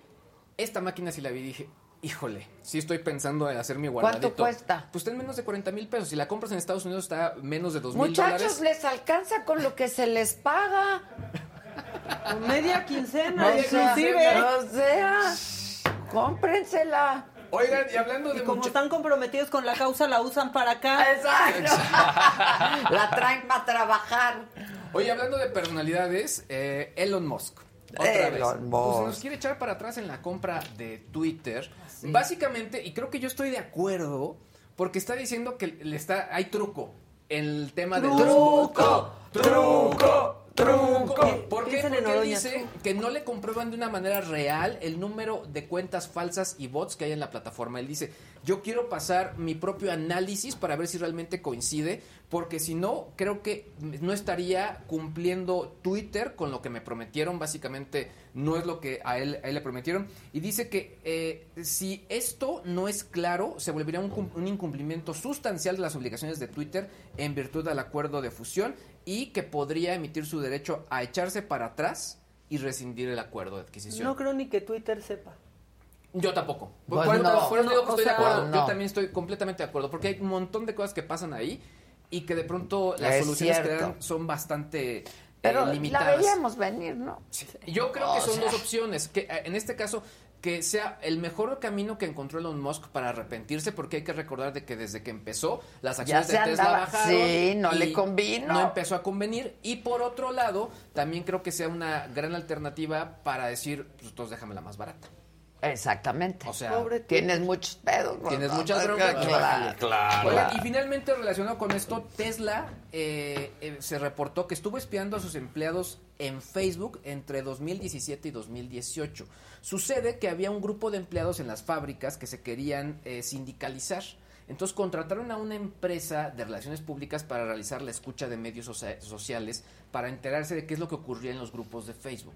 Esta máquina sí la vi y dije, híjole, sí estoy pensando en hacer mi guardadito. ¿Cuánto cuesta? Pues está en menos de 40 mil pesos. Si la compras en Estados Unidos está menos de 2 mil Muchachos, dólares. les alcanza con lo que se les paga. Media quincena, inclusive. O sea, cómprensela. Oigan, y hablando de Y como mucho- están comprometidos con la causa, la usan para acá. Exacto. La traen para trabajar. Oye, hablando de personalidades, eh, Elon Musk. Otra Elon vez. Pues Musk. nos quiere echar para atrás en la compra de Twitter. Básicamente, y creo que yo estoy de acuerdo, porque está diciendo que le está, hay truco en el tema de Truco, truco, truco. ¿Por qué? Piensen en Porque él Oroña. dice que no le comprueban de una manera real el número de cuentas falsas y bots que hay en la plataforma. Él dice, yo quiero pasar mi propio análisis para ver si realmente coincide, porque si no, creo que no estaría cumpliendo Twitter con lo que me prometieron. Básicamente no es lo que a él, a él le prometieron. Y dice que eh, si esto no es claro, se volvería un incumplimiento sustancial de las obligaciones de Twitter en virtud del acuerdo de fusión y que podría emitir su derecho a echarse para atrás y rescindir el acuerdo de adquisición. No creo ni que Twitter sepa. Yo tampoco. Pues por, no. por eso digo que No, estoy sea, de acuerdo. no. Yo también estoy completamente de acuerdo. Porque hay un montón de cosas que pasan ahí y que de pronto las Es soluciones que dan son bastante eh, Pero la veíamos venir, ¿no? Yo creo que O son sea. dos opciones. Que eh, en este caso que sea el mejor camino que encontró Elon Musk para arrepentirse, porque hay que recordar de que desde que empezó las acciones de Tesla andaba- bajaron. sí, no le convino. No empezó a convenir. Y por otro lado, también creo que sea una gran alternativa para decir, pues entonces déjame la más barata. Exactamente. O sea, Pobre Tienes muchos pedos. ¿no? Tienes muchas pues, Claro, Claro. Y finalmente relacionado con esto, Tesla eh, eh, se reportó que estuvo espiando a sus empleados en Facebook entre 2017 y 2018. Sucede que había un grupo de empleados en las fábricas que se querían eh, sindicalizar. Entonces contrataron a una empresa de relaciones públicas para realizar la escucha de medios socia- sociales para enterarse de qué es lo que ocurría en los grupos de Facebook.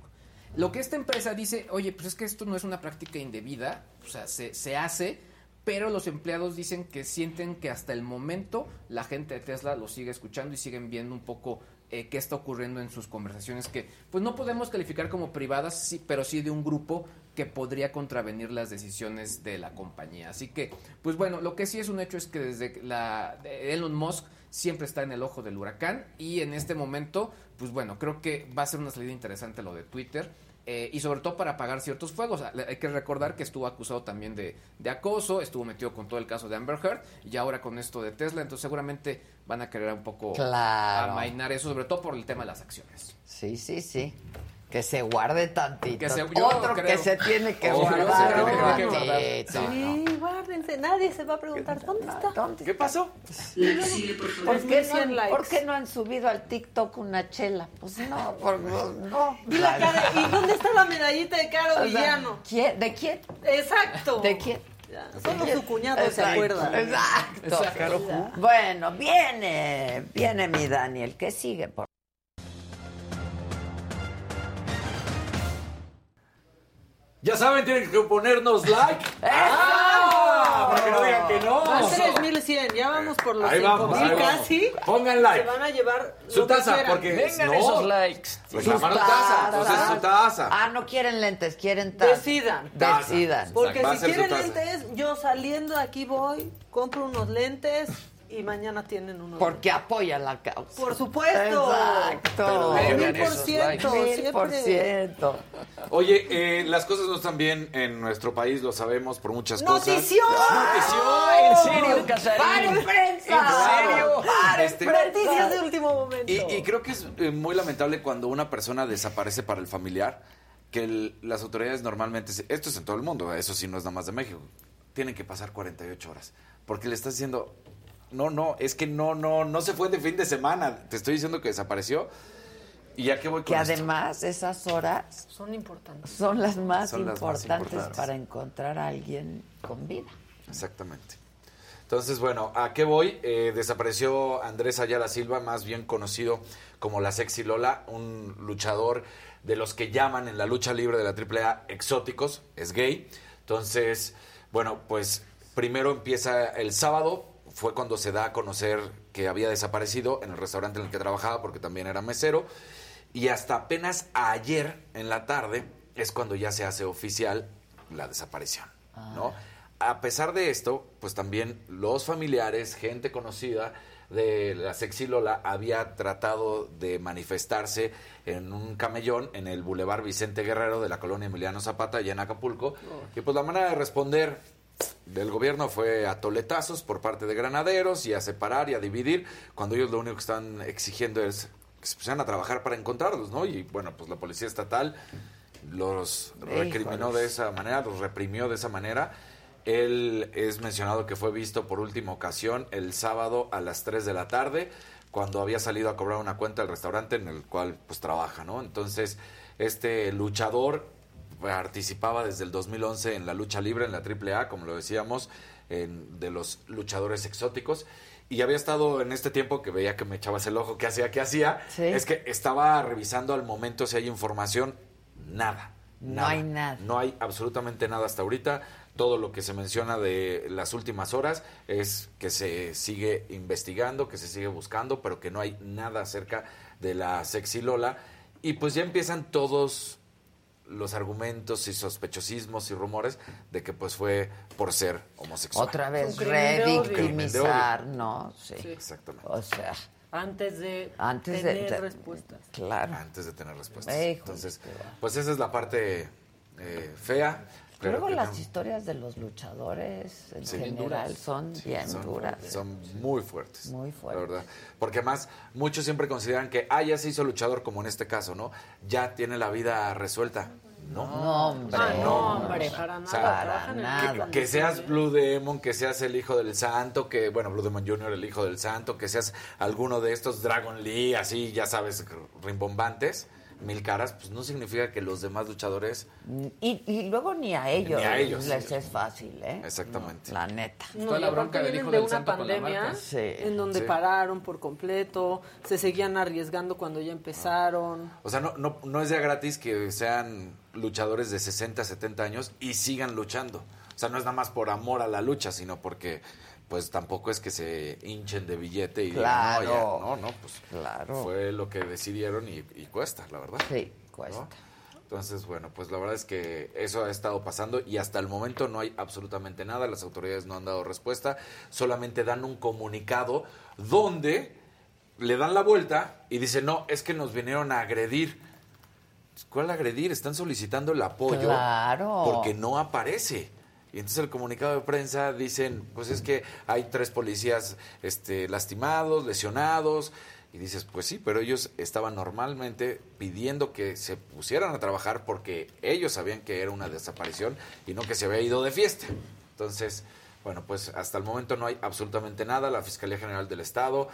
Lo que esta empresa dice, oye, pues es que esto no es una práctica indebida, o sea, se, se hace, pero los empleados dicen que sienten que hasta el momento la gente de Tesla lo sigue escuchando y siguen viendo un poco eh, qué está ocurriendo en sus conversaciones que pues no podemos calificar como privadas, sí, pero sí de un grupo que podría contravenir las decisiones de la compañía. Así que, pues bueno, lo que sí es un hecho es que desde la Elon Musk siempre está en el ojo del huracán y en este momento, pues bueno, creo que va a ser una salida interesante lo de Twitter. eh, y sobre todo para pagar ciertos fuegos. Sea, Hay que recordar que estuvo acusado también de, de acoso, estuvo metido con todo el caso de Amber Heard y ahora con esto de Tesla, entonces seguramente van a querer un poco Claro. amainar eso, sobre todo por el tema de las acciones. Sí, sí, sí. Que se guarde tantito. Que se- Otro creo. que se tiene que Oh, guardar. creo que tiene que guardar. ratito, ¿no? Sí, guárdense. Nadie se va a preguntar, ¿dónde está? ¿Qué pasó? ¿Por qué, 100 no, likes. por qué no han subido al TikTok una chela? Pues no, por, no. Vi la cara, ¿Y dónde está la medallita de Caro O sea, Villano? ¿quién- ¿De quién? Exacto. ¿De quién? Ya, Solo su cuñado se Exacto, acuerda. Exacto. Q. Bueno, viene, viene mi Daniel. ¿Qué sigue? Por... Ya saben, tienen que ponernos like. ¡Ah! Para que no digan que no. Van 3100, ya vamos por los Ahí vamos, 5000 ahí vamos. casi. Pongan like. Se van a llevar Su lo que taza, quieran. porque Vengan no. esos likes. Reclamaron taza, entonces su taza. Ah, no quieren lentes, quieren taza. Decidan. Taza. Decidan. Porque Va a si ser su quieren taza. lentes, yo saliendo de aquí voy, compro unos lentes y mañana tienen unos Porque apoyan la causa. Por supuesto. Exacto. Mil por ciento, Mil por ciento. Oye, eh, las cosas no están bien en nuestro país, lo sabemos por muchas cosas. ¡Notición! ¿En serio, Casarín? ¡Paren prensa! ¿En serio? ¡Paren Este- Noticias de prensa! último momento. Y, y creo que es eh, muy lamentable cuando una persona desaparece para el familiar, que el- las autoridades normalmente, esto es en todo el mundo, eso sí no es nada más de México, tienen que pasar 48 horas, porque le estás diciendo, no, no, es que no, no, no se fue de fin de semana, te estoy diciendo que desapareció, y ya que voy con Que esto? además esas horas Son importantes. son las más, Son las más importantes, importantes. para encontrar a alguien con vida. Exactamente. Entonces, bueno, ¿a qué voy? Eh, desapareció Andrés Ayala Silva, más bien conocido como la Sexy Lola, un luchador de los que llaman en la lucha libre de la AAA exóticos, es gay. Entonces, bueno, pues primero empieza el sábado, fue cuando se da a conocer que había desaparecido en el restaurante en el que trabajaba, porque también era mesero, y hasta apenas ayer en la tarde es cuando ya se hace oficial la desaparición, ¿no? A pesar de esto, pues también los familiares, gente conocida, de la sexy Lola había tratado de manifestarse en un camellón en el Boulevard Vicente Guerrero de la colonia Emiliano Zapata, allá en Acapulco. Y pues la manera de responder del gobierno fue a toletazos por parte de granaderos y a separar y a dividir, cuando ellos lo único que están exigiendo es que se pusieran a trabajar para encontrarlos, ¿no? Y bueno, pues la policía estatal los recriminó de esa manera, los reprimió de esa manera. Él es mencionado que fue visto por última ocasión el sábado a las 3 de la tarde, cuando había salido a cobrar una cuenta del restaurante en el cual pues trabaja, ¿no? Entonces, este luchador participaba desde el 2011 en la lucha libre, en la AAA, como lo decíamos, en- de los luchadores exóticos. Y había estado en este tiempo que veía que me echabas el ojo, ¿qué hacía? ¿Qué hacía? Sí. Es que estaba revisando al momento si hay información. Nada. No hay nada. No hay absolutamente nada hasta ahorita. Todo lo que se menciona de las últimas horas es que se sigue investigando, que se sigue buscando, pero que no hay nada acerca de la sexy Lola. Y pues ya empiezan todos los argumentos y sospechosismos y rumores de que pues fue por ser homosexual. Otra vez revictimizar, ¿no? Sí. Sí. Exactamente. O sea, Antes de Antes de- tener de- respuestas. claro. Antes de tener respuestas. Entonces, pues esa es la parte eh, fea. Pero Luego que las no- historias de los luchadores en Sí. general son bien son, duras. Son muy fuertes. Muy La fuertes. verdad. Porque además, muchos siempre consideran que, ah, ya se hizo luchador, como en este caso, ¿no? Ya tiene la vida resuelta. No, No, hombre. Ah, no, hombre, para O sea, nada. trabajan en el nada. mundo Que seas. Blue Demon, que seas el hijo del santo, que, bueno, Blue Demon Jr., el hijo del santo, que seas alguno de estos Dragon Lee, así, ya sabes, rimbombantes, mil caras, pues no significa que los demás luchadores. Y, y luego ni a ellos, Ni a ellos. les es fácil, ¿eh? Exactamente. La neta. No, Toda la bronca del vienen hijo de del una santo con la pandemia. Sí. en donde Sí. pararon por completo, se seguían arriesgando cuando ya empezaron. O sea, no, no, no es ya gratis que sean luchadores de 60, 70 años y sigan luchando. O sea, no es nada más por amor a la lucha, sino porque pues tampoco es que se hinchen de billete y digan, Claro. no, ya, no, no, pues Claro. fue lo que decidieron y, y cuesta, la verdad. Sí, cuesta. ¿no? Entonces, bueno, pues la verdad es que eso ha estado pasando y hasta el momento no hay absolutamente nada, las autoridades no han dado respuesta, solamente dan un comunicado donde le dan la vuelta y dicen, no, es que nos vinieron a agredir. ¿Cuál agredir? Están solicitando el apoyo Claro. porque no aparece. Y entonces el comunicado de prensa dicen, pues es que hay tres policías este, lastimados, lesionados. Y dices, pues sí, pero ellos estaban normalmente pidiendo que se pusieran a trabajar porque ellos sabían que era una desaparición y no que se había ido de fiesta. Entonces, bueno, pues hasta el momento no hay absolutamente nada. La Fiscalía General del Estado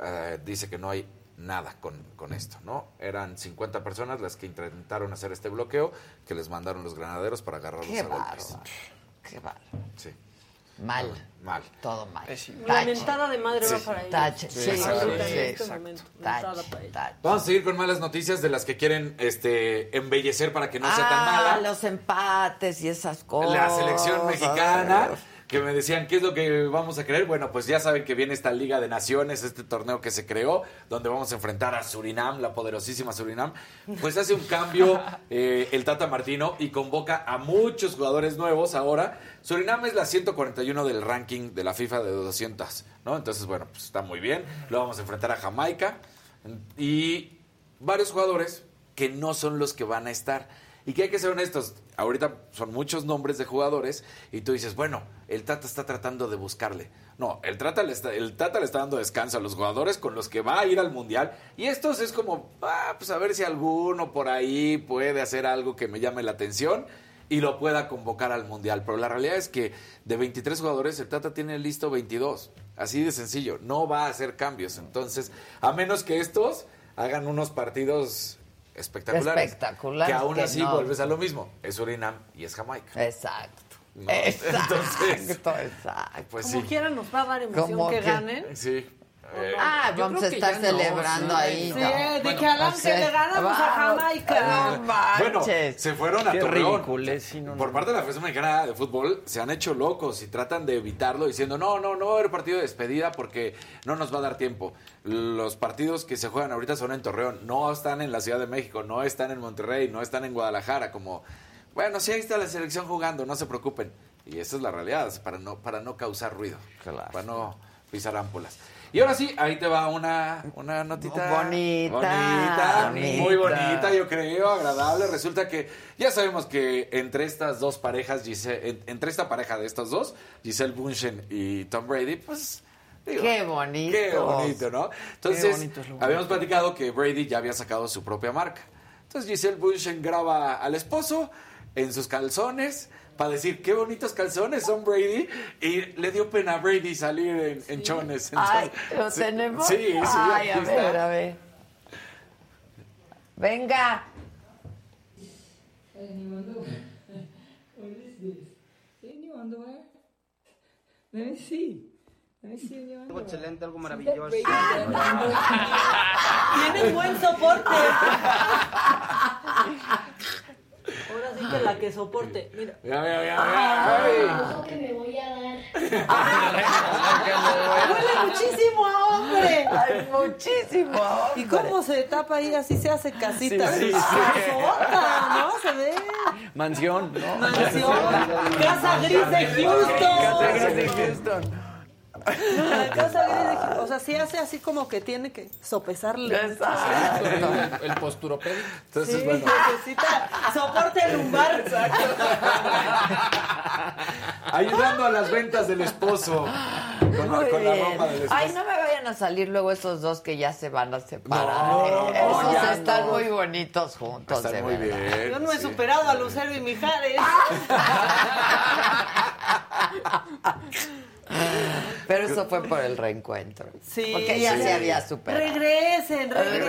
eh, dice que no hay nada con, con esto, ¿no? Eran 50 personas las que intentaron hacer este bloqueo, que les mandaron los granaderos para agarrarlos Qué a golpes. bárbaro. Qué bárbaro. Sí, Mal. mal. Todo mal. La mentada de madre va Sí. para ellos. Tache. Sí, Sí, exacto. Sí, este exacto. momento. Tache. Vamos a seguir con malas noticias de las que quieren este embellecer para que no sea tan ah, mala. los empates y esas cosas. La selección mexicana, que me decían, ¿qué es lo que vamos a creer? Bueno, pues ya saben que viene esta Liga de Naciones, este torneo que se creó, donde vamos a enfrentar a Surinam, la poderosísima Surinam. Pues hace un cambio eh, el Tata Martino y convoca a muchos jugadores nuevos ahora. Surinam es la 141 del ranking de la FIFA de 200, ¿no? Entonces, bueno, pues está muy bien. Lo vamos a enfrentar a Jamaica y varios jugadores que no son los que van a estar. Y que hay que ser honestos, ahorita son muchos nombres de jugadores y tú dices, bueno, el Tata está tratando de buscarle. No, el Tata le está, el Tata le está dando descanso a los jugadores con los que va a ir al Mundial. Y estos es como, ah, pues a ver si alguno por ahí puede hacer algo que me llame la atención y lo pueda convocar al Mundial. Pero la realidad es que de 23 jugadores, el Tata tiene listo 22. Así de sencillo, no va a hacer cambios. Entonces, a menos que estos hagan unos partidos espectaculares. Espectaculares, Que aún que así no. vuelves a lo mismo. Es Surinam y es Jamaica. Exacto. ¿no? Exacto, Entonces, exacto. pues Como sí. quieran, nos va a dar emoción Como que, que- ganen. Sí. Eh, Ah, Yo vamos creo a que estar no, celebrando ahí. Sí, ¿no? de Bueno, que Alan sea, le ganamos a vamos. Jamaica. No Bueno, se fueron a Qué Torreón. ridiculez, sí, no, Por no. parte de la Federación Mexicana de Fútbol se han hecho locos y tratan de evitarlo diciendo, no, no, no va a haber partido de despedida porque no nos va a dar tiempo. Los partidos que se juegan ahorita son en Torreón, no están en la Ciudad de México, no están en Monterrey, no están en Guadalajara, como, bueno, sí, ahí está la selección jugando, no se preocupen. Y esa es la realidad, para no, para no causar ruido, Claro. para no pisar ámpulas. Y ahora sí, ahí te va una, una notita. Bonita, Bonita. bonita. Muy bonita, yo creo, agradable. Resulta que ya sabemos que entre estas dos parejas, Gise- en- entre esta pareja de estos dos, Giselle Bunchen y Tom Brady, pues. digo, Qué bonito. Qué bonito, ¿no? Entonces, bonito habíamos platicado que Brady ya había sacado su propia marca. Entonces Giselle Bunchen graba al esposo en sus calzones para decir qué bonitos calzones son Brady y le dio pena a Brady salir en, en chones. Ay, Entonces, ¿lo sí, tenemos? Sí, sí, Ay, a ver, a ver. Venga. What is this? In your underwear? Let me see. Let me see in your Algo excelente, algo maravilloso. that baby? Tiene buen soporte. Ahora sí que la que soporte. Mira. Mira, mira, mira, mira. Ay. Lo que me voy a dar. Huele muchísimo a hombre. Ay, muchísimo a ¿Y cómo se tapa ahí? Así se hace casita. Sí, sí, sí. Casota, ¿no? Se ve. Mansión, ¿no? Mansión. Casa gris de Houston. Casa gris de Houston. La casa gris de Houston. O sea, sí hace así como que tiene que sopesarle. El, el posturopédico. Entonces, Sí, bueno. necesita soporte lumbar. Ayudando a las ventas del esposo. Con, la, Muy con la bien. ropa del esposo. Ay, no me vayan a salir luego esos dos que ya se van a separar. No, ¿eh? no, Esos están no. muy bonitos juntos. Están muy verdad. bien. Yo no he superado a Lucero y Mijares. Pero eso fue por el reencuentro. Sí. Porque ella se había superado. Regresen, regresen.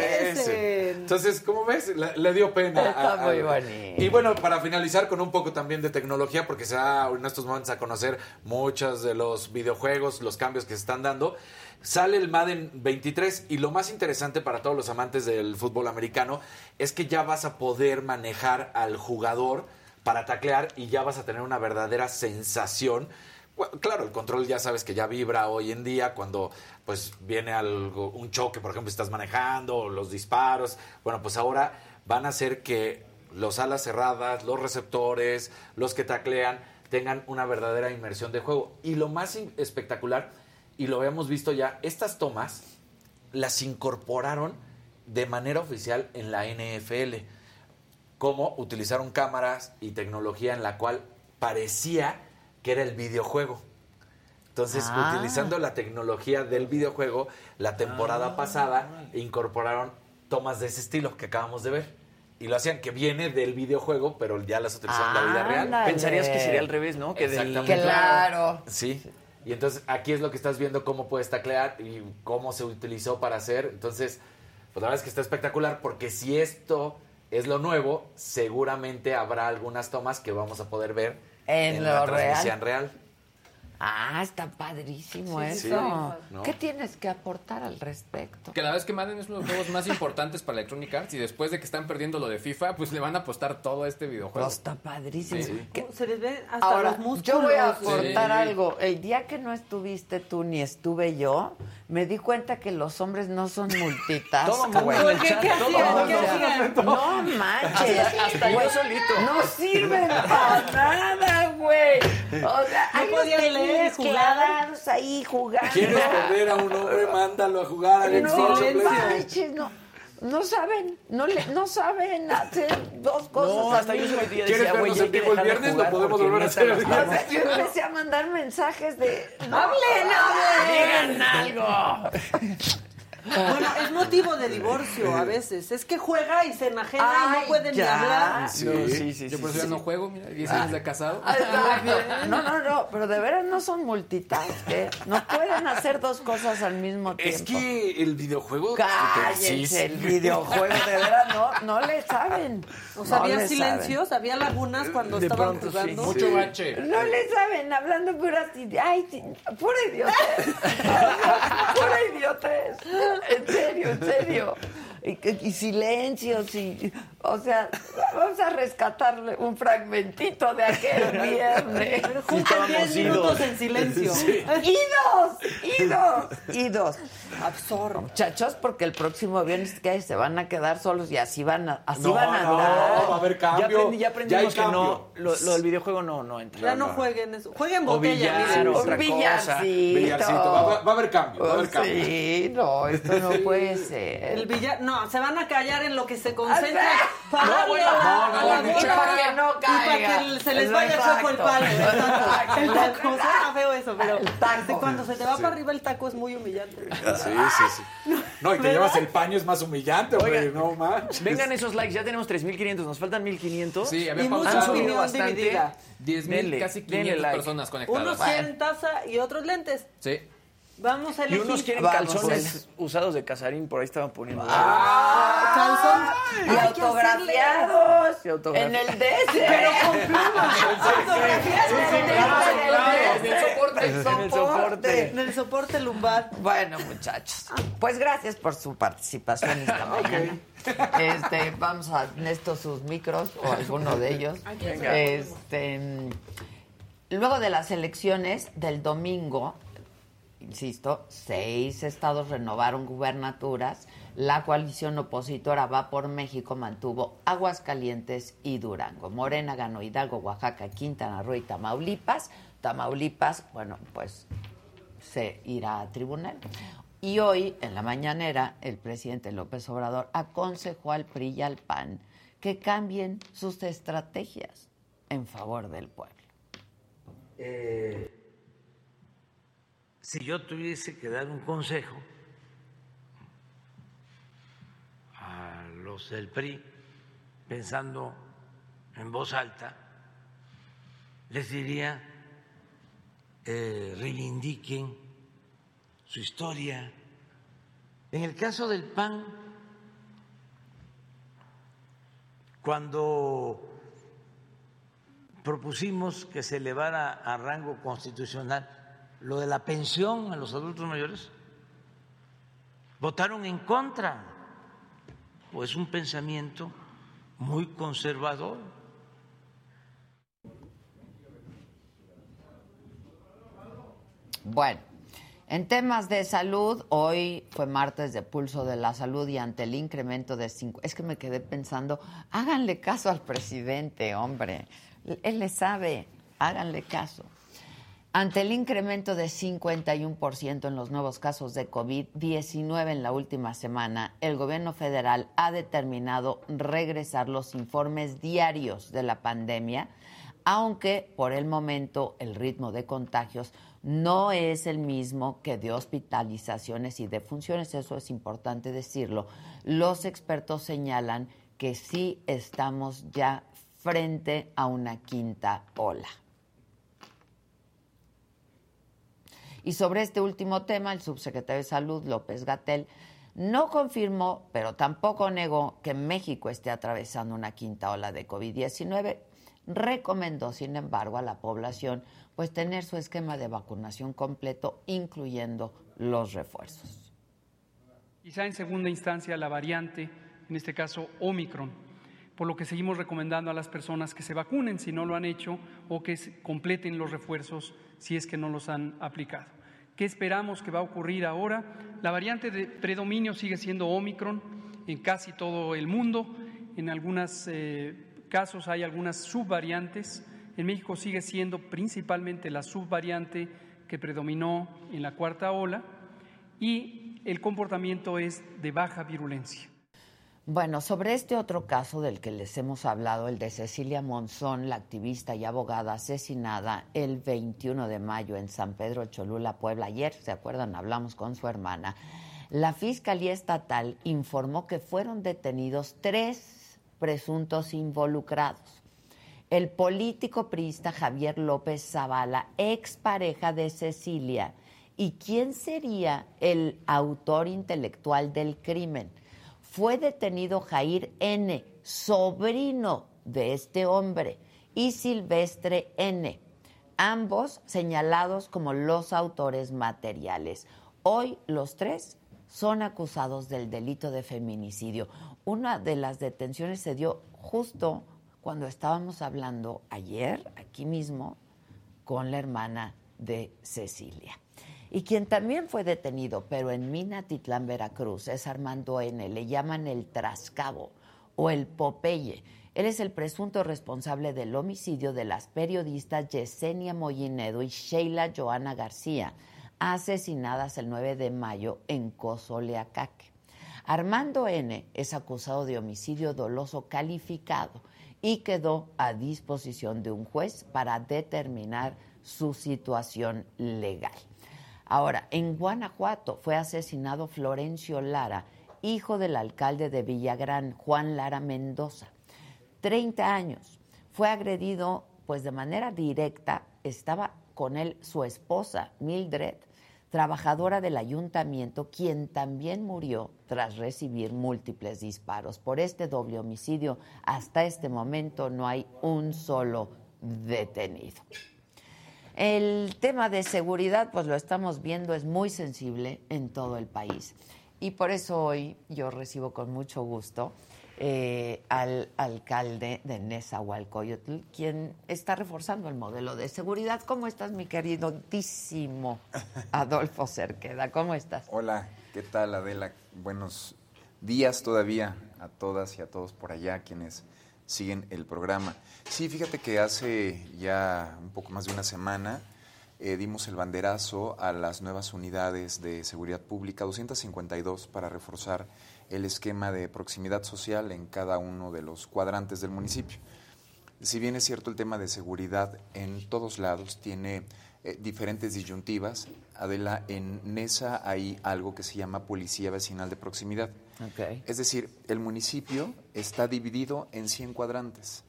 Regresen. Entonces, ¿cómo ves? Le, le dio pena. Está a- a- muy bonito. Y bueno, para finalizar con un poco también de tecnología, porque se da en estos momentos a conocer muchos de los videojuegos, los cambios que se están dando. Sale el Madden 23 y lo más interesante para todos los amantes del fútbol americano es que ya vas a poder manejar al jugador para taclear y ya vas a tener una verdadera sensación. Claro, el control ya sabes que ya vibra hoy en día cuando pues viene algo, un choque, por ejemplo, estás manejando, los disparos. Bueno, pues ahora van a hacer que los alas cerradas, los receptores, los que taclean, tengan una verdadera inmersión de juego. Y lo más espectacular, y lo habíamos visto ya, estas tomas las incorporaron de manera oficial en la NFL. Cómo utilizaron cámaras y tecnología en la cual parecía que era el videojuego. Entonces, Ah. utilizando la tecnología del videojuego, la temporada pasada incorporaron tomas de ese estilo que acabamos de ver. Y lo hacían que viene del videojuego, pero ya las utilizaron en la vida real. Pensarías que sería al revés, ¿no? Que del- Exactamente. Claro. Sí. Y entonces aquí es lo que estás viendo cómo puedes taclear y cómo se utilizó para hacer. Entonces, pues la verdad es que está espectacular porque si esto es lo nuevo, seguramente habrá algunas tomas que vamos a poder ver En la lo transmisión real. Ah, está padrísimo Sí, eso. sí, ¿no? ¿Qué tienes que aportar al respecto? Que la verdad es que Madden es uno de los juegos más importantes para Electronic Arts y después de que están perdiendo lo de FIFA, pues le van a apostar todo a este videojuego. Pues está padrísimo. Sí. ¿Qué- Se les ven hasta Ahora, los músculos. yo voy a aportar Sí. algo. El día que no estuviste tú ni estuve yo, me di cuenta que los hombres no son multitask. Todo mundo güey. en el ¿Qué- chat, qué todo hacían? mundo. ¿Qué hacían? No manches. Hasta- hasta yo solito. No sirven para nada. O sea, No hay unos leer, jugar. ahí jugando. ¿Quieres perder a un hombre? Mándalo a jugar al No o manches, no. No saben, no, le, no saben hacer dos cosas. No, hasta yo ¿Quieres decía, güey, vernos en que vivo el viernes? Lo podemos volver a hacer estamos- viernes. Yo empecé a mandar mensajes de ¡Hablen, hablen! ¡Digan algo! Bueno, es motivo de divorcio a veces. Es que juega y se enajena y no pueden ni hablar. Sí, sí, sí. Yo por eso sí. ya no juego, mira, 10 años de casado. Exacto. No, no, no, pero de veras no son multitask, ¿eh? No pueden hacer dos cosas al mismo tiempo. Es que el videojuego... Cállense, Sí, el videojuego, de veras, no, no le saben. O sea, No había le silencios, había lagunas cuando De estaban pronto, sí. jugando. Mucho bache. No le saben, hablando puras ide- Ay, pura idiotez. pura idiotez. En serio, en serio. y, y silencios y, o sea, vamos a rescatarle un fragmentito de aquel viernes. Pero juntos 10 minutos en silencio. Sí. Y dos, y dos, y dos. Absorbo. Muchachos, porque el próximo viernes que se van a quedar solos y así van a, así No, van a no, andar. va a haber cambio. Ya, aprendí- ya aprendimos Ya que no, lo, lo del videojuego no, no entra. Ya no jueguen eso. Jueguen O botella, billar. Billarcito, va, va- va a haber cambio, va a haber cambio. Sí, no, esto no puede ser. El billar, no, se van a callar en lo que se concentran para No, no, no, la no, para que no y para caiga. que se les Es vaya exacto. chueco el palo. El taco. El taco, suena feo eso, pero El taco. cuando se te va Sí. para arriba el taco es muy humillante. Sí, sí, sí. No, y te ¿Verdad? llevas el paño, es más humillante, güey. No manches. Vengan esos likes, ya tenemos 3.500, nos faltan 1.500. Sí, había Y mucha pausado. opinión bastante. dividida. 10 mil, Denle, casi denle 500 like. personas conectadas. Unos quieren taza y otros lentes. Sí. Vamos a Y elegir. unos quieren Vamos, calzones usados de casarín, por ahí estaban poniendo. Ah, calzón. Y autografiados Sí, autografiados. en el DS. Pero con plumas. Autografiados En el soporte. El En el soporte. En el soporte lumbar. Bueno, muchachos, pues gracias por su participación esta mañana. Este, vamos a estos sus micros o alguno de ellos. Este, luego de las elecciones del domingo, insisto, seis estados renovaron gubernaturas. La coalición opositora Va por México mantuvo Aguascalientes y Durango. Morena ganó Hidalgo, Oaxaca, Quintana Roo y Tamaulipas. Tamaulipas, bueno, pues se irá a tribunal. Y hoy, en la mañanera, el presidente López Obrador aconsejó al PRI y al PAN que cambien sus estrategias en favor del pueblo. Eh, si yo tuviese que dar un consejo a los del PRI, pensando en voz alta, les diría, eh, reivindiquen su historia. En el caso del PAN, cuando propusimos que se elevara a rango constitucional lo de la pensión a los adultos mayores, votaron en contra, pues un pensamiento muy conservador. Bueno, en temas de salud, hoy fue martes de pulso de la salud y ante el incremento de cinco, es que me quedé pensando, háganle caso al presidente, hombre, él le sabe, háganle caso. Ante el incremento de 51% en los nuevos casos de COVID-19 en la última semana, el gobierno federal ha determinado regresar los informes diarios de la pandemia, aunque por el momento el ritmo de contagios no es el mismo que de hospitalizaciones y defunciones, eso es importante decirlo. Los expertos señalan que sí estamos ya frente a una quinta ola. Y sobre este último tema, el subsecretario de Salud, López Gatel, no confirmó, pero tampoco negó que México esté atravesando una quinta ola de COVID-19. Recomendó, sin embargo, a la población pues tener su esquema de vacunación completo, incluyendo los refuerzos. Quizá en segunda instancia la variante, en este caso Omicron, por lo que seguimos recomendando a las personas que se vacunen si no lo han hecho o que completen los refuerzos si es que no los han aplicado. ¿Qué esperamos que va a ocurrir ahora? La variante de predominio sigue siendo Omicron en casi todo el mundo. En algunos casos hay algunas subvariantes. En México sigue siendo principalmente la subvariante que predominó en la cuarta ola y el comportamiento es de baja virulencia. Bueno, sobre este otro caso del que les hemos hablado, el de Cecilia Monzón, la activista y abogada asesinada el 21 de mayo en San Pedro Cholula, Puebla. Ayer, ¿se acuerdan? Hablamos con su hermana. La Fiscalía Estatal informó que fueron detenidos tres presuntos involucrados. El político priista Javier López Zavala, expareja de Cecilia, y quién sería el autor intelectual del crimen fue detenido Jair N., sobrino de este hombre, y Silvestre N., ambos señalados como los autores materiales. Hoy los tres son acusados del delito de feminicidio. Una de las detenciones se dio justo cuando estábamos hablando ayer, aquí mismo, con la hermana de Cecilia. Y quien también fue detenido, pero en Minatitlán, Veracruz, es Armando N. Le llaman el Trascabo o el Popeye. Él es el presunto responsable del homicidio de las periodistas Yesenia Mollinedo y Sheila Joana García, asesinadas el 9 de mayo en Cozoleacaque. Armando N. es acusado de homicidio doloso calificado y quedó a disposición de un juez para determinar su situación legal. Ahora, en Guanajuato fue asesinado Florencio Lara, hijo del alcalde de Villagrán, Juan Lara Mendoza. 30 años. Fue agredido pues de manera directa, estaba con él su esposa, Mildred, trabajadora del ayuntamiento, quien también murió tras recibir múltiples disparos. Por este doble homicidio, hasta este momento no hay un solo detenido. El tema de seguridad, pues lo estamos viendo, es muy sensible en todo el país. Y por eso hoy yo recibo con mucho gusto eh, al alcalde de Nezahualcóyotl, quien está reforzando el modelo de seguridad. ¿Cómo estás, mi queridísimo Adolfo Cerqueda? ¿Cómo estás? Hola, ¿qué tal, Adela? Buenos días todavía a todas y a todos por allá quienes siguen el programa. Sí, fíjate que hace ya un poco más de una semana eh, dimos el banderazo a las nuevas unidades de seguridad pública, 252, para reforzar el esquema de proximidad social en cada uno de los cuadrantes del municipio. Si bien es cierto el tema de seguridad en todos lados tiene eh, diferentes disyuntivas, Adela, en NESA hay algo que se llama Policía Vecinal de Proximidad. Es decir, el municipio está dividido en 100 cuadrantes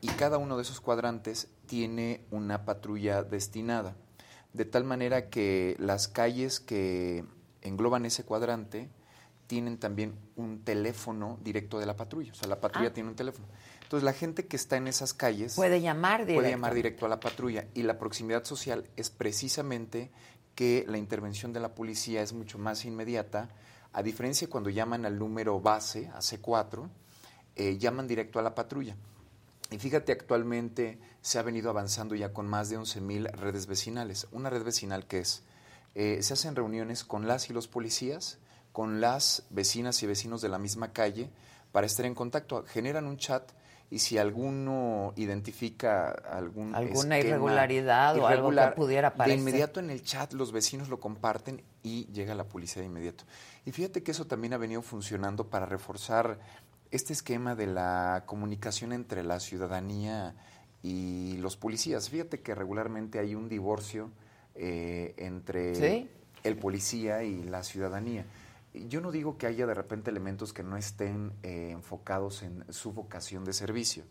y cada uno de esos cuadrantes tiene una patrulla destinada, de tal manera que las calles que engloban ese cuadrante tienen también un teléfono directo de la patrulla. O sea, la patrulla Ah. tiene un teléfono. Entonces, la gente que está en esas calles Puede llamar puede llamar directo a la patrulla. Y la proximidad social es precisamente que la intervención de la policía es mucho más inmediata, a diferencia de cuando llaman al número base, a C4, eh, llaman directo a la patrulla. Y fíjate, actualmente se ha venido avanzando ya con más de 11.000 redes vecinales. Una red vecinal que es, eh, se hacen reuniones con las y los policías, con las vecinas y vecinos de la misma calle, para estar en contacto. Generan un chat y si alguno identifica algún Alguna irregularidad o algo que pudiera de aparecer. inmediato en el chat los vecinos lo comparten y llega la policía de inmediato. Y fíjate que eso también ha venido funcionando para reforzar este esquema de la comunicación entre la ciudadanía y los policías. Fíjate que regularmente hay un divorcio eh, entre ¿Sí? el policía y la ciudadanía. Yo no digo que haya de repente elementos que no estén eh, enfocados en su vocación de servicio.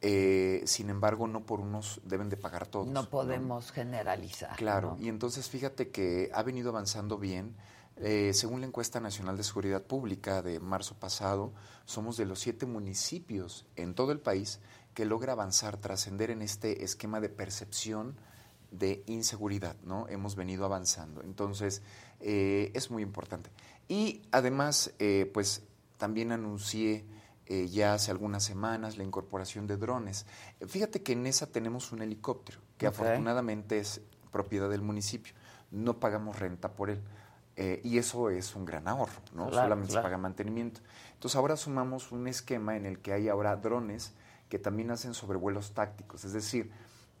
Eh, sin embargo, no por unos deben de pagar todos. No podemos generalizar. Claro, ¿no? y entonces fíjate que ha venido avanzando bien. Eh, según la encuesta nacional de seguridad pública de marzo pasado, somos de los siete municipios en todo el país que logra avanzar, trascender en este esquema de percepción de inseguridad, ¿no? Hemos venido avanzando. Entonces, eh, es muy importante. Y además, eh, pues también anuncié eh, ya hace algunas semanas la incorporación de drones. Fíjate que en esa tenemos un helicóptero, que afortunadamente es propiedad del municipio. No pagamos renta por él. Eh, y eso es un gran ahorro, ¿no? Claro, Solamente claro. se paga mantenimiento. Entonces ahora sumamos un esquema en el que hay ahora drones que también hacen sobrevuelos tácticos. Es decir,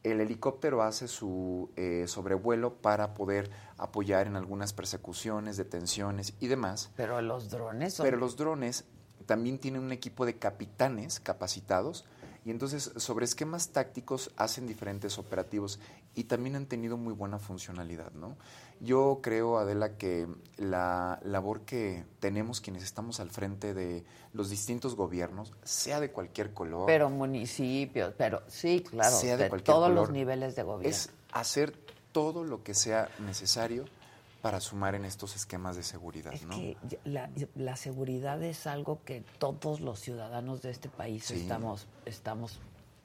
el helicóptero hace su eh, sobrevuelo para poder apoyar en algunas persecuciones, detenciones y demás. Pero los drones son... Pero los drones también tienen un equipo de capitanes capacitados y entonces sobre esquemas tácticos hacen diferentes operativos y también han tenido muy buena funcionalidad, ¿no? Yo creo, Adela, que la labor que tenemos quienes estamos al frente de los distintos gobiernos, sea de cualquier color, Pero municipios, pero sí, claro, sea de de cualquier todos los niveles de gobierno. es hacer todo lo que sea necesario para sumar en estos esquemas de seguridad, ¿no? que la, la seguridad es algo que todos los ciudadanos de este país Sí. estamos, estamos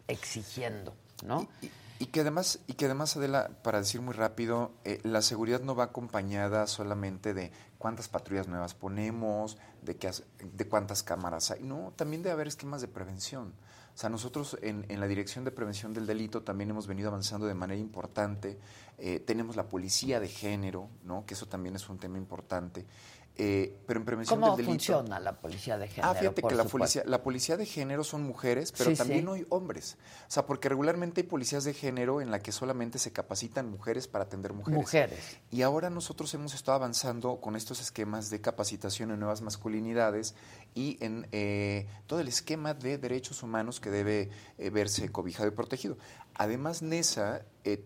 exigiendo, ¿no? Y que además, y que además Adela, para decir muy rápido, eh, la seguridad no va acompañada solamente de cuántas patrullas nuevas ponemos, de, qué, de cuántas cámaras hay. No, también debe haber esquemas de prevención. O sea, nosotros en, en la Dirección de Prevención del Delito también hemos venido avanzando de manera importante. Eh, tenemos la policía de género, ¿no? que eso también es un tema importante. Eh, pero en prevención ¿Cómo del delito... funciona la policía de género? Ah, fíjate por que la policía, la policía de género son mujeres, pero Sí, también sí. hay hombres. O sea, porque regularmente hay policías de género en la que solamente se capacitan mujeres para atender mujeres. Mujeres. Y ahora nosotros hemos estado avanzando con estos esquemas de capacitación en nuevas masculinidades y en eh, todo el esquema de derechos humanos que debe eh, verse cobijado y protegido. Además, NESA eh,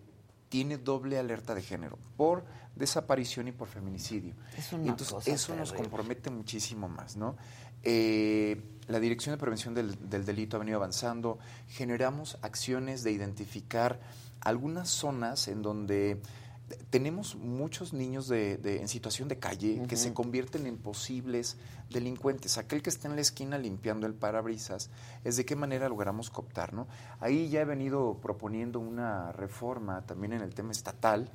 tiene doble alerta de género por desaparición y por feminicidio. Es una entonces cosa eso nos compromete muchísimo más, ¿no? Eh, la Dirección de Prevención del, del Delito ha venido avanzando. Generamos acciones de identificar algunas zonas en donde tenemos muchos niños de, de- en situación de calle que se convierten en posibles delincuentes. Aquel que está en la esquina limpiando el parabrisas es de qué manera logramos cooptar, ¿no? Ahí ya he venido proponiendo una reforma también en el tema estatal,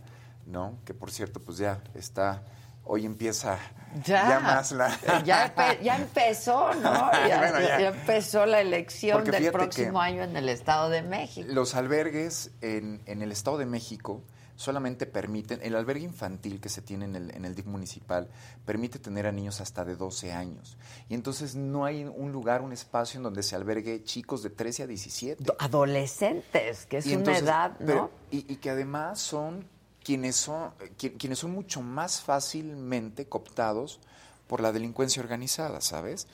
¿no? Que por cierto, pues ya está, hoy empieza Ya, más la... ya, ya empezó, ¿no? Ya, Bueno, ya. ya empezó la elección del próximo año en el Estado de México. Los albergues en, en el Estado de México solamente permiten, el albergue infantil que se tiene en el, en el DIF municipal permite tener a niños hasta de 12 años. Y entonces no hay un lugar, un espacio en donde se albergue chicos de 13 a 17. Adolescentes, que es Y una entonces, edad, ¿no? pero- y, y que además son quienes son qui- quienes son mucho más fácilmente cooptados por la delincuencia organizada, ¿sabes?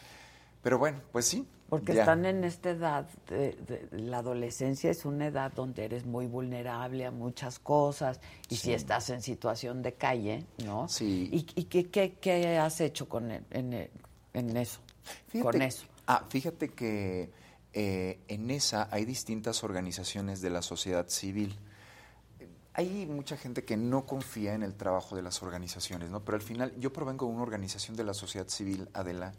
Pero bueno, pues sí. Porque ya. están en esta edad, de, de- la adolescencia es una edad donde eres muy vulnerable a muchas cosas y si estás en situación de calle, ¿no? Sí. ¿Y, y qué, qué- qué has hecho con el- en, el- en eso? Fíjate- con eso. Ah, fíjate que eh, en esa hay distintas organizaciones de la sociedad civil. Hay mucha gente que no confía en el trabajo de las organizaciones, ¿no? Pero al final yo provengo de una organización de la sociedad civil, Adela,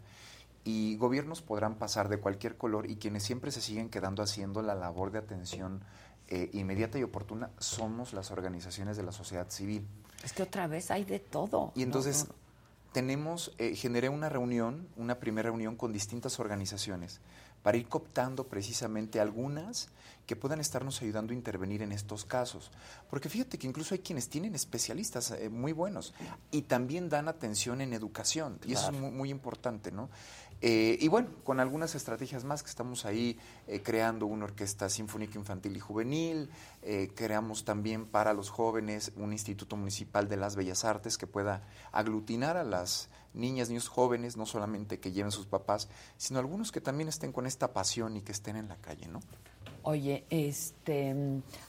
y gobiernos podrán pasar de cualquier color y quienes siempre se siguen quedando haciendo la labor de atención eh, inmediata y oportuna somos las organizaciones de la sociedad civil. Es que otra vez hay de todo. Y ¿no? entonces tenemos, eh, generé una reunión, una primera reunión con distintas organizaciones para ir cooptando precisamente algunas que puedan estarnos ayudando a intervenir en estos casos. Porque fíjate que incluso hay quienes tienen especialistas eh, muy buenos y también dan atención en educación. Y eso es muy, muy importante, ¿no? Eh, y bueno, con algunas estrategias más que estamos ahí eh, creando una orquesta sinfónica infantil y juvenil, eh, creamos también para los jóvenes un instituto municipal de las bellas artes que pueda aglutinar a las niñas, niños jóvenes, no solamente que lleven sus papás, sino algunos que también estén con esta pasión y que estén en la calle, ¿no? Oye, este,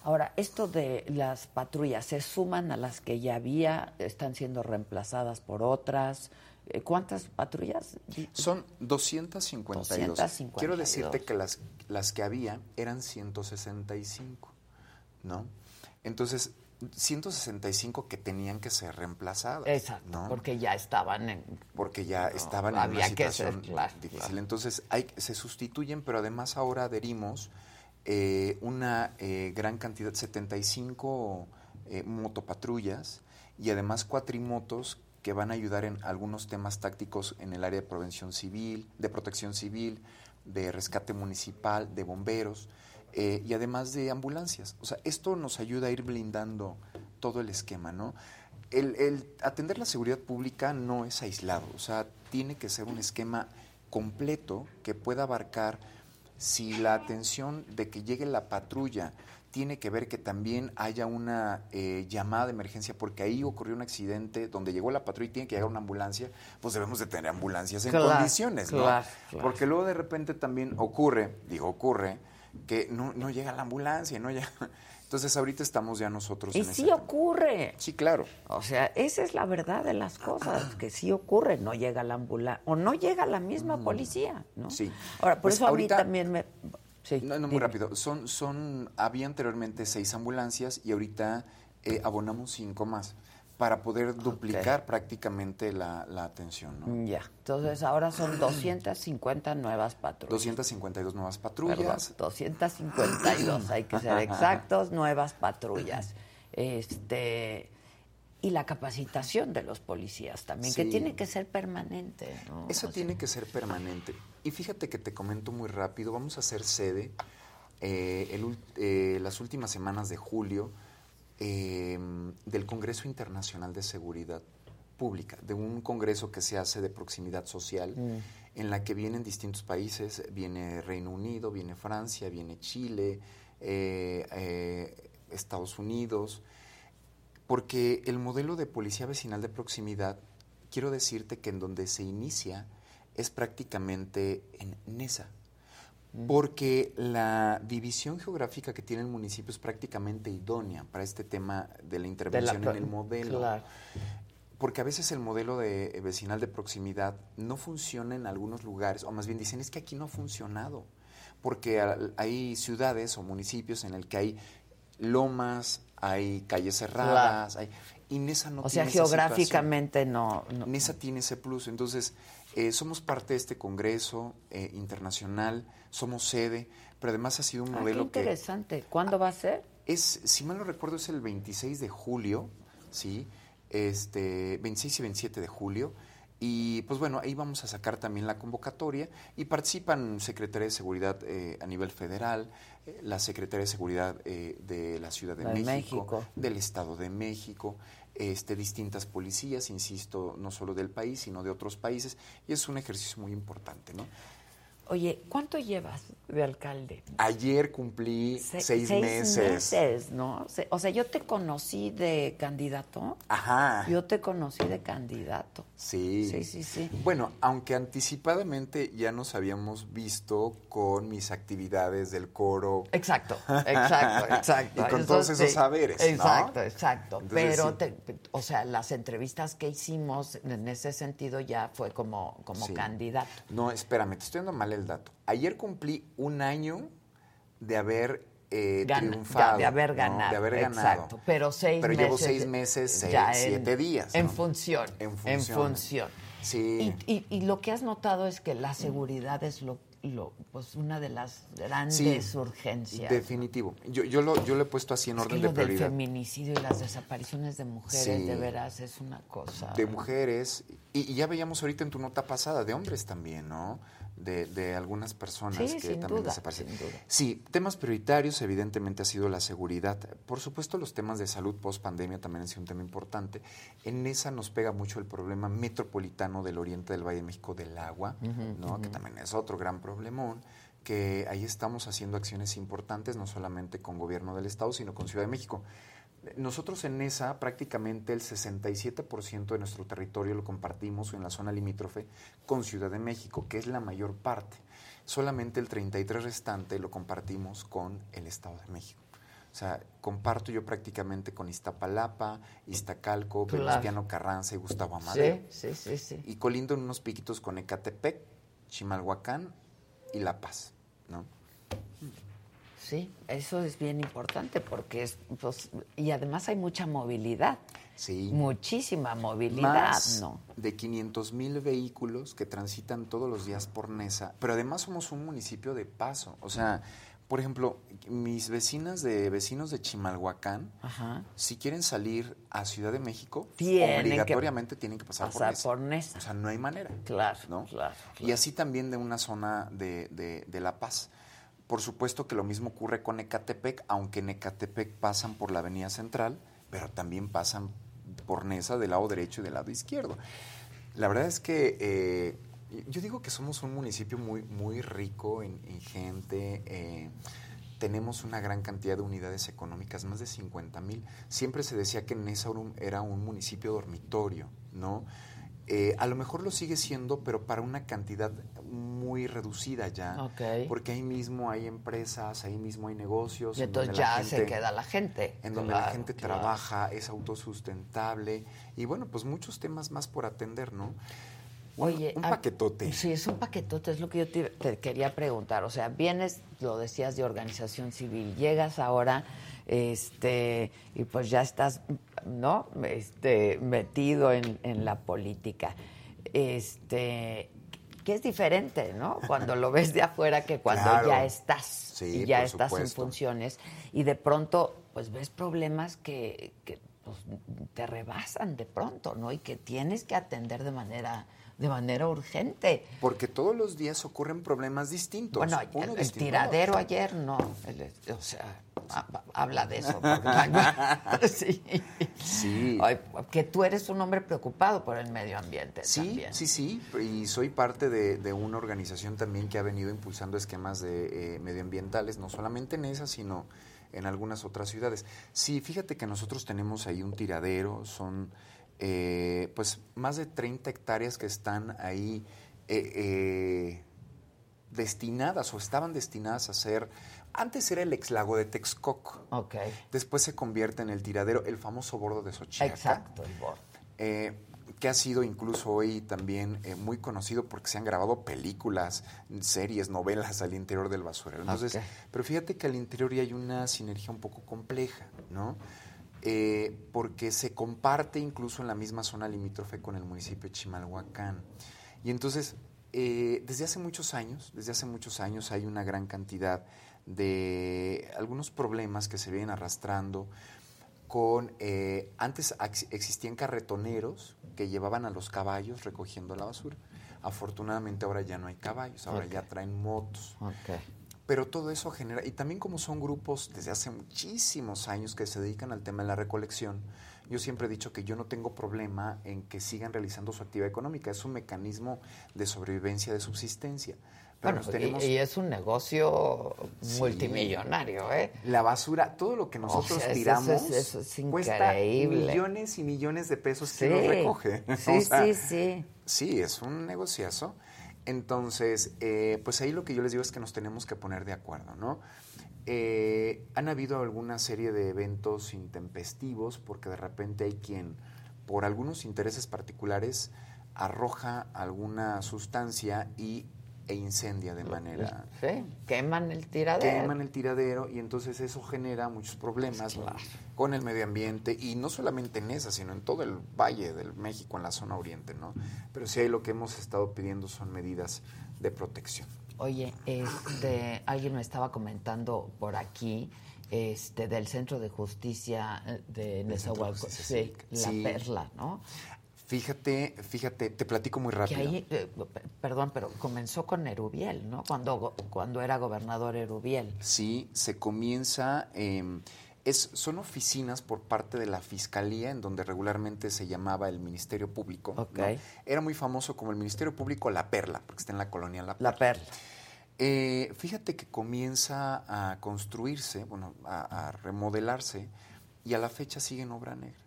ahora, esto de las patrullas, ¿se suman a las que ya había? ¿Están siendo reemplazadas por otras? Eh, ¿Cuántas patrullas? Son 252. 252. Quiero decirte que las, las que había eran 165, ¿no? Entonces, 165 que tenían que ser reemplazadas. Exacto, ¿no? porque ya estaban en... porque ya No, estaban en una ser, situación claro, difícil. claro. Entonces hay, se sustituyen, pero además ahora adherimos eh, una eh, gran cantidad, 75 eh, motopatrullas y además cuatrimotos que van a ayudar en algunos temas tácticos en el área de prevención civil, de protección civil, de rescate municipal, de bomberos eh, y además de ambulancias. O sea, esto nos ayuda a ir blindando todo el esquema, ¿no? El, el atender la seguridad pública no es aislado, o sea, tiene que ser un esquema completo que pueda abarcar si la atención de que llegue la patrulla tiene que ver que también haya una eh, llamada de emergencia, porque ahí ocurrió un accidente donde llegó la patrulla y tiene que llegar una ambulancia, pues debemos de tener ambulancias en Claro, condiciones, ¿no? claro. Porque luego de repente también ocurre, digo ocurre, que no, no llega la ambulancia, no llega. Entonces ahorita estamos ya nosotros Y en sí ocurre. Sí, claro. O sea, esa es la verdad de las cosas, que sí ocurre, no llega la ambulancia, o no llega la misma policía, ¿no? Sí. Ahora, por Pues eso ahorita- a mí también me... Sí, No, no, muy rápido. Son, son, había anteriormente seis ambulancias y ahorita eh, abonamos cinco más para poder duplicar prácticamente la, la atención, ¿no? Ya, entonces ahora son 250 nuevas patrullas. 252 nuevas Perdón, patrullas. 252, hay que ser exactos, nuevas patrullas. Este, y la capacitación de los policías también, que tiene que ser permanente. ¿no? Eso O sea, tiene que ser permanente. Y fíjate que te comento muy rápido, vamos a hacer sede eh, el eh, las últimas semanas de julio eh, del Congreso Internacional de Seguridad Pública, de un congreso que se hace de proximidad social, Mm. en la que vienen distintos países, viene Reino Unido, viene Francia, viene Chile, eh, Estados Unidos, porque el modelo de policía vecinal de proximidad, quiero decirte que en donde se inicia es prácticamente en Nesa, porque la división geográfica que tiene el municipio es prácticamente idónea para este tema de la intervención en el modelo. claro. Porque a veces el modelo de eh, vecinal de proximidad no funciona en algunos lugares, o más bien dicen, es que aquí no ha funcionado. Porque hay ciudades o municipios en el que hay lomas, hay calles cerradas, hay, y Nesa no o sea, esa geográficamente no, no- Nesa tiene ese plus. Entonces, eh, somos parte de este congreso eh, internacional, somos sede, pero además ha sido un Ah, qué modelo que interesante. ¿Cuándo va a ser? es, si mal no recuerdo, es el 26 de julio, ¿sí? Este, 26 y 27 de julio. Y pues bueno, ahí vamos a sacar también la convocatoria y participan Secretaría de Seguridad eh, a nivel federal, eh, la Secretaría de Seguridad eh, de la Ciudad de La de México, México. del Estado de México, este, distintas policías, insisto, no solo del país, sino de otros países. Y es un ejercicio muy importante, ¿no? Oye, ¿cuánto llevas de alcalde? Ayer cumplí Se- seis, meses. meses, ¿no? O sea, yo te conocí de candidato. Ajá. Yo te conocí de candidato. Sí. Sí, sí, sí. Bueno, aunque anticipadamente ya nos habíamos visto con mis actividades del coro. Exacto, exacto, exacto. y con todos esos sí. saberes, ¿no? Exacto, exacto. Entonces, Pero, sí. te- o sea, las entrevistas que hicimos en ese sentido ya fue como, como Sí. candidato. No, espérame, te estoy dando mal el dato. Ayer cumplí un año de haber eh, Gana- triunfado. ya, de haber ¿no? ganado. De haber ganado. Exacto. Pero seis Pero meses. llevo seis meses, seis, en- siete días. En función. En En función. Sí. Y, y- y lo que has notado es que la seguridad es lo, lo pues una de las grandes Sí, urgencias. Definitivo. Yo, yo, lo, yo lo he puesto así en Es que orden lo de prioridad. feminicidio y las desapariciones de mujeres, Sí. de veras, es una cosa. de mujeres y, y ya veíamos ahorita en tu nota pasada de hombres también, ¿no? De, de algunas personas Sí, que también duda, desaparecen. Sí, temas prioritarios evidentemente ha sido la seguridad. Por supuesto los temas de salud post pandemia también han sido un tema importante. En esa nos pega mucho el problema metropolitano del oriente del Valle de México del agua, ¿no? Que también es otro gran problemón que ahí estamos haciendo acciones importantes no solamente con gobierno del estado, sino con Ciudad de México. Nosotros en esa prácticamente el 67% de nuestro territorio lo compartimos en la zona limítrofe con Ciudad de México, que es la mayor parte. Solamente el 33 restante lo compartimos con el Estado de México. O sea, comparto yo prácticamente con Iztapalapa, Iztacalco, Claro. Venustiano Carranza y Gustavo Amadero. Sí, sí, sí, sí. Y colindo en unos piquitos con Ecatepec, Chimalhuacán y La Paz, ¿no? Sí, eso es bien importante porque es, pues, y además hay mucha movilidad. Sí. Muchísima movilidad, Más ¿no? de 500 mil vehículos que transitan todos los días por Nesa, pero además somos un municipio de paso. O sea, por ejemplo, mis vecinas de vecinos de Chimalhuacán, Ajá. si quieren salir a Ciudad de México, Tienen que obligatoriamente tienen que pasar, pasar por, por Nesa. O sea, no hay manera. Claro, ¿no? claro, Y así también de una zona de, de- de La Paz. Por supuesto que lo mismo ocurre con Ecatepec, aunque en Ecatepec pasan por la Avenida Central, pero también pasan por Nesa del lado derecho y del lado izquierdo. La verdad es que eh, yo digo que somos un municipio muy, muy rico en, en gente. eh, tenemos una gran cantidad de unidades económicas, más de 50 mil. Siempre se decía que Nesa era un- era un municipio dormitorio, ¿no? Eh, a lo mejor lo sigue siendo, pero para una cantidad muy reducida ya. Ok. Porque ahí mismo hay empresas, ahí mismo hay negocios. Y en entonces ya se queda la gente. En donde la gente claro. trabaja, es autosustentable. Y bueno, pues muchos temas más por atender, ¿no? Un- Oye, un paquetote. Sí, es un paquetote, es lo que yo te, te quería preguntar. O sea, vienes, lo decías, de organización civil, llegas ahora, este, y pues ya estás, ¿no? Este, metido en, en la política. Este, que es diferente, ¿no? Cuando lo ves de afuera que cuando Claro. ya estás Sí, y ya estás en funciones y de pronto pues ves problemas que, que pues, te rebasan de pronto, ¿no? Y que tienes que atender de manera de manera urgente. Porque todos los días ocurren problemas distintos. Bueno, uno el, tiradero ayer no, el- o sea, ha- habla de eso. porque- sí. Sí. Ay, que tú eres un hombre preocupado por el medio ambiente Sí, también. sí, sí, y soy parte de, de una organización también que ha venido impulsando esquemas de eh, medioambientales, no solamente en esa, sino en algunas otras ciudades. Sí, fíjate que nosotros tenemos ahí un tiradero, son eh, pues más de 30 hectáreas que están ahí eh, eh, destinadas o estaban destinadas a ser, antes era el ex lago de Texcoco, Ok. después se convierte en el tiradero, el famoso bordo de Xochiaca Exacto, el bordo. eh, que ha sido incluso hoy también eh, muy conocido porque se han grabado películas, series, novelas al interior del basurero. Entonces, pero fíjate que al interior ya hay una sinergia un poco compleja, ¿no? Eh, porque se comparte incluso en la misma zona limítrofe con el municipio de Chimalhuacán. Y entonces, eh, desde hace muchos años, desde hace muchos años hay una gran cantidad de algunos problemas que se vienen arrastrando con eh, antes ex- existían carretoneros que llevaban a los caballos recogiendo la basura. Afortunadamente ahora ya no hay caballos, ahora ya traen motos. Ok. Pero todo eso genera, y también como son grupos desde hace muchísimos años que se dedican al tema de la recolección, yo siempre he dicho que yo no tengo problema en que sigan realizando su actividad económica, es un mecanismo de sobrevivencia, de subsistencia. Pero Bueno, nos y- es un negocio Sí. multimillonario, ¿eh? La basura, todo lo que O nosotros sea, tiramos eso es- eso es cuesta millones y millones de pesos Sí. que nos recoge. Sí, O sea, sí, sí. Sí, es un negociazo. Entonces, eh, pues ahí lo que yo les digo es que nos tenemos que poner de acuerdo, ¿no? Eh, han habido alguna serie de eventos intempestivos porque de repente hay quien, por algunos intereses particulares, arroja alguna sustancia y, e incendia de manera Sí, queman el tiradero. queman el tiradero y entonces eso genera muchos problemas con el medio ambiente y no solamente en esa, sino en todo el valle del México, en la zona oriente, ¿no? Pero sí ahí lo que hemos estado pidiendo son medidas de protección. Oye, este, alguien me estaba comentando por aquí este, del Centro de Justicia eh, de Nezahualcóyotl, sí, la Sí. Perla, ¿no? Fíjate, fíjate, te platico muy Que rápido. ahí, eh, perdón, pero comenzó con Erubiel, ¿no? Cuando, cuando era gobernador Erubiel. Sí, se comienza, eh, es, son oficinas por parte de la Fiscalía, en donde regularmente se llamaba el Ministerio Público. ¿no? Ok. Era muy famoso como el Ministerio Público La Perla, porque está en la colonia La Perla. La Perla. Eh, fíjate que comienza a construirse, bueno, a, a remodelarse, y a la fecha sigue en obra negra.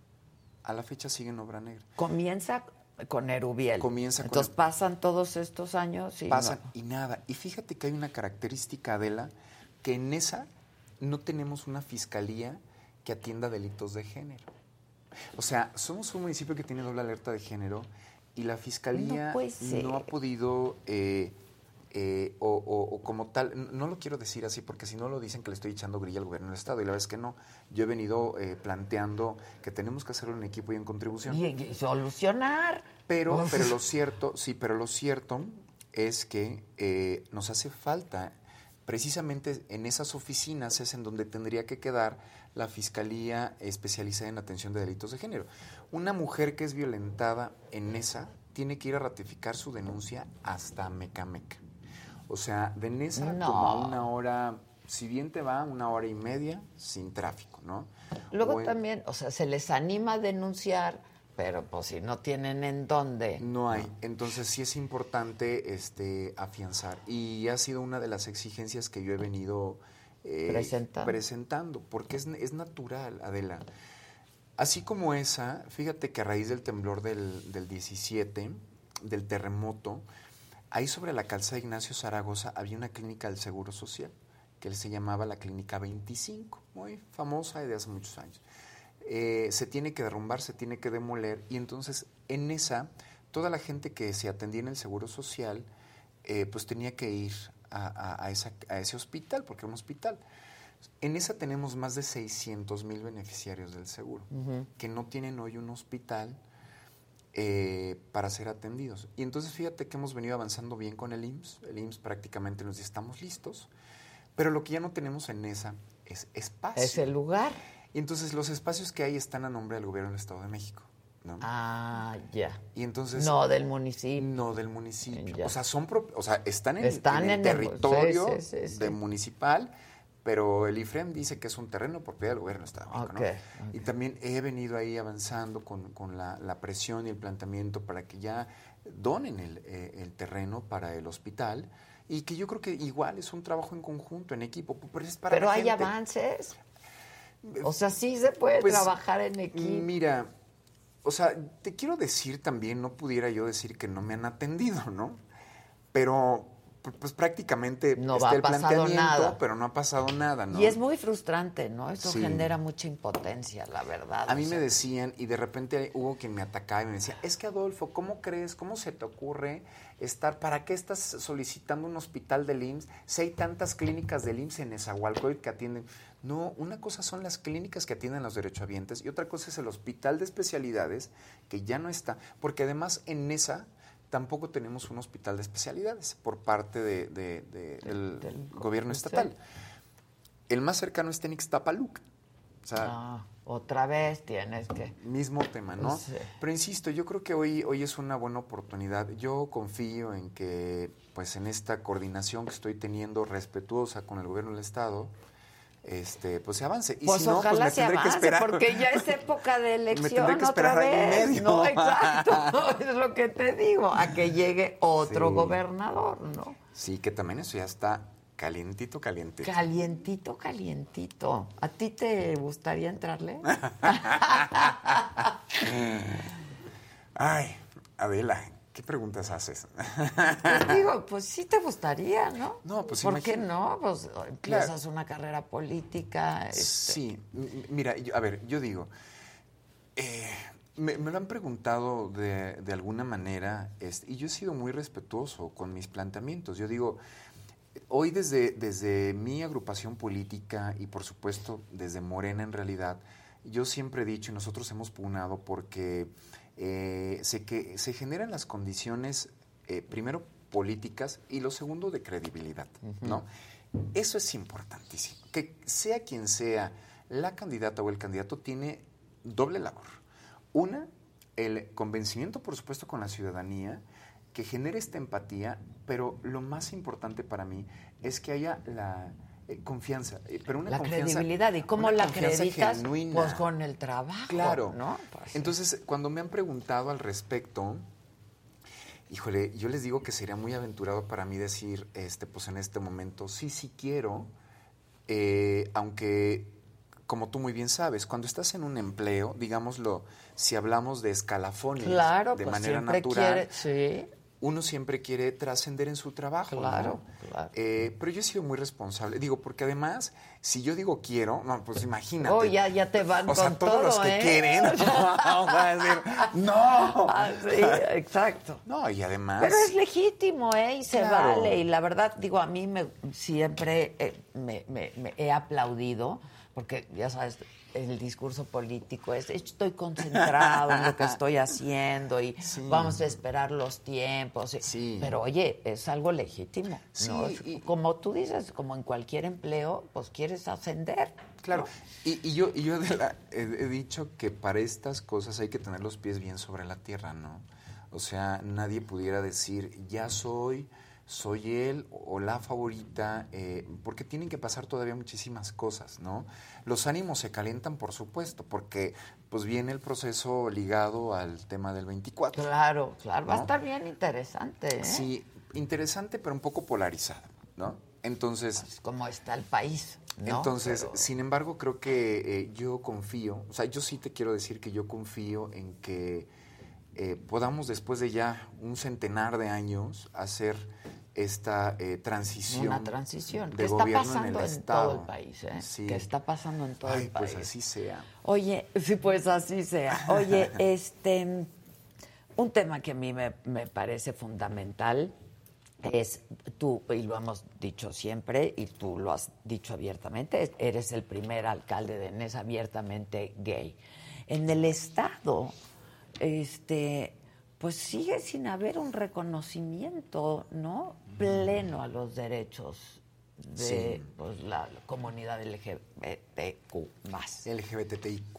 A la fecha sigue en obra negra. Comienza con Erubiel. Comienza con Entonces pasan todos estos años y pasan no- y nada. Y fíjate que hay una característica, Adela, que en esa no tenemos una fiscalía que atienda delitos de género. O sea, somos un municipio que tiene doble alerta de género y la fiscalía no ha podido, eh, eh, o, o- o como tal, no lo quiero decir así porque si no lo dicen que le estoy echando grilla al gobierno del Estado y la verdad es que no. Yo he venido eh, planteando que tenemos que hacerlo en equipo y en contribución. y, y solucionar. Pero, Uf. pero lo cierto, sí, pero lo cierto es que eh, nos hace falta, precisamente en esas oficinas es en donde tendría que quedar la Fiscalía especializada en atención de delitos de género. Una mujer que es violentada en esa tiene que ir a ratificar su denuncia hasta Mecameca. O sea, de Nesa No. como a una hora, si bien te va, una hora y media sin tráfico, ¿no? Luego O en- también, o sea, se les anima a denunciar, pero pues si no tienen en dónde. No hay. Entonces sí es importante este, afianzar. Y ha sido una de las exigencias que yo he venido eh, Presentando. presentando, porque es, es natural, Adela. Así como esa, fíjate que a raíz del temblor del, del 17, del terremoto, ahí sobre la calzada Ignacio Zaragoza había una clínica del Seguro Social, que se llamaba la Clínica 25, muy famosa desde hace muchos años. Eh, se tiene que derrumbar, se tiene que demoler, y entonces en esa, toda la gente que se atendía en el Seguro Social, eh, pues tenía que ir a, a- a esa- a ese hospital, porque era un hospital. En esa tenemos más de 600 mil beneficiarios del seguro, que no tienen hoy un hospital eh, para ser atendidos. Y entonces fíjate que hemos venido avanzando bien con el IMSS. El IMSS prácticamente nos dice, estamos listos, pero lo que ya no tenemos en esa es espacio. Es el lugar. Y entonces los espacios que hay están a nombre del gobierno del Estado de México. ¿no? Ah, ya. Y entonces No del municipio. no del municipio. O sea, son o sea, están en, Están en el en territorio sí, sí, sí, sí. de municipal, pero el IFREM dice que es un terreno propiedad del gobierno Estado de México, ¿no? Y también he venido ahí avanzando con, con la, la presión y el planteamiento para que ya donen el, eh, el terreno para el hospital y que yo creo que igual es un trabajo en conjunto, en equipo, pero es para Pero hay gente. avances. O sea, sí se puede Pues, trabajar en equipo. Mira, o sea, te quiero decir también, no pudiera yo decir que no me han atendido, ¿no? Pero, pues prácticamente No está el planteamiento, nada. pero no ha pasado nada, ¿no? Y es muy frustrante, ¿no? Eso Sí. genera mucha impotencia, la verdad. A mí me decían, y de repente hubo quien me atacaba y me decía, es que Adolfo, ¿cómo crees? ¿Cómo se te ocurre estar? ¿Para qué estás solicitando un hospital del IMSS si hay tantas clínicas del IMSS en Nezahualcóyotl que atienden? No, una cosa son las clínicas que atienden a los derechohabientes y otra cosa es el hospital de especialidades que ya no está, porque además en esa tampoco tenemos un hospital de especialidades por parte de- de- de- del, gobierno estatal. El más cercano está en Ixtapaluca. O sea, Ah, otra vez tienes que. Mismo tema, ¿no? Sí. Pero insisto, yo creo que hoy, hoy es una buena oportunidad. Yo confío en que, pues, en esta coordinación que estoy teniendo respetuosa con el gobierno del Estado, este, pues se avance. Y Pues si no, pues ojalá me se tendré avance, que esperar. porque ya es época de Me elección tendré que esperar otra año y vez. medio. No, exacto, es lo que te digo, a que llegue otro Sí. gobernador, ¿no? Sí, que también eso ya está calientito, calientito. Calientito, calientito. ¿A ti te gustaría entrarle? Ay, Adela, ¿qué preguntas haces? Pues digo, pues sí te gustaría, ¿no? No, pues ¿Por qué no? Pues empiezas una carrera política. este, Sí, mira, yo- a ver, yo digo, eh, me, me lo han preguntado de, de alguna manera este, y yo he sido muy respetuoso con mis planteamientos. Yo digo, hoy desde, desde mi agrupación política y por supuesto desde Morena en realidad, yo siempre he dicho y nosotros hemos pugnado porque eh, se, que, se generan las condiciones, eh, primero políticas y lo segundo de credibilidad, ¿no? Eso es importantísimo. Que sea quien sea la candidata o el candidato tiene doble labor. Una, el convencimiento, por supuesto, con la ciudadanía, que genere esta empatía, pero lo más importante para mí es que haya la eh, confianza, eh, pero una la confianza- credibilidad. ¿Y cómo la acreditas? genuina. Pues con el trabajo, Claro. ¿no? Pues, Entonces, cuando me han preguntado al respecto, híjole, yo les digo que sería muy aventurado para mí decir, este, pues en este momento, sí, sí quiero, eh, aunque, como tú muy bien sabes, cuando estás en un empleo, digámoslo, si hablamos de escalafones Claro, de pues manera natural, quiere- sí. Uno siempre quiere trascender en su trabajo. ¿no? Claro, claro. Eh, pero yo he sido muy responsable. Digo, porque además, si yo digo quiero, no, pues imagínate. Oh, ya, ya te van O sea, con todos todo, los que ¿eh? quieren, no, van a decir, no. Ah, sí, exacto. No, y además. Pero es legítimo, ¿eh? Y se Claro. vale. Y la verdad, digo, a mí me siempre eh, me, me- me he aplaudido, porque ya sabes, el discurso político es, estoy concentrado en lo que estoy haciendo y vamos a esperar los tiempos. y- Pero oye, es algo legítimo. Sí, Como tú dices, como en cualquier empleo, pues quieres ascender. Claro, y, y yo, y yo de la- he, he dicho que para estas cosas hay que tener los pies bien sobre la tierra, ¿no? O sea, nadie pudiera decir, ya soy, soy él o la favorita, eh, porque tienen que pasar todavía muchísimas cosas, ¿no? Los ánimos se calientan, por supuesto, porque pues viene el proceso ligado al tema del 24. Claro, claro. Va a estar bien interesante, ¿eh? Sí, interesante, pero un poco polarizado, ¿no? Entonces... Como está el país, ¿no? Entonces, Pero- sin embargo, creo que eh, yo confío, o sea, yo sí te quiero decir que yo confío en que eh, podamos después de ya un centenar de años hacer esta eh, transición. Una transición. de que está pasando en el en, Estado. todo el país, ¿eh? Sí. Que está pasando en todo Ay, el país. pues así sea. Oye, sí, pues así sea. Oye, este, un tema que a mí me, me parece fundamental es, tú, y lo hemos dicho siempre, y tú lo has dicho abiertamente, es- eres el primer alcalde de Nes abiertamente gay. En el Estado, este, pues sigue sin haber un reconocimiento, ¿no? Pleno a los derechos de Sí. pues, la comunidad LGBTQ más. LGBTIQ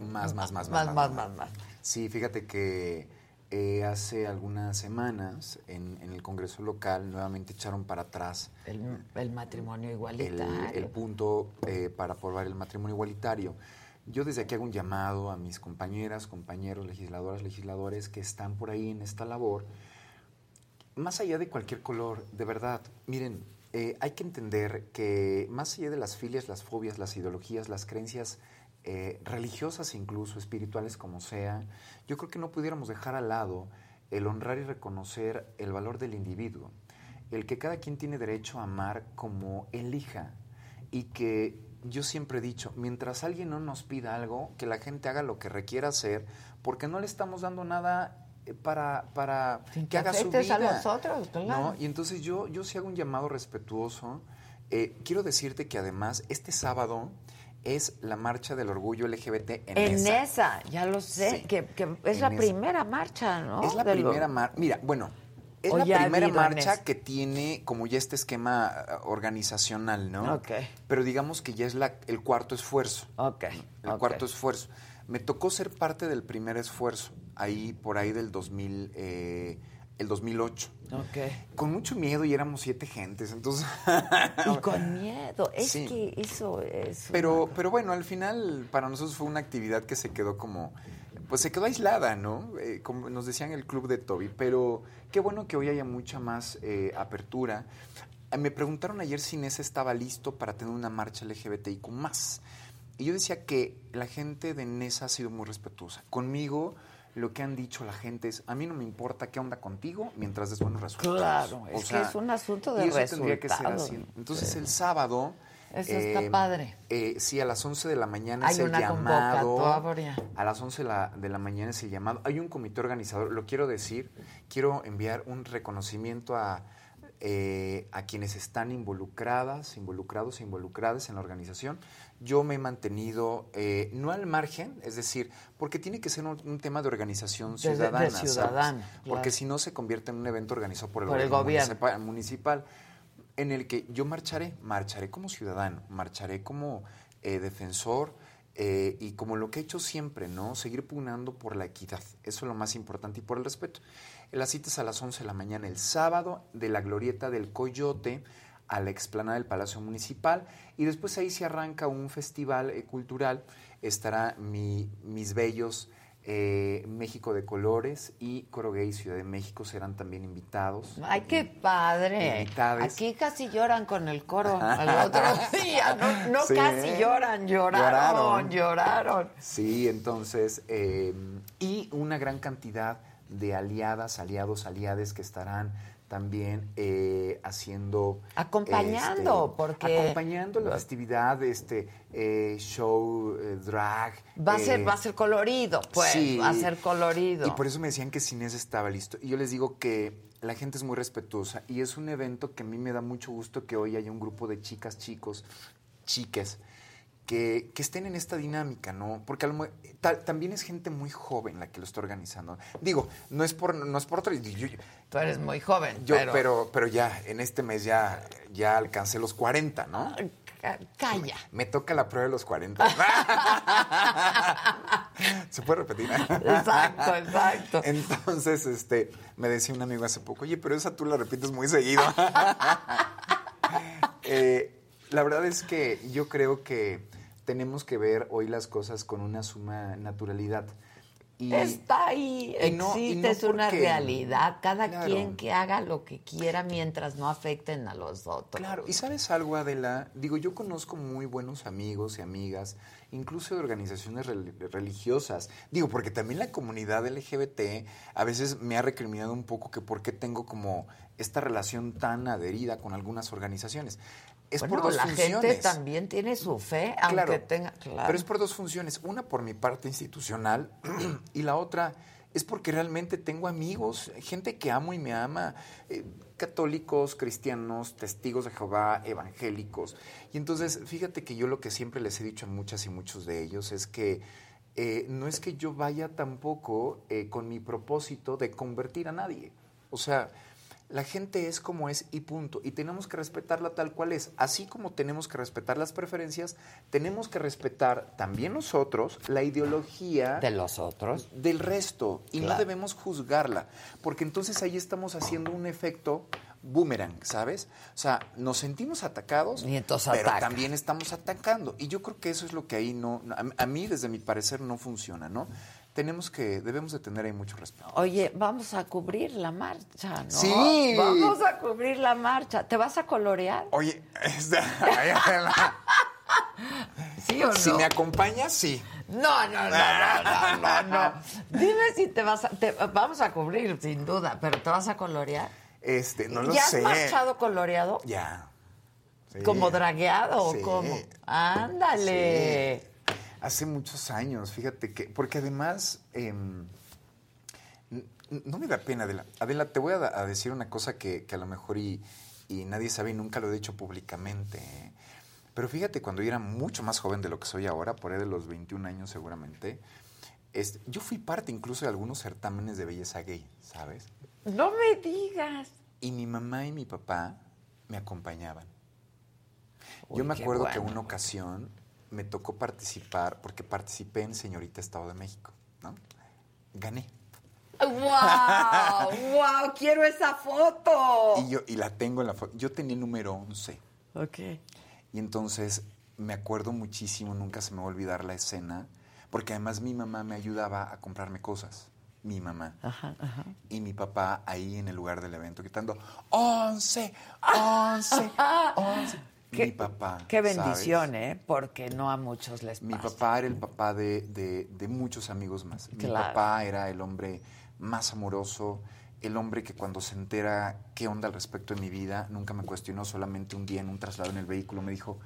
más, más, más, Más, más, más, más. Sí, fíjate que eh, hace algunas semanas en, en el Congreso local nuevamente echaron para atrás El, el matrimonio el, igualitario. el punto eh, para aprobar el matrimonio igualitario. Yo desde aquí hago un llamado a mis compañeras, compañeros, legisladoras, legisladores que están por ahí en esta labor, más allá de cualquier color, de verdad, miren, eh, hay que entender que más allá de las filias, las fobias, las ideologías, las creencias eh, religiosas incluso, espirituales como sea, yo creo que no pudiéramos dejar al lado el honrar y reconocer el valor del individuo, el que cada quien tiene derecho a amar como elija y que yo siempre he dicho, mientras alguien no nos pida algo, que la gente haga lo que requiera hacer, porque no le estamos dando nada para, para Sin que haga su afectes a vida. los otros, claro. ¿no? Y entonces yo, yo sí hago un llamado respetuoso. Eh, quiero decirte que además este sábado es la marcha del orgullo LGBT en, En esa. esa, ya lo sé, que, que es En la esa. primera marcha, ¿no? Es la De lo- primera marcha. Mira, bueno, es O la primera marcha que tiene como ya este esquema ah, organizacional, ¿no? Ok. Pero digamos que ya es la, el cuarto esfuerzo. Ok. El cuarto esfuerzo. Me tocó ser parte del primer esfuerzo, ahí por ahí del 2000, eh, el 2008. Ok. Con mucho miedo y éramos siete gentes, entonces... Y con miedo. Es Sí. que eso es. Pero, pero bueno, al final para nosotros fue una actividad que se quedó como, pues se quedó aislada, ¿no? Eh, como nos decían el club de Toby, pero qué bueno que hoy haya mucha más eh, apertura. Eh, Me preguntaron ayer si Nesa estaba listo para tener una marcha LGBTIQ más. Y yo decía que la gente de Nesa ha sido muy respetuosa. Conmigo lo que han dicho la gente es, a mí no me importa qué onda contigo mientras des buenos resultados. Claro, O es sea, que es un asunto de y eso tendría que ser así. Entonces Sí. el sábado... Eso está padre. eh, sí, a las 11 de la mañana Hay es el una llamado. A las 11 de la, de la mañana es el llamado. Hay un comité organizador, lo quiero decir. Quiero enviar un reconocimiento a, eh, a quienes están involucradas, involucrados e involucradas en la organización. Yo me he mantenido no no al margen, es decir, porque tiene que ser un, un tema de organización De- de- de ciudadana. ¿sabes? ciudadana, Porque si no se convierte en un evento organizado por el, Por el gobierno. municipal- municipal en el que yo marcharé, marcharé como ciudadano, marcharé como eh, defensor eh, y como lo que he hecho siempre, ¿no? Seguir pugnando por la equidad, eso es lo más importante y por el respeto. La cita es a las 11 de la mañana el sábado de la glorieta del Coyote a la explanada del Palacio Municipal y después ahí se arranca un festival eh, cultural, estará mi- mis bellos eh, México de Colores y Coro Gay Ciudad de México serán también invitados. Ay, qué padre. Invitades. Aquí casi lloran con el coro al otro día. No, no Sí. casi lloran, lloraron, lloraron. Sí, entonces, eh, y una gran cantidad de aliadas, aliados, aliades que estarán también eh, haciendo... Acompañando, este, porque- Acompañando la festividad, este eh, show, eh, drag. Va a ser, va a ser colorido, pues. sí. Va a ser colorido. Y por eso me decían que Inés estaba listo. Y yo les digo que la gente es muy respetuosa y es un evento que a mí me da mucho gusto que hoy haya un grupo de chicas, chicos, chiques, que, que estén en esta dinámica, ¿no? Porque también es gente muy joven la que lo está organizando. Digo, no es por, no es por otro... yo- yo- Tú eres muy joven, yo, pero... pero... pero, ya, en este mes ya, ya alcancé los 40, ¿no? Ca- Calla. Me toca la prueba de los 40. ¿Se puede repetir? Exacto, exacto. Entonces, este, me decía un amigo hace poco, oye, pero esa tú la repites muy seguido. Eh, la verdad es que yo creo que tenemos que ver hoy las cosas con una suma naturalidad. Y, Está ahí, y no- y existe, no es una realidad. Cada Claro. quien que haga lo que quiera mientras no afecten a los otros. Claro, y sabes algo, Adela, digo, yo conozco muy buenos amigos y amigas, incluso de organizaciones rel- religiosas. Digo, porque también la comunidad LGBT a veces me ha recriminado un poco que por qué tengo como esta relación tan adherida con algunas organizaciones. Es Bueno, por dos la funciones. gente también tiene su fe, aunque Claro, tenga... Claro. Pero es por dos funciones. Una por mi parte institucional y la otra es porque realmente tengo amigos, gente que amo y me ama, eh, católicos, cristianos, testigos de Jehová, evangélicos. Y entonces, fíjate que yo lo que siempre les he dicho a muchas y muchos de ellos es que eh, no es que yo vaya tampoco eh, con mi propósito de convertir a nadie. O sea, La gente es como es y punto. Y tenemos que respetarla tal cual es. Así como tenemos que respetar las preferencias, tenemos que respetar también nosotros la ideología De los otros. del resto. Y no debemos juzgarla. Porque entonces ahí estamos haciendo un efecto boomerang, ¿sabes? O sea, nos sentimos atacados, Y entonces pero ataca. también estamos atacando. Y yo creo que eso es lo que ahí no, a, a mí desde mi parecer no funciona, ¿no? Tenemos que, debemos de tener ahí mucho respeto. Oye, vamos a cubrir la marcha, ¿no? Sí. Vamos a cubrir la marcha. ¿Te vas a colorear? Oye, esta- ¿Sí o no? si me acompañas, sí. No, no, no, no, no, no. Dime si te vas a... te- vamos a cubrir, sin duda, pero ¿te vas a colorear? Este, no lo ¿Ya sé. has marchado coloreado? Ya. Sí. ¿Como dragueado Sí. o cómo? Ándale. Sí. Hace muchos años, fíjate que, porque además, em, no me da pena, Adela. Adela, te voy a, decir una cosa que, que a lo mejor y, y nadie sabe y nunca lo he dicho públicamente. ¿eh? Pero fíjate, cuando yo era mucho más joven de lo que soy ahora, por ahí de los 21 años seguramente, este, yo fui parte incluso de algunos certámenes de belleza gay, ¿sabes? No me digas. Y mi mamá y mi papá me acompañaban. Uy, Yo me acuerdo que bueno. una ocasión me tocó participar, porque participé en Señorita Estado de México, ¿no? Gané. ¡Wow! ¡Wow! ¡Quiero esa foto! Y yo y la tengo en la foto. Yo tenía el número 11. Ok. Y entonces me acuerdo muchísimo, nunca se me va a olvidar la escena, porque además mi mamá me ayudaba a comprarme cosas. Mi mamá. Ajá, ajá. Y mi papá ahí en el lugar del evento gritando, ¡Once! ¡Once! ¡Once! mi papá. Qué ¿sabes? bendición, ¿eh? Porque no a muchos les Mi pasa. papá era el papá de, de- de muchos amigos más. Mi Claro. papá era el hombre más amoroso, el hombre que cuando se entera qué onda al respecto de mi vida, nunca me cuestionó, solamente un día en un traslado en el vehículo me dijo,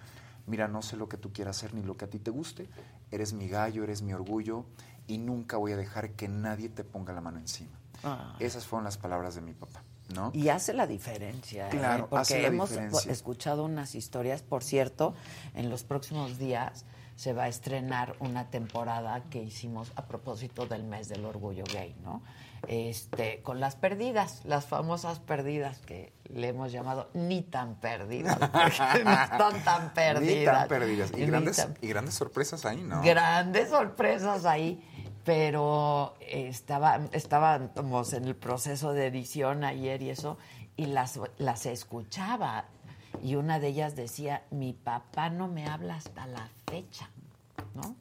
mira, no sé lo que tú quieras hacer ni lo que a ti te guste, eres mi gallo, eres mi orgullo y nunca voy a dejar que nadie te ponga la mano encima. Ah. Esas fueron las palabras de mi papá, ¿no? Y hace la diferencia, ¿eh? Claro, porque hace la hemos diferencia. escuchado unas historias. Por cierto, en los próximos días se va a estrenar una temporada que hicimos a propósito del mes del orgullo gay, ¿no? Este, con las perdidas, las famosas perdidas que le hemos llamado ni tan perdidas, porque no están tan perdidas. Ni tan perdidas. Y Ni grandes, tan y grandes sorpresas ahí, ¿no? Grandes sorpresas ahí, pero estaba, estábamos en el proceso de edición ayer y eso, y las, las escuchaba. Y una de ellas decía, mi papá no me habla hasta la fecha, ¿no?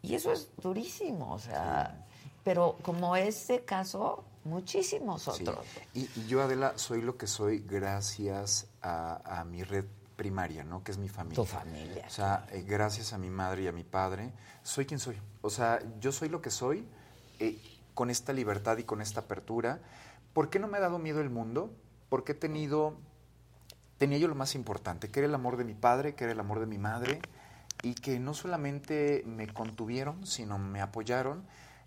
Y eso es durísimo, o sea, pero como ese caso, muchísimos Sí. otros. Y, y yo, Adela, soy lo que soy gracias a, a mi red primaria, ¿no? Que es mi familia. Tu familia. O sea, eh, gracias a mi madre y a mi padre, soy quien soy. O sea, yo soy lo que soy eh, con esta libertad y con esta apertura. ¿Por qué no me ha dado miedo el mundo? Porque he tenido, tenía yo lo más importante, que era el amor de mi padre, que era el amor de mi madre, y que no solamente me contuvieron, sino me apoyaron,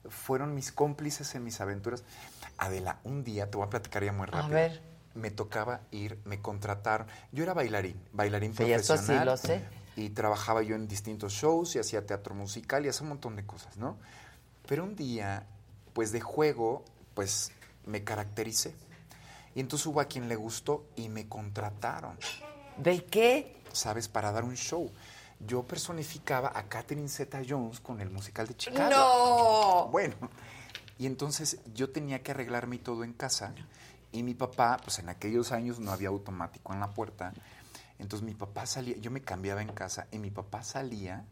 fueron mis cómplices en mis aventuras. Adela, un día, te voy a platicar ya muy rápido. ver. Me tocaba ir, me contrataron. Yo era bailarín, bailarín Sí, eso sí profesional. lo sé. Y trabajaba yo en distintos shows y hacía teatro musical y hacía un montón de cosas, ¿no? Pero un día, pues de juego, pues me caractericé. Y entonces hubo a quien le gustó y me contrataron. ¿De qué? ¿Sabes? Para dar un show. Yo personificaba a Catherine Zeta Jones con el musical de Chicago. ¡No! Bueno, y entonces yo tenía que arreglarme todo en casa. Y mi papá, pues en aquellos años no había automático en la puerta. Entonces mi papá salía, yo me cambiaba en casa y mi papá salía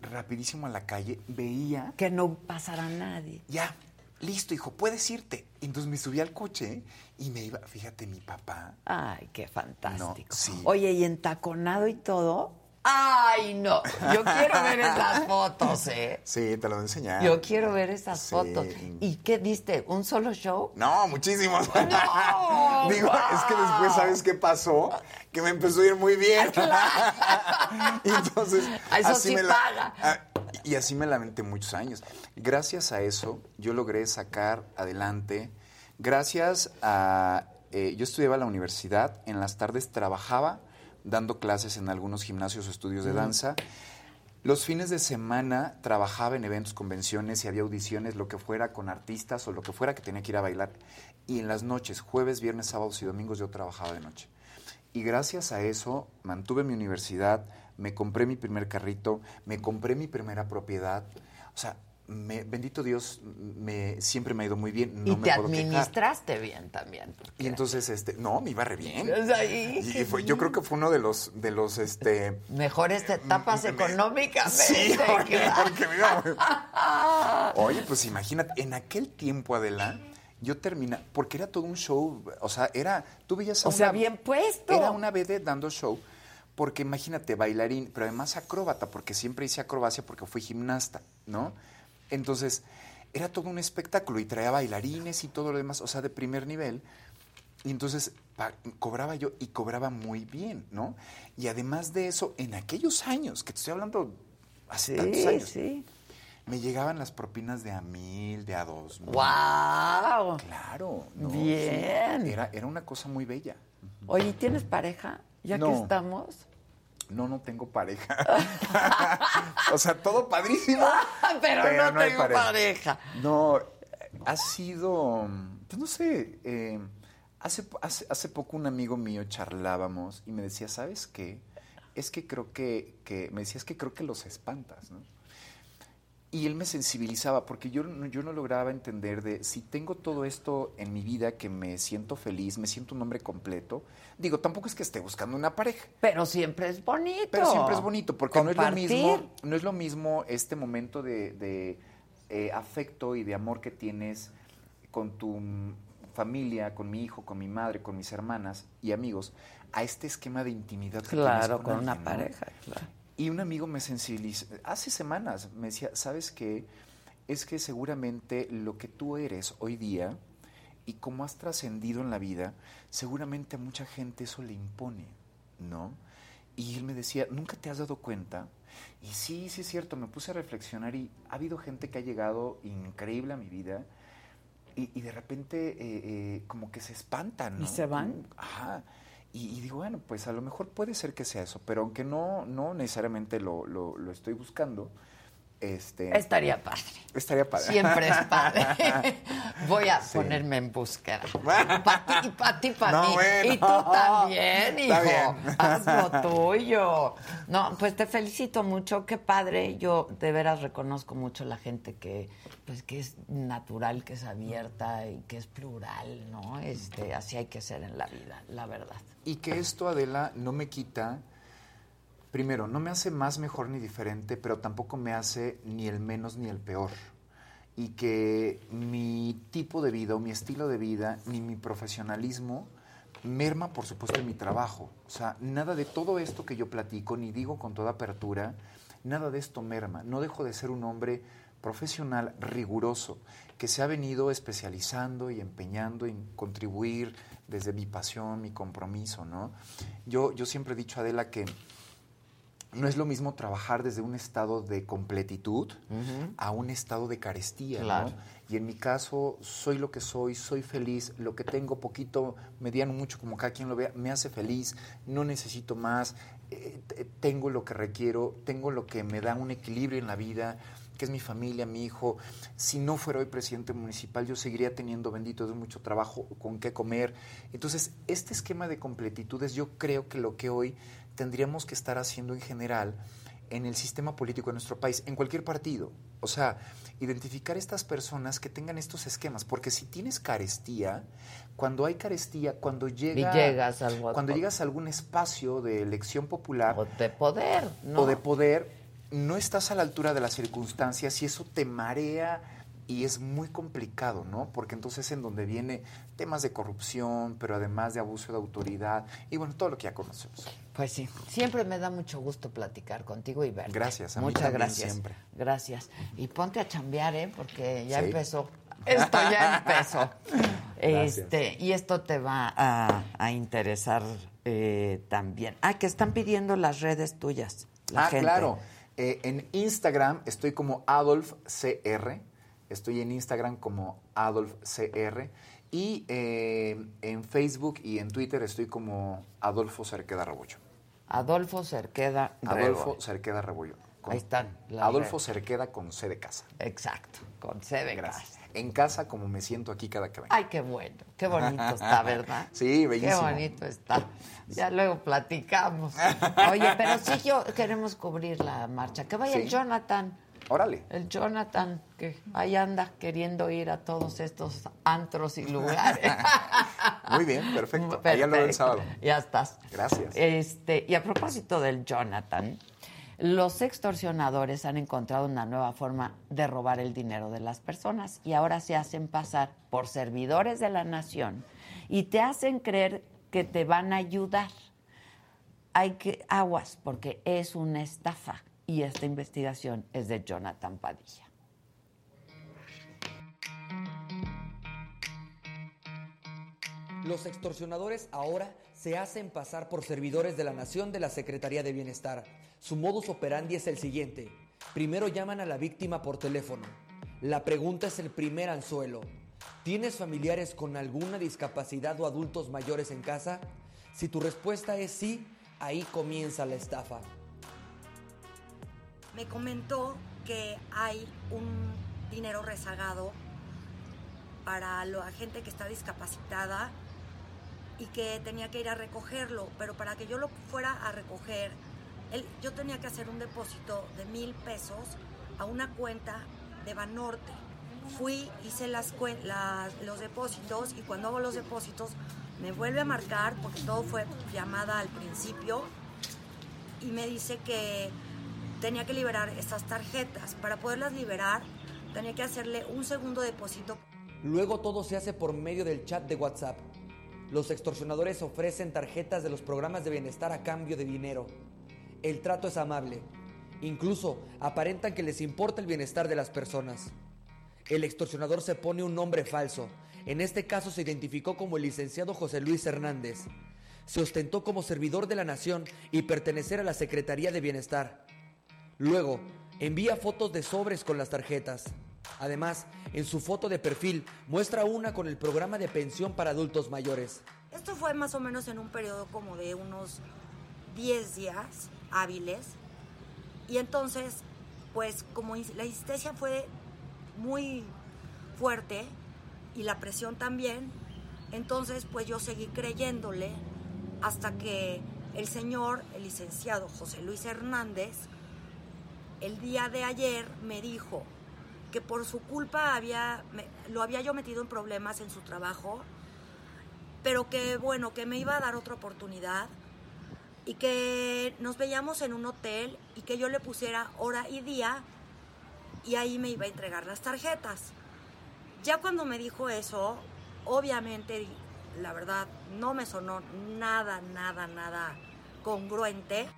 rapidísimo a la calle, veía... Que no pasara nadie. Ya, listo, hijo, puedes irte. Entonces me subí al coche y me iba, fíjate, mi papá. Ay, qué fantástico. No, sí. Oye, ¿y entaconado y todo? Ay, no. Yo quiero ver esas fotos, ¿eh? Sí, te lo voy a enseñar. Yo quiero ver esas Sí. fotos. ¿Y qué diste? ¿Un solo show? No, muchísimos. No, Digo, es que después, ¿sabes qué pasó? Que me empezó a ir muy bien. y entonces. Ah, Eso sí me paga. ah, y así me lamenté muchos años. Gracias a eso, yo logré sacar adelante. Gracias a. eh, yo estudiaba en la universidad, en las tardes trabajaba dando clases en algunos gimnasios o estudios de danza. Los fines de semana trabajaba en eventos, convenciones y había audiciones, lo que fuera con artistas o lo que fuera que tenía que ir a bailar. Y en las noches, jueves, viernes, sábados y domingos yo trabajaba de noche. Y gracias a eso mantuve mi universidad, me compré mi primer carrito, me compré mi primera propiedad. O sea, me- bendito Dios, me, siempre me ha ido muy bien. No y me te puedo quejar. administraste bien también. Y entonces, este, no, me iba re bien. Sea, y- fue- yo creo que fue uno de los, de los, este... Mejores etapas económicamente. Sí, porque, me Oye, pues imagínate, en aquel tiempo, Adela, yo termina, porque era todo un show, o sea, era, tú veías a O sea, una- bien puesto. Era una BD dando show, porque imagínate, bailarín, pero además acróbata, porque siempre hice acrobacia porque fui gimnasta, ¿no? Entonces, era todo un espectáculo y traía bailarines y todo lo demás, o sea, de primer nivel. Y entonces pa- cobraba yo y cobraba muy bien, ¿no? Y además de eso, en aquellos años, que te estoy hablando hace Sí, tantos años, sí. me llegaban las propinas de a mil, de a dos mil. ¡Guau! Claro. no, Bien. sí, era, era una cosa muy bella. Oye, ¿tienes pareja? Ya que estamos. No, no tengo pareja. o sea, todo padrísimo. Pero, no, tengo pareja. No, ha sido, pues no sé, eh, hace, hace, hace poco un amigo mío charlábamos y me decía, ¿sabes qué? Es que creo que, que me decía, es que creo que los espantas, ¿no? Y él me sensibilizaba porque yo, no- yo no lograba entender de si tengo todo esto en mi vida que me siento feliz, me siento un hombre completo. Digo, tampoco es que esté buscando una pareja. Pero siempre es bonito. Pero siempre es bonito, porque no es lo mismo, no es lo mismo este momento de, de, eh, afecto y de amor que tienes con tu familia, con mi hijo, con mi madre, con mis hermanas y amigos, a este esquema de intimidad que Claro, tienes con una alguien, ¿no? pareja, claro. Y un amigo me sensibilizó, hace semanas me decía, ¿sabes qué? Es que seguramente lo que tú eres hoy día y cómo has trascendido en la vida, seguramente a mucha gente eso le impone, ¿no? Y él me decía, ¿nunca te has dado cuenta? Y sí, sí es cierto, me puse a reflexionar y ha habido gente que ha llegado increíble a mi vida y, y de repente eh, eh, como que se espantan, ¿no? ¿Y se van? Ajá. Y, y digo, bueno, pues a lo mejor puede ser que sea eso, pero aunque no, no necesariamente lo, lo, lo estoy buscando, este... Estaría padre. Estaría padre. Siempre es padre. Voy a Sí. ponerme en búsqueda. Para ti, para ti, para No, ti. bueno. Y tú también, hijo. Está bien. Haz lo tuyo. No, pues te felicito mucho. Qué padre. Yo de veras reconozco mucho la gente que, pues, que es natural, que es abierta y que es plural, ¿no? Este, así hay que ser en la vida, la verdad. Y que esto, Adela, no me quita, primero, no me hace más mejor ni diferente, pero tampoco me hace ni el menos ni el peor. Y que mi tipo de vida o mi estilo de vida, ni mi profesionalismo, merma, por supuesto, en mi trabajo. O sea, nada de todo esto que yo platico, ni digo con toda apertura, nada de esto merma. No dejo de ser un hombre profesional riguroso, que se ha venido especializando y empeñando en contribuir desde mi pasión, mi compromiso, ¿no? Yo, yo siempre he dicho, Adela, que no es lo mismo trabajar desde un estado de completitud a un estado de carestía, Claro. ¿no? Y en mi caso, soy lo que soy, soy feliz, lo que tengo, poquito, mediano, mucho, como cada quien lo vea, me hace feliz, no necesito más, eh, tengo lo que requiero, tengo lo que me da un equilibrio en la vida, que es mi familia, mi hijo. Si no fuera hoy presidente municipal, yo seguiría teniendo, bendito Dios, mucho trabajo, con qué comer. Entonces, este esquema de completitudes, yo creo que lo que hoy tendríamos que estar haciendo en general en el sistema político de nuestro país, en cualquier partido. O sea, identificar estas personas que tengan estos esquemas, porque si tienes carestía, cuando hay carestía, cuando llega, llegas al- cuando llegas a algún espacio de elección popular O de poder, ¿no? o de poder, no estás a la altura de las circunstancias y eso te marea y es muy complicado, ¿no? Porque entonces es en donde viene temas de corrupción, pero además de abuso de autoridad y bueno, todo lo que ya conocemos. Pues sí, siempre me da mucho gusto platicar contigo y verte. Gracias, a mí Muchas también gracias. siempre. Gracias. Y ponte a chambear, ¿eh? Porque ya Sí. empezó. Esto ya empezó. Este, y esto te va a, a interesar eh, también. Ah, que están pidiendo las redes tuyas. La ah, gente. claro. Eh, en Instagram estoy como Adolf CR. Estoy en Instagram como Adolf CR. Y eh, en Facebook y en Twitter estoy como Adolfo Cerqueda Rebollo. Adolfo Cerqueda Adolfo. Cerqueda Rebollo. Con Ahí están. Adolfo redes. Cerqueda con C de casa. Exacto, con C de Gracias. casa. En casa, como me siento aquí cada que vengo. Ay, qué bueno, qué bonito está, ¿verdad? Sí, bellísimo. Qué bonito está. Ya luego platicamos. Oye, pero sí yo queremos cubrir la marcha. Que vaya el Sí. Jonathan. Órale. El Jonathan, que ahí anda queriendo ir a todos estos antros y lugares. Muy bien, perfecto. Lo veo el Perfecto. sábado. Ya estás. Gracias. Este, y a propósito del Jonathan, los extorsionadores han encontrado una nueva forma de robar el dinero de las personas y ahora se hacen pasar por servidores de la nación y te hacen creer que te van a ayudar. Hay que aguas porque es una estafa y esta investigación es de Jonathan Padilla. Los extorsionadores ahora se hacen pasar por servidores de la Nación de la Secretaría de Bienestar. Su modus operandi es el siguiente. Primero llaman a la víctima por teléfono. La pregunta es el primer anzuelo. ¿Tienes familiares con alguna discapacidad o adultos mayores en casa? Si tu respuesta es sí, ahí comienza la estafa. Me comentó que hay un dinero rezagado para la gente que está discapacitada y que tenía que ir a recogerlo, pero para que yo lo fuera a recoger, yo tenía que hacer un depósito de mil pesos a una cuenta de Banorte. Fui, hice las, los depósitos y cuando hago los depósitos me vuelve a marcar, porque todo fue llamada al principio, y me dice que tenía que liberar estas tarjetas. Para poderlas liberar, tenía que hacerle un segundo depósito. Luego todo se hace por medio del chat de WhatsApp. Los extorsionadores ofrecen tarjetas de los programas de bienestar a cambio de dinero. El trato es amable. Incluso aparentan que les importa el bienestar de las personas. El extorsionador se pone un nombre falso. En este caso se identificó como el licenciado José Luis Hernández. Se ostentó como servidor de la nación y pertenecer a la Secretaría de Bienestar. Luego, envía fotos de sobres con las tarjetas. Además, en su foto de perfil muestra una con el programa de pensión para adultos mayores. Esto fue más o menos en un periodo como de unos 10 días hábiles. Y entonces, pues como la insistencia fue muy fuerte y la presión también, entonces pues yo seguí creyéndole hasta que el señor, el licenciado José Luis Hernández, el día de ayer me dijo que por su culpa había, lo había yo metido en problemas en su trabajo, pero que bueno, que me iba a dar otra oportunidad y que nos veíamos en un hotel y que yo le pusiera hora y día y ahí me iba a entregar las tarjetas. Ya cuando me dijo eso, obviamente, la verdad, no me sonó nada, nada, nada congruente.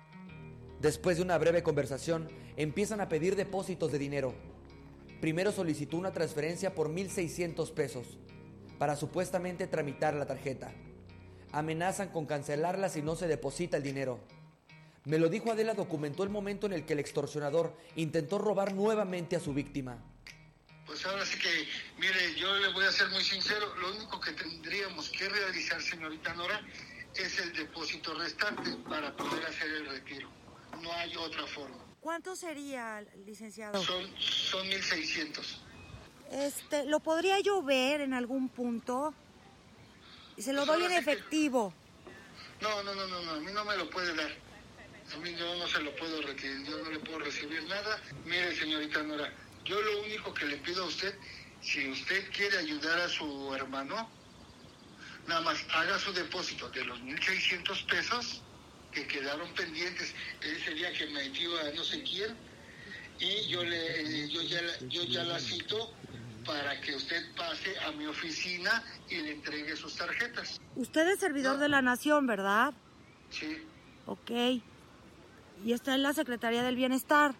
Después de una breve conversación, empiezan a pedir depósitos de dinero. Primero solicitó una transferencia por 1.600 pesos para supuestamente tramitar la tarjeta. Amenazan con cancelarla si no se deposita el dinero. Me lo dijo Adela documentó el momento en el que el extorsionador intentó robar nuevamente a su víctima. Pues ahora sí que, mire, yo le voy a ser muy sincero, lo único que tendríamos que realizar, señorita Nora, es el depósito restante para poder hacer el retiro. No hay otra forma. ¿Cuánto sería, licenciado? Son, son 1.600. Este, ¿lo podría yo ver en algún punto? Y se lo doy en efectivo. No, no, no, no, no, a mí no me lo puede dar. A mí yo no se lo puedo recibir, yo no le puedo recibir nada. Mire, señorita Nora, yo lo único que le pido a usted, si usted quiere ayudar a su hermano, nada más haga su depósito de los 1.600 pesos que quedaron pendientes ese día que metió a no sé quién y yo le eh, yo ya la- yo ya la cito para que usted pase a mi oficina y le entregue sus tarjetas. Usted es servidor de la nación, ¿verdad? Sí. Ok. Y está en la Secretaría del Bienestar.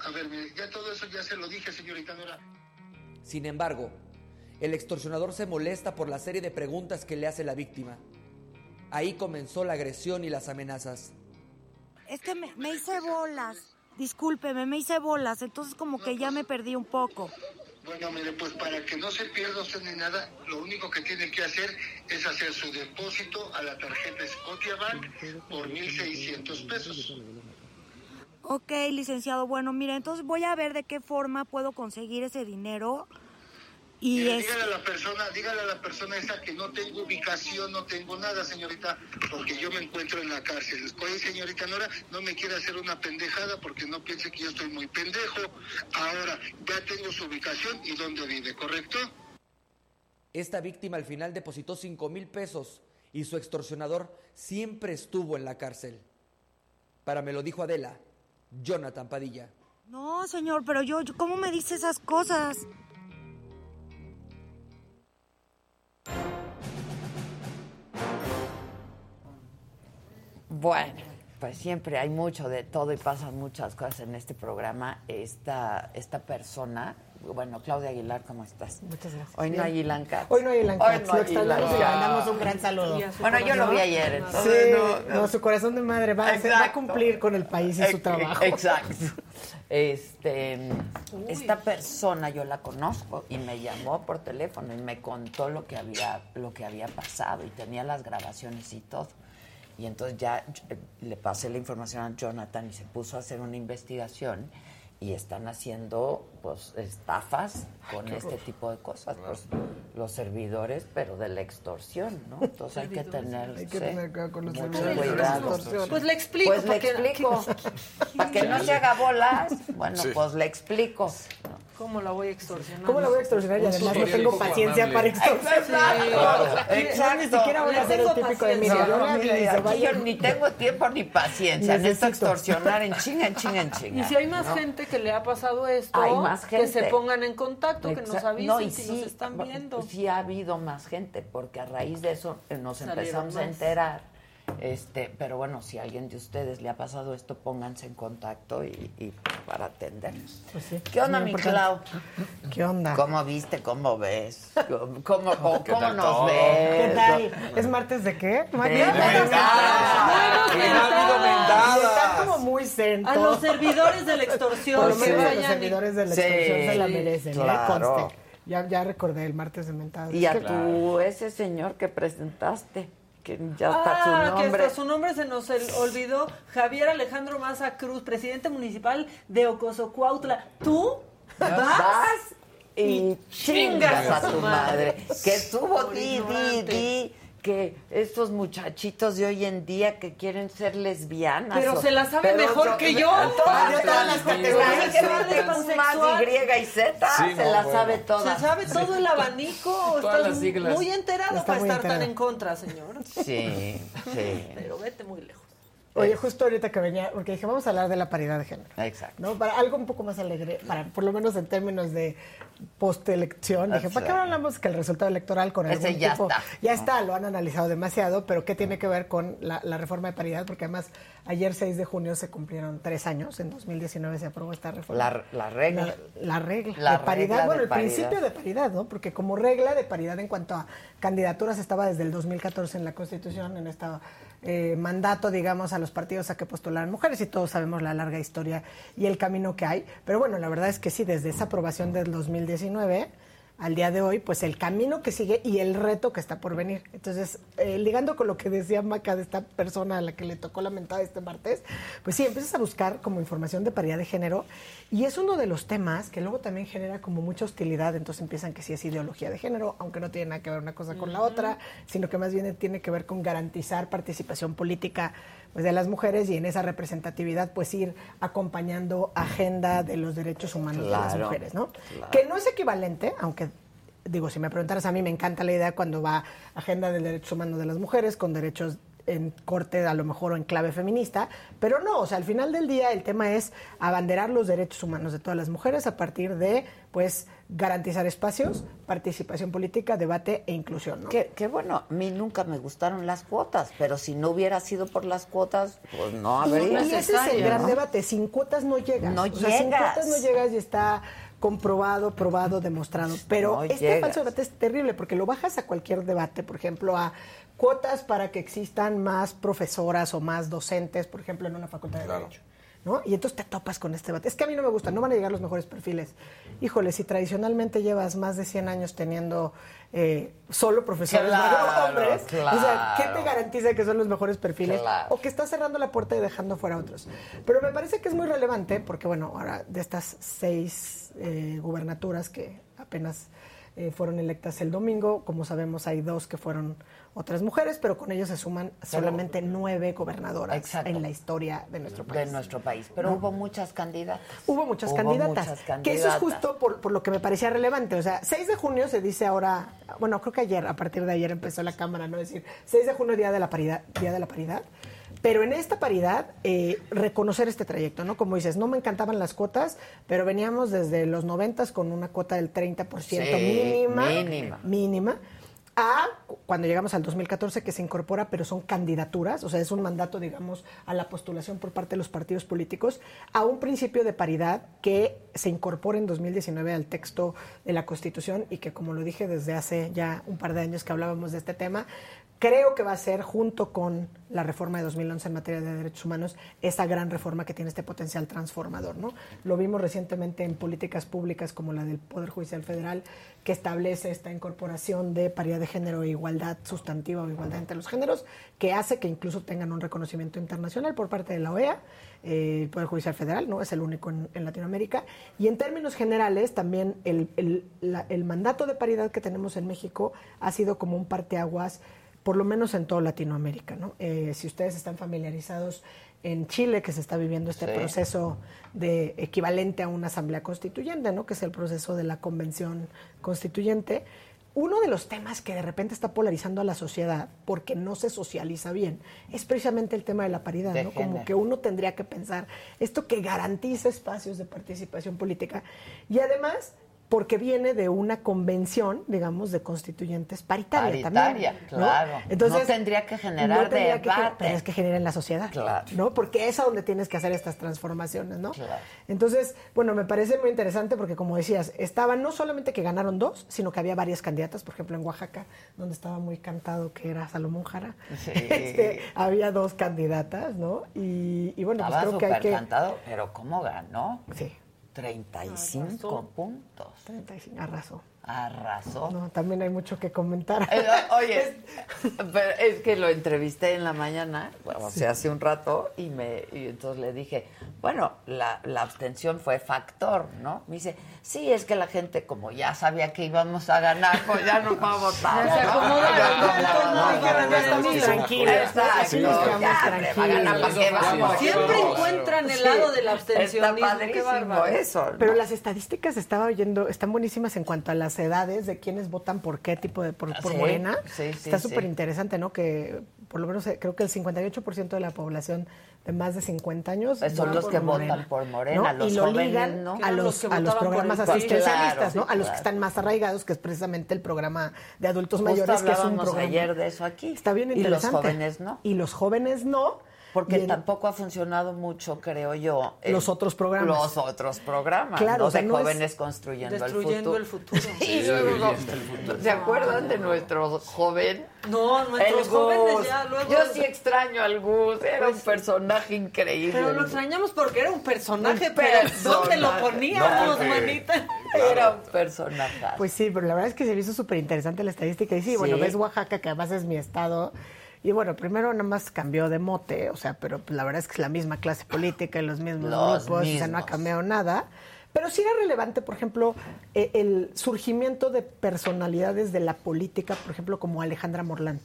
A ver, mire, ya todo eso ya se lo dije, señorita Nora. Sin embargo, el extorsionador se molesta por la serie de preguntas que le hace la víctima. Ahí comenzó la agresión y las amenazas. Es que me, me hice bolas. Discúlpeme, me hice bolas. Entonces como que ya me perdí un poco. Bueno, mire, pues para que no se pierda usted ni nada, lo único que tiene que hacer es hacer su depósito a la tarjeta Scotiabank por 1.600 pesos. Ok, licenciado. Bueno, mira, entonces voy a ver de qué forma puedo conseguir ese dinero. Y Mire, es... dígale a la persona, dígale a la persona esa que no tengo ubicación, no tengo nada, señorita, porque yo me encuentro en la cárcel. Oye, señorita Nora, no me quiere hacer una pendejada porque no piense que yo estoy muy pendejo. Ahora, ya tengo su ubicación y dónde vive, ¿correcto? Esta víctima al final depositó 5 mil pesos y su extorsionador siempre estuvo en la cárcel. Para me lo dijo Adela, Jonathan Padilla. No, señor, pero yo, yo- ¿cómo me dice esas cosas? Bueno, pues siempre hay mucho de todo y pasan muchas cosas en este programa. Esta, esta persona, bueno, Claudia Aguilar, ¿cómo estás? Muchas gracias. Hoy no hay. Hoy no hay Hoy no hay extrañamos Ilan y le mandamos un gran saludo. Bueno, yo lo vi ayer, Sí, entonces no, no, su corazón de madre va, va a cumplir con el país y su trabajo. Exacto. Este, esta persona yo la conozco y me llamó por teléfono y me contó lo que había, lo que había pasado y tenía las grabaciones y todo. Y entonces ya eh, le pasé la información a Jonathan y se puso a hacer una investigación y están haciendo pues estafas con este horror. tipo de cosas, pues los servidores, pero de la extorsión, ¿no? Entonces hay que tener, Hay que tener cuidado con los servidores. Pues le explico, Pues le para que- explico. Para que no se haga bolas, bueno, Sí. pues le explico. ¿Cómo la voy a extorsionar? ¿Cómo la voy a extorsionar? Y además no tengo paciencia para extorsionar. Exacto, exacto. Ni siquiera voy a hacer el típico de mira, yo ni tengo tiempo ni paciencia. Necesito Necesito. extorsionar en chinga, en chinga, en chinga. Y si hay más ¿no? gente que le ha pasado esto, Que se pongan en contacto, que nos avisen No, y si sí, nos están viendo. Sí ha habido más gente, porque a raíz de eso eh, nos Salieron empezamos a enterar. Este, pero bueno, si a alguien de ustedes le ha pasado esto, pónganse en contacto y, y para atender. Pues sí, ¿Qué onda, mi. Clau? ¿Qué onda? ¿Cómo viste? ¿Cómo ves? ¿Cómo, cómo, o ¿Qué cómo tal nos todo? ves? ¿Qué tal? ¿Es martes de qué? Martes De. Y Están como muy sentos. A los servidores de la extorsión, Por lo menos que a los servidores de la Sí, extorsión se la merecen, ¿eh? claro. Ya, ya recordé el martes de mentadas. Y Es a que- tu, ese señor que presentaste, que ya está su Ah, que nombre. hasta su nombre se nos el- olvidó. Javier Alejandro Maza Cruz, presidente municipal de Ocosocuautla. ¿Tú vas y chingas a tu madre. Que estuvo di, di, di, que estos muchachitos de hoy en día que quieren ser lesbianas. Pero o- se la sabe mejor yo- que yo. Todas, las categorías. más Y y Z, Sí, se la bueno. sabe todas. Se sabe todo el abanico. Todas Estás las siglas. muy enterado Está para muy estar tan en contra, señor. Sí, sí. Pero vete muy lejos. Oye, justo ahorita que venía, porque dije, vamos a hablar de la paridad de género. Exacto. ¿no? Para algo un poco más alegre, para por lo menos en términos de postelección. Dije, ¿para qué hablamos que el resultado electoral con Ese algún ya tipo... está. Ya está, lo han analizado demasiado, pero ¿qué tiene que ver con la, la reforma de paridad? Porque además ayer 6 de junio se cumplieron tres años, en 2019 se aprobó esta reforma. La, la regla. La, la regla La de paridad, bueno, el principio de paridad, ¿no? Porque como regla de paridad en cuanto a candidaturas estaba desde el 2014 en la Constitución, en este eh, mandato, digamos, a los partidos a que postularan mujeres y todos sabemos la larga historia y el camino que hay. Pero bueno, la verdad es que sí, desde esa aprobación del 2019 al día de hoy, pues el camino que sigue y el reto que está por venir. Entonces, eh, ligando con lo que decía Maca de esta persona a la que le tocó la mentada este martes, pues sí, empiezas a buscar como información de paridad de género y es uno de los temas que luego también genera como mucha hostilidad, entonces empiezan que sí es ideología de género, aunque no tiene nada que ver una cosa con la otra, sino que más bien tiene que ver con garantizar participación política pues, de las mujeres y en esa representatividad pues ir acompañando agenda de los derechos humanos de las mujeres, ¿no? claro. Que no es equivalente, aunque digo, si me preguntaras a mí me encanta la idea cuando va agenda de derechos humanos de las mujeres con derechos en corte a lo mejor o en clave feminista, pero no, o sea, al final del día el tema es abanderar los derechos humanos de todas las mujeres a partir de, pues, garantizar espacios, participación política, debate e inclusión, ¿no? Que, que bueno, a mí nunca me gustaron las cuotas, pero si no hubiera sido por las cuotas, pues no Y, habría. y ese es el gran debate. Sin cuotas no llegas. No O sea, sin cuotas no llegas y está comprobado, probado, demostrado. Pero No este llegas. falso debate es terrible porque lo bajas a cualquier debate, por ejemplo, a cuotas para que existan más profesoras o más docentes, por ejemplo, en una facultad de Derecho. ¿No? Y entonces te topas con este debate. Es que a mí no me gusta, no van a llegar los mejores perfiles. Híjole, si tradicionalmente llevas más de 100 años teniendo eh, solo profesores Claro, hombres, o sea, ¿qué te garantiza que son los mejores perfiles? Claro. O que estás cerrando la puerta y dejando fuera a otros. Pero me parece que es muy relevante porque, bueno, ahora de estas seis eh, gubernaturas que apenas eh, fueron electas el domingo, como sabemos hay dos que fueron otras mujeres, pero con ellos se suman solamente nueve gobernadoras en la historia de nuestro país. De nuestro país. Pero ¿No? hubo muchas candidatas. Hubo muchas Hubo candidatas. muchas Que eso es justo por, por lo que me parecía relevante. O sea, 6 de junio se dice ahora, bueno, creo que ayer, a partir de ayer empezó la Cámara, ¿no? Es decir, 6 de junio, Día de la Paridad. Día de la paridad. Pero en esta paridad, eh, reconocer este trayecto, ¿no? Como dices, no me encantaban las cuotas, pero veníamos desde los 90 con una cuota del 30% Sí, mínima. mínima. Mínima. A cu- cuando llegamos al 2014 que se incorpora, pero son candidaturas, o sea, es un mandato, digamos, a la postulación por parte de los partidos políticos, a un principio de paridad que se incorpora en 2019 al texto de la Constitución y que, como lo dije desde hace ya un par de años que hablábamos de este tema, creo que va a ser, junto con la reforma de 2011 en materia de derechos humanos, esa gran reforma que tiene este potencial transformador. ¿no? Lo vimos recientemente en políticas públicas como la del Poder Judicial Federal, que establece esta incorporación de paridad de género e igualdad sustantiva o igualdad entre los géneros, que hace que incluso tengan un reconocimiento internacional por parte de la OEA. eh, el Poder Judicial Federal, ¿no? Es el único en, Latinoamérica. Y en términos generales, también el mandato de paridad que tenemos en México ha sido como un parteaguas por lo menos en toda Latinoamérica. ¿no? Eh, si ustedes están familiarizados en Chile, que se está viviendo este Sí. proceso de equivalente a una asamblea constituyente, ¿no? que es el proceso de la convención constituyente, uno de los temas que de repente está polarizando a la sociedad porque no se socializa bien es precisamente el tema de la paridad, De ¿no? Como que uno tendría que pensar esto que garantiza espacios de participación política y además porque viene de una convención, digamos, de constituyentes paritaria, Paritaria, también. ¿no? claro. Entonces, No tendría que generar no tendría que- debate. pero es que genera en la sociedad, Claro. ¿no? Porque es a donde tienes que hacer estas transformaciones, ¿no? Entonces, bueno, me parece muy interesante porque, como decías, estaban no solamente que ganaron dos, sino que había varias candidatas, por ejemplo, en Oaxaca, donde estaba muy cantado que era Salomón Jara, Sí. este, había dos candidatas, ¿no? Y, y bueno, pues Estaba creo que hay que... cantado, pero ¿cómo ganó? Sí. 35 puntos. 35, arrasó. Arrasó. No, también hay mucho que comentar. Eh, oye, pero es que lo entrevisté en la mañana, bueno, o sea, hace un rato, y me y entonces le dije, bueno, la, la abstención fue factor, ¿no? Me dice, sí, es que la gente como ya sabía que íbamos a ganar, pues ya no va a votar. Ya se acomodaron. Siempre encuentran el lado del abstencionismo. Está qué padrísimo bárbaro. eso. Pero las estadísticas estaba oyendo, están buenísimas en cuanto a las edades de quienes votan por qué tipo de, por, por Sí, Morena. sí, sí, Está sí. súper interesante, ¿no? Que por lo menos eh, creo que el 58% de la población de más de 50 años Son vota los que Morena, votan por Morena, ¿no? los y lo jóvenes, ligan ¿no? a los, los que a los programas asistencialistas, Claro, ¿no? A los claro. que están más arraigados, que es precisamente el programa de adultos Justo mayores, que es un programa. ayer de eso aquí. Está bien Y los interesante. jóvenes no. Y los jóvenes no. Porque tampoco ha funcionado mucho, creo yo. eh, Los otros programas. Los otros programas. Claro, ¿no? o sea, de no jóvenes construyendo Destruyendo el el futuro. futuro. Sí, luego, ¿Se acuerdan de nuestro joven? No, nuestros El jóvenes Gus. ya luego. Yo sí extraño al Gus, era Pues, un personaje increíble. Pero lo extrañamos porque era un personaje, Un pero ¿dónde lo poníamos, porque- manita? Era un personaje. Pues sí, pero la verdad es que se me hizo súper interesante la estadística. Y sí, bueno, Sí. ves Oaxaca, que además es mi estado. Y bueno, primero nada más cambió de mote, o sea, pero la verdad es que es la misma clase política y los mismos Los grupos, o sea, no ha cambiado nada. Pero sí era relevante, por ejemplo, eh, el surgimiento de personalidades de la política, por ejemplo, como Alejandra Morlán,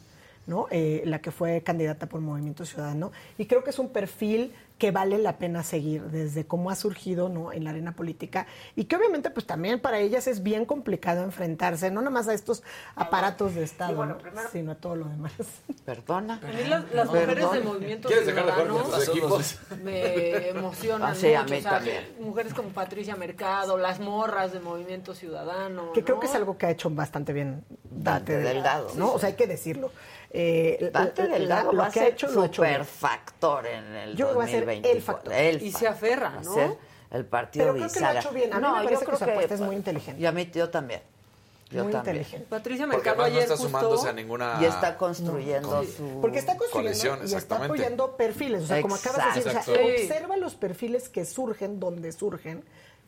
¿no? Eh, la que fue candidata por Movimiento Ciudadano. Y creo que es un perfil que vale la pena seguir desde cómo ha surgido ¿no? en la arena política y que obviamente pues también para ellas es bien complicado enfrentarse no nada más a estos aparatos de Estado, ¿no? sino a todo lo demás. Perdona. A mí las, las mujeres de Movimiento ¿Quieres dejar de jugar Ciudadano con tus equipos? me emocionan Ah, sí, a mucho. mí o sea, también. Mujeres como Patricia Mercado, las morras de Movimiento Ciudadano. que creo que es algo que ha hecho bastante bien Dante, Dante Delgado. ¿no? O sea, hay que decirlo. Eh, Dante la- la- Delgado lo va que ha hecho lo ha hecho bien. super factor en el Yo creo que va a ser el 2024. factor. El Y se aferra, Va a ¿no? ser el partido Pero creo que lo ha hecho bien. A mí me parece que su apuesta es muy inteligente. Y a mí yo también. Yo muy también. inteligente. Patricia Mercado además no ayer está justo... sumándose a ninguna... Y está construyendo con- su... Porque está construyendo Coalición, y está apoyando perfiles. O sea, como acabas de decir, o sea. Sí. observa los perfiles que surgen donde surgen,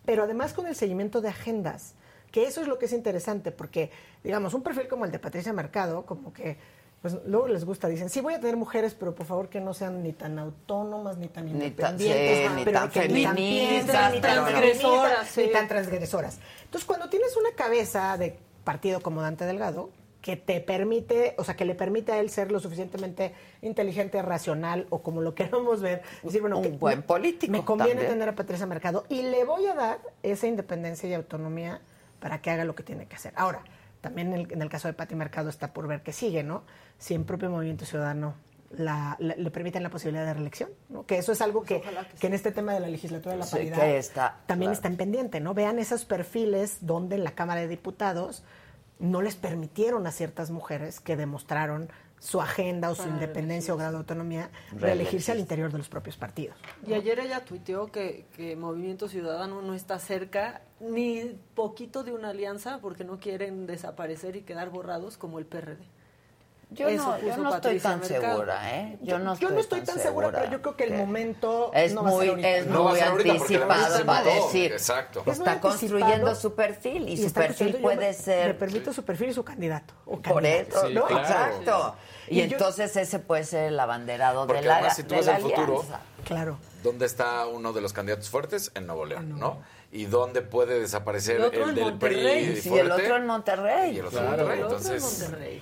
pero además con el seguimiento de agendas. Que eso es lo que es interesante, porque, digamos, un perfil como el de Patricia Mercado, como que, pues luego les gusta, dicen, sí voy a tener mujeres, pero por favor que no sean ni tan autónomas, ni tan independientes, ni pero tan feministas, ni tan transgresoras, Feministas, ni sí. tan transgresoras. Entonces, cuando tienes una cabeza de partido como Dante Delgado, que te permite, o sea, que le permite a él ser lo suficientemente inteligente, racional o como lo queramos ver, decir, bueno, Un que buen me- político Me conviene también. tener a Patricia Mercado y le voy a dar esa independencia y autonomía para que haga lo que tiene que hacer. Ahora, también en el, en el caso de Pati Mercado está por ver que sigue, ¿no? Si en propio Movimiento Ciudadano la- la- le permiten la posibilidad de reelección, ¿no? Que eso es algo que, que en este tema de la legislatura de la Sí, paridad que está, también claro. está en pendiente, ¿no? Vean esos perfiles donde en la Cámara de Diputados no les permitieron a ciertas mujeres que demostraron su agenda o su Para independencia o grado de autonomía reelegirse al interior de los propios partidos. Y ayer ella tuiteó que, que Movimiento Ciudadano no está cerca ni poquito de una alianza porque no quieren desaparecer y quedar borrados como el PRD. Yo Eso no, yo no estoy Patricia tan Mercado. segura, ¿eh? Yo no Yo no estoy tan segura, pero yo creo que el momento es no muy, es No muy anticipado para decir. Exacto. Es muy Está construyendo su perfil y, su está perfil construyendo, yo puede me- ser Le permito su perfil y su candidato. o por eso, Sí, ¿no? claro. Exacto. Y, Y yo- entonces ese puede ser el abanderado Porque de la, además, si tú de ves la el futuro, alianza. Claro. ¿Dónde está uno de los candidatos fuertes? En Nuevo León, ¿no? ¿Y dónde puede desaparecer El otro el en del Monterrey. PRI fuerte? el otro en Monterrey. Y el otro en Claro. Monterrey. El otro en Entonces,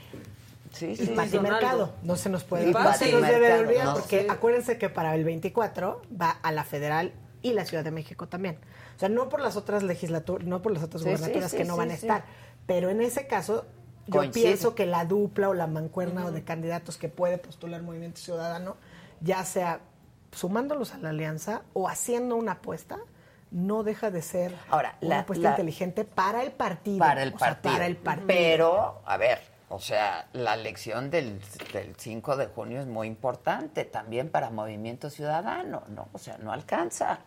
Sí, Y sí. Pati Donaldo. Mercado, no se nos puede Y no Pati se nos debe de olvidar, no. porque Sí. acuérdense que para el 24 va a la federal y la Ciudad de México también. O sea, no por las otras legislaturas, no por las otras Sí, gubernaturas sí, que no sí, van a sí. estar, pero en ese caso yo Coincide. pienso que la dupla o la mancuerna o de candidatos que puede postular Movimiento Ciudadano, ya sea sumándolos a la alianza o haciendo una apuesta, no deja de ser Ahora, una la- apuesta la- inteligente para el partido. para el o sea, partido. para el partido. Pero, a ver, o sea, la elección del, del 5 de junio es muy importante también para Movimiento Ciudadano, ¿no? O sea, no alcanza.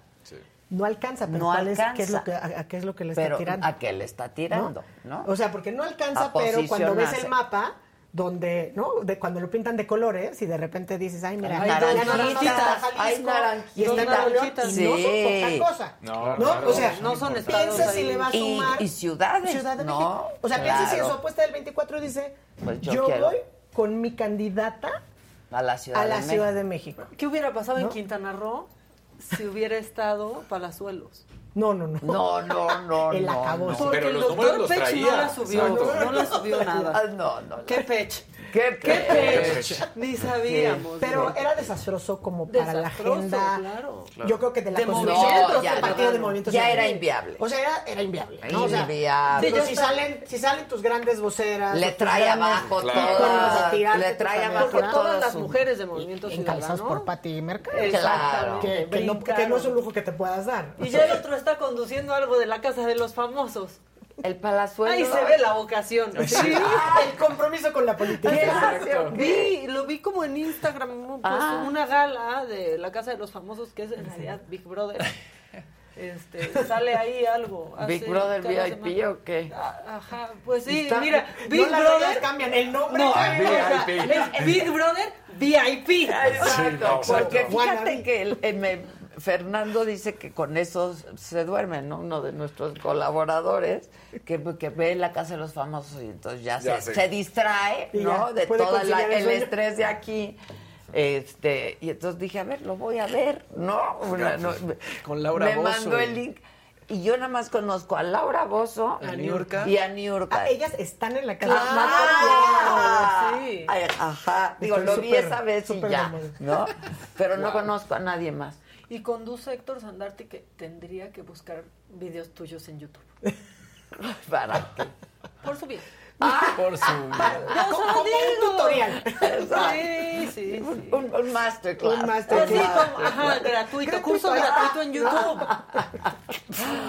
No alcanza, pero No ¿cuál es- ¿qué, es lo que, alcanza. a, a qué es lo que le Pero está tirando? a qué le está tirando, ¿no? O sea, porque no alcanza, A pero cuando ves el mapa, donde, ¿no? De cuando lo pintan de colores y de repente dices, ay, mira, Hay naranjitas, naranjitas, hay naranjitas. y está y Sí. no son poca cosa. No, ¿no? claro, o sea, son no son piensa si le va a Y- sumar y ciudades, Ciudad de ¿no? México. O sea, piensa si en su Claro. apuesta del 24 dice, Pues yo yo, voy con mi candidata A la Ciudad a la de Ciudad México. de México. ¿Qué hubiera pasado en ¿No? Quintana Roo si hubiera estado Palazuelos? No, no, no. No, no, no, El no, acabó. no. Porque Pero el los doctor números los Pech no traía. la subió, Exacto. no la subió nada. Ah, no, no. ¿Qué Pech? ¿Qué, ¿Qué pe- Pech? Ni sabíamos. Pero era desastroso como para la agenda. claro. Yo creo que de la De construcción movimiento del ya, partido no, de no. movimiento Ya era inviable. O sea, era, era inviable. ¿no? O sea, Inviable. si salen, si salen tus grandes voceras. Le trae abajo Claro. íconos toda, a tirarte le trae abajo Porque todas toda las mujeres de Movimiento encabezados Ciudadano. por Pati Mercado. Exactamente, Que, que no, que no es un lujo que te puedas dar. Y ya el otro está conduciendo algo de la casa de los famosos. El Palazuelo. Ahí se ve la vocación. Sí. el compromiso con la política. Vi, lo vi como en Instagram, pues, Ah. una gala de la casa de los famosos, que es en realidad Big Brother. Este, sale ahí algo. Big Brother VIP semana. o qué? Ah, Ajá, pues sí, Está- mira, Big Brother. cambian, el nombre No, cambia. o sea, es Big Brother VIP. Exacto, Sí, no, porque exacto. fíjate que el- eh, me- Fernando dice que con eso se duerme, ¿no? Uno de nuestros colaboradores que, que ve la casa de los famosos y entonces ya, Ya se, distrae, Y ¿no? ya, De todo el estrés de aquí. Este, y entonces dije, a ver, lo voy a ver, ¿no? Una- no, me- Con Laura Me Bozzo mandó y- el link. Y yo nada más conozco a Laura Bozo A Niurka. y a Niurka. Ah, ellas están en la casa. ¡Ah! Sí. Ay, Ajá. Digo, Estoy lo vi esa vez y ya. ¿no? Pero no conozco a nadie más. Y conduce Héctor Sandarte que tendría que buscar videos tuyos en YouTube. Para que- Por su bien. Por su... Yo solo como un tutorial. Sí, sí, sí. Un, un masterclass. Un masterclass. Así como, ajá, gratuito, Gratuito. curso gratuito en YouTube.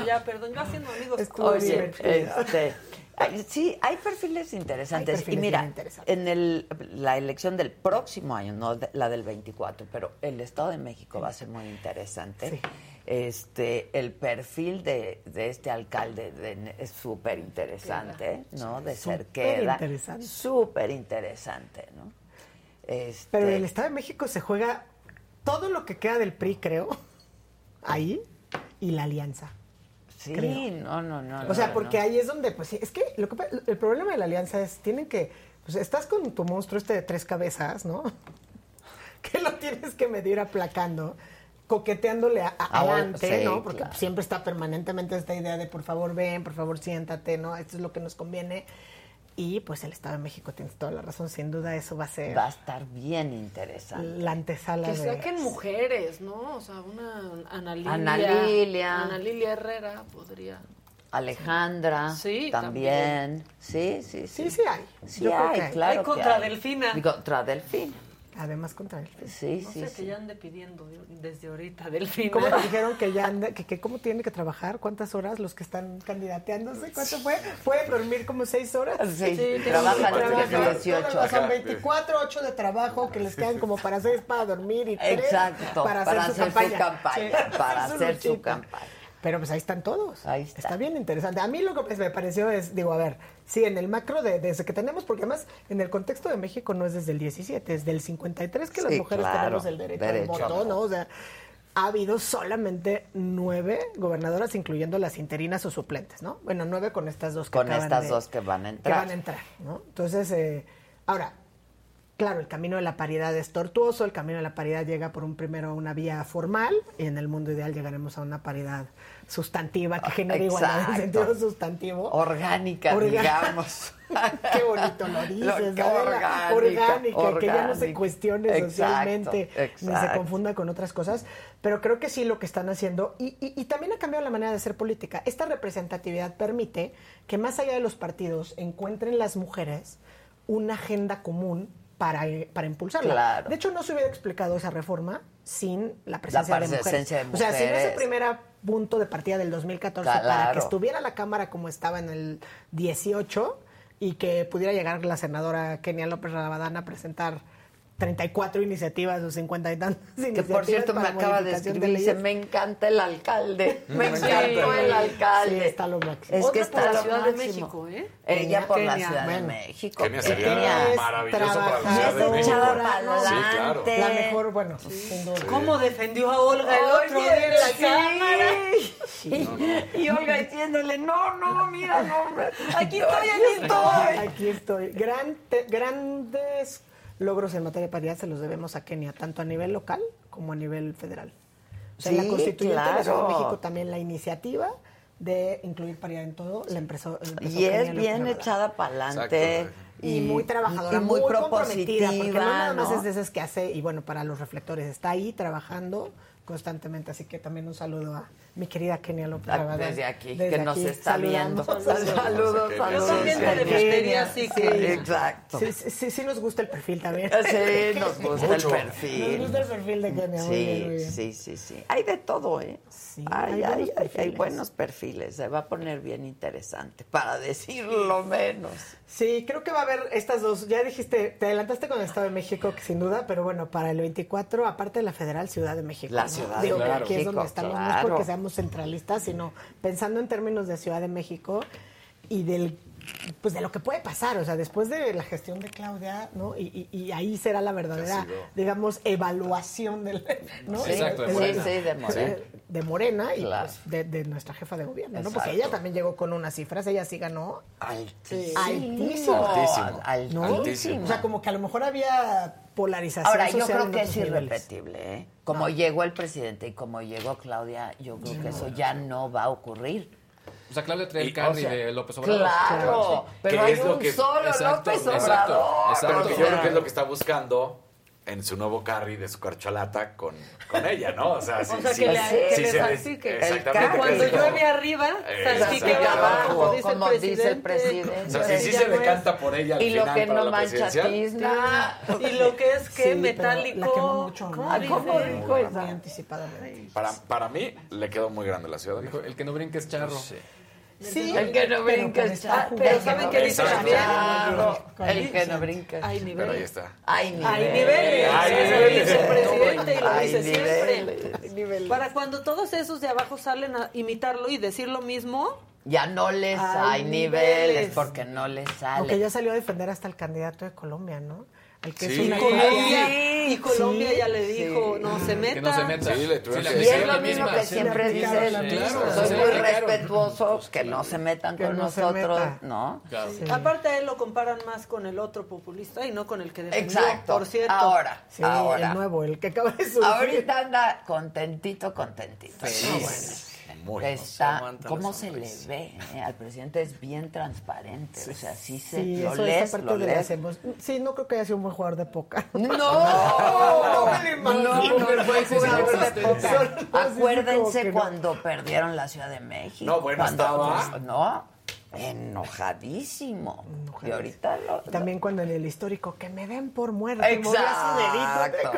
Ya, perdón, yo haciendo amigos. Oye, este, ay, sí, hay perfiles interesantes. Hay perfiles y mira, interesantes. en el, la elección del próximo año, no de- la del 24, pero el Estado de México va a ser muy interesante. Sí. Este, el perfil de, de este alcalde de- es súper interesante, ¿no? De ser queda. Superinteresante. Súper interesante, ¿no? Este, Pero en el Estado de México se juega todo lo que queda del PRI, creo, ahí, y la alianza. Sí, creo. no, no, no. O sea, no, porque no. ahí es donde, pues sí, es que, lo que el problema de la alianza es, tienen que, pues estás con tu monstruo este de tres cabezas, ¿no? Que lo tienes que medir aplacando, coqueteándole a- a- adelante, sí, ¿no? Porque claro. siempre está permanentemente esta idea de por favor ven, por favor siéntate, ¿no? Esto es lo que nos conviene. Y pues el Estado de México tienes toda la razón, sin duda eso va a ser Va a estar bien interesante. la antesala Que de... saquen mujeres, ¿no? O sea, una Ana Lilia. Ana Lilia. Ana Lilia Herrera podría. Alejandra Sí, también. Sí, sí, sí. Sí, sí hay. Sí Yo creo hay, que hay. claro Hay que contra hay. Delfina. Y Contra Delfina. Además contra él. Sí, No sí, sé, sí. que ya ande pidiendo desde ahorita Delfina. ¿Cómo te dijeron que ya anda, que, que cómo tiene que trabajar? ¿Cuántas horas los que están candidateándose? ¿Cuánto fue? ¿Pueden dormir como seis horas? Sí, tienen trabajan trabajar. 18 Todas Son horas. 24, 8 de trabajo que les quedan como para seis para dormir y tres Exacto, para para hacer, hacer su su campaña. campaña, para hacer su campaña. Pero pues ahí están todos. Ahí está. bien interesante. A mí lo que pues, me pareció es, digo, a ver, sí, en el macro de, desde que tenemos, porque además en el contexto de México no es desde el 17, es del 53 que las mujeres claro, tenemos el derecho, derecho al voto. ¿no? O sea, ha habido solamente nueve gobernadoras, incluyendo las interinas o suplentes, ¿no? Bueno, nueve con estas dos que Con estas de- dos que van a que entrar. van a entrar, ¿no? Entonces, eh, ahora, claro, el camino de la paridad es tortuoso, el camino de la paridad llega por un primero a una vía formal y en el mundo ideal llegaremos a una paridad sustantiva que genere igualdad en Exacto. sentido sustantivo. Orgánica, digamos. Qué bonito lo dices, Lo- orgánica, orgánica, que ya no se cuestione Exacto, socialmente, ni se exacto. confunda con otras cosas, pero creo que sí lo que están haciendo, y, y- y también ha cambiado la manera de hacer política. Esta representatividad permite que más allá de los partidos encuentren las mujeres una agenda común para, eh, para impulsarla. Claro. De hecho, no se hubiera explicado esa reforma sin la presencia, de, mujeres. de O sea, sin ese mujeres. primer punto de partida del 2014 para que estuviera la Cámara como estaba en el 18 y que pudiera llegar la senadora Kenia López Rabadán a presentar 34 iniciativas o 50 y tantas Que iniciativas por cierto me acaba de escribir, dice, leyes. me encanta el alcalde. Me Sí. encantó el alcalde. Sí, está lo máximo. Es que Otra por está la Ciudad de. México, ¿eh? Ella Kenia, por la Ciudad de. México. Kenia sería maravilloso para la Ciudad de México. Sí, claro. La mejor, bueno, sin duda. ¿Cómo defendió a Olga el otro día en la sí. cámara? Y Olga diciéndole, no, no, mira, no, hombre, aquí estoy, aquí Aquí estoy. Aquí estoy. Gran- te- grandes logros en materia de paridad se los debemos a Kenia, tanto a nivel local como a nivel federal. O sea, Sí, la constituyente Ciudad de claro. México también la iniciativa de incluir paridad en todo la empezó Y es bien echada para adelante. Y, muy trabajadora, y muy, comprometida, porque no nada más ¿no? es de esas que hace, y bueno, para los reflectores, está ahí trabajando constantemente, así que también un saludo a mi querida Kenia López Ah, desde aquí, Desde que nos aquí, está viendo. saludamos. Saludos, Yo saludos. también te defendería así Sí, que... Exacto. Sí, sí, sí, sí nos gusta el perfil también. Sí, nos gusta Mucho. el perfil. Nos gusta el perfil de Kenia. muy bien, muy Sí, bien. sí, sí, sí. Hay de todo, ¿eh? Sí, hay, hay hay, buenos hay- hay perfiles. buenos perfiles. Se va a poner bien interesante, para decirlo menos. Sí, creo que va a haber estas dos. Ya dijiste, te adelantaste con el Estado de México, que sin duda, pero bueno, para el 24, aparte de la Federal, Ciudad de México. La ¿no? Ciudad Digo de que aquí es México, donde estamos, no es claro. porque seamos centralistas, sino pensando en términos de Ciudad de México y del pues de lo que puede pasar, o sea, después de la gestión de Claudia, ¿no? Y, y- y ahí será la verdadera, digamos, evaluación del, ¿no? Sí, exacto, de Morena. Sí, sí, de Morena. de Morena y Claro. pues, de, de nuestra jefa de gobierno, ¿no? Exacto. Porque ella también llegó con unas cifras, ella sí ganó Altísimo. Altísimo. Altísimo. ¿no? Altísimo. O sea, como que a lo mejor había polarización Ahora, yo social creo en que es irrepetible, ¿eh? Como llegó el presidente y como llegó Claudia, yo creo que eso ya no va a ocurrir. O sea, Claudia trae el carry o sea, de López Obrador. Claro, Sí. pero ¿Qué hay es lo un que- solo Exacto, López exacto, Obrador. exacto. Pero que yo creo que es lo que está buscando en su nuevo carry de su corcholata con, con ella, ¿no? O sea, sí, O sea, sí, que le, sí, que sí le salpique. Exactamente. que Cuando llueve arriba, salpique abajo, dice, Como el dice el presidente. O sea, si sí se decanta por ella al Y lo final que para no la mancha tizna. Y lo que es que Sí, metálico. La quemó mucho. ¿Cómo dijo esa? Anticipadamente. Para, para mí le quedó muy grande la ciudad Dijo, el que no brinque es charro. Sí. Sí, el que no brinca está. Pero ¿saben qué dice también? está. El que no brinca. Hay Pero ahí niveles. está. Hay niveles. Hay niveles. Niveles. el presidente y lo Hay dice niveles. siempre. Para cuando todos esos de abajo salen a imitarlo y decir lo mismo, Ya no les Hay hay, niveles, niveles. porque no les sale. Aunque ya salió a defender hasta el candidato de Colombia, ¿no? El que Sí. es una Colombia, Sí, y Colombia sí, ya le dijo, no se meta. Que no se meta. Sí, le tuvieron la que Y es lo mismo que siempre dice. Claro, Soy muy aplicaron. respetuoso, que no se metan Que con no nosotros, meta. ¿no? Claro. Sí. Aparte a él lo comparan más con el otro populista y no con el que defendió, Exacto. por cierto. Ahora, Sí, ahora. el nuevo, el que acaba de subir. Ahorita anda contentito, contentito. Feliz. Muy. Está, ¿Cómo se le ve? eh? Al presidente es bien transparente. O sea, sí se Sí, lo eso lees, es parte lo de lees. las emo- Sí, no creo que haya sido un buen jugador de póker. No, no me lo no, imagino. no, jugador de como Acuérdense cuando perdieron la Ciudad de México. No, bueno, cuando- estaba- No, enojadísimo. Y ahorita lo... También cuando en el histórico, que me den por muerto. su dedito. Exacto.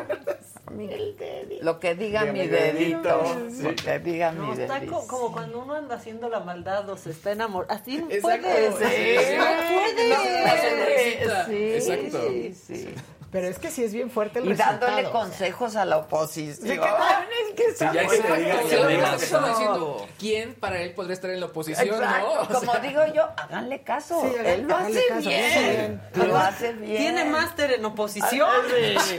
Lo que diga mi dedito. Lo que diga No, mi está dedito. co- como cuando uno anda haciendo la maldad o se está enamorando. Así no Exacto. puede Sí. ser. No puede. Sí, Exacto. sí, sí. Pero es que sí es bien fuerte el Y dándole consejos a la oposición. Es que está ya que te Sí, diciendo quién para él podría estar en la oposición, Exacto. ¿no? O sea, Como digo yo, háganle caso. Sí, Él lo hace caso, bien. bien. Lo hace bien. Tiene máster en oposición.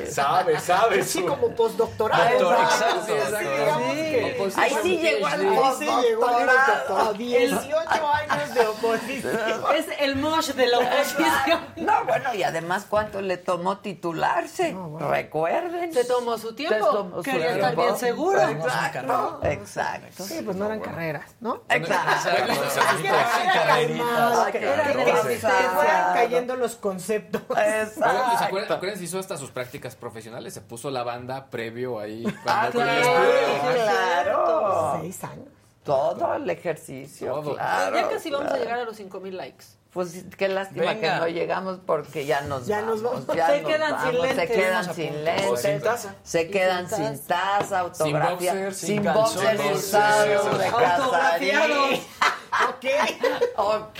Sabe, sabe. Sí, su- como postdoctorado. Doctor, Exacto. exacto, Sí. Ahí sí llegó al PhD. Ahí sí llegó al postdoctorado. doctorado. 18 años de oposición. Es el mosh de la oposición. No, bueno, y además, ¿cuánto le tomó titularse? Recuerden. Se tomó su tiempo. Se tomó su Quería estar tiempo. bien seguro. Exacto, exacto. Sí, pues no eran carreras, ¿no? Exacto. Era cayendo los conceptos. Oigan, ¿se acuerdan, Exacto. acuérdense, hizo hasta sus prácticas profesionales? Se puso la banda previo ahí. Ah, claro. Seis años. Todo el ejercicio, Todo. claro. Ya casi vamos a llegar a los 5000 likes. Pues qué lástima Venga. que no llegamos porque ya nos Ya vamos. nos vamos. ya Se nos quedan sin vamos, Se lentes. quedan sin lentes. Taza. Se quedan sin sin taza, autografía. sin sin boxers usados de Autografiados. Casarín. Ok. Ok.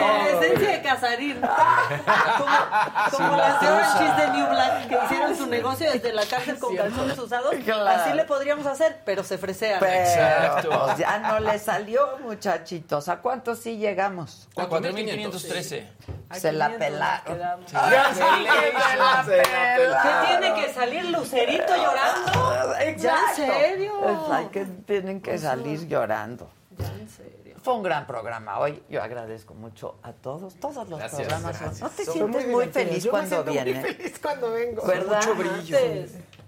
Con esencia de Casarín. Como, como las de Orange de New Black que hicieron su negocio desde la cárcel con calzones usados. Claro. Así le podríamos hacer, pero se fresean. Pero pues, ya no le salió, muchachitos. ¿A cuántos sí llegamos? 4.513. Se la 500 pelaron. Ya sí, se la pelaron. ¿Qué tiene que salir Lucerito llorando? Exacto. ¿Ya en serio? Es- hay que, tienen que salir llorando. Ya en serio. Fue un gran programa hoy. Yo agradezco mucho a todos, todos los Gracias, programas. gracias. ¿No te Son sientes muy feliz Yo me cuando siento muy vienes? feliz cuando vengo. ¿Verdad? Mucho brillo.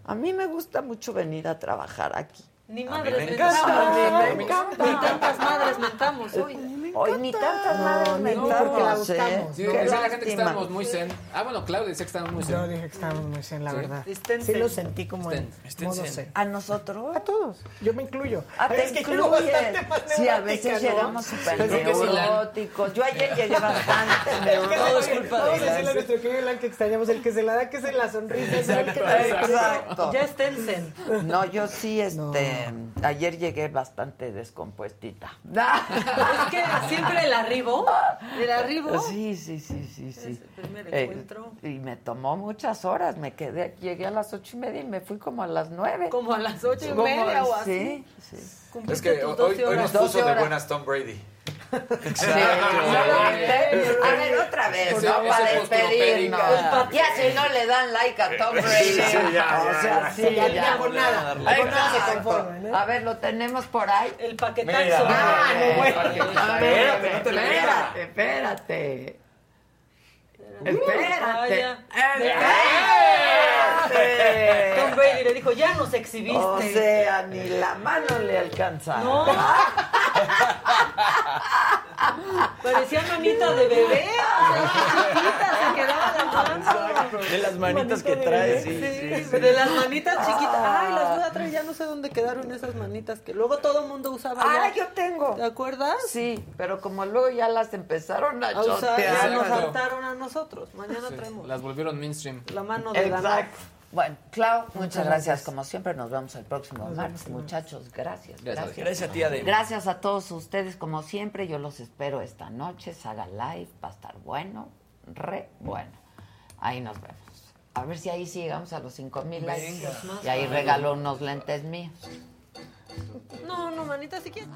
A mí me gusta mucho venir a trabajar aquí. Ni me madres encanta. mentamos. A mí me encanta. Ni tantas madres mentamos hoy. Hoy ni tantas madres No, me no, porque la buscamos. Sí, decía la gente que estábamos muy zen. Ah, bueno, Claudia decía que estábamos muy Yo zen. dije que estábamos muy zen, la Sí. verdad. Estén Sí zen. lo sentí como en Estén- estén modo zen. zen. ¿A nosotros? A todos. Yo me incluyo. Ah, te yo Sí, a veces llegamos súper neuróticos. Yo ayer llegué bastante Es que Todo es oye, culpa Vamos de a decirle a Ilan. nuestro querido Ilan que extrañamos el que se la da, que es en la sonrisa. el Exacto. Ya estén zen. No, yo sí, este, ayer llegué bastante descompuestita. Es que siempre el arribo, el arribo. Sí, sí, sí, sí, sí. el primer Eh, encuentro. y me tomó muchas horas, me quedé, llegué a las ocho y media y me fui como a las nueve. Como a las ocho y media o así. Sí, sí. Es que hoy, 12 hoy nos puso 12 de buenas Tom Brady. Sí. A ver, otra vez, Ese- ¿no? Para despedirnos. Ya si no le dan like a Tom Brady. Sí, sí, ya, o sea, sí, Ya, ya. ya, por nada. Por nada se Exacto. conforman, ¿eh? A ver, lo tenemos por ahí. El paquetazo. Mira. Ah, no, bueno. A ver, espérate, no te le espérate, espérate. Espérate. Tom Brady le dijo, ya nos exhibiste. O sea, ni la mano le alcanza. No. Parecía manita de bebé. O sea, chiquita, se quedaba la. De las manitas que trae, sí, sí, sí. De las manitas chiquitas. Ay, las voy a traer. Ya no sé dónde quedaron esas manitas que luego todo el mundo usaba. Ah, ya. yo tengo. ¿Te acuerdas? Sí, pero como luego ya las empezaron a A usar, ya chotear. nos saltaron a nosotros. Mañana Sí, traemos Las volvieron mainstream. la mano de la Exacto. Bueno, Clau, muchas, Muchas gracias. gracias. Como siempre, nos vemos el próximo Nos martes. vemos. Muchachos, gracias. Gracias. Gracias a ti. Gracias a todos ustedes, como siempre. Yo los espero esta noche. Saga Live, va a estar bueno, re bueno. Ahí nos vemos. A ver si ahí sí llegamos a los 5 mil likes. Y ahí regalo unos lentes míos. No, no, manita, si quieres.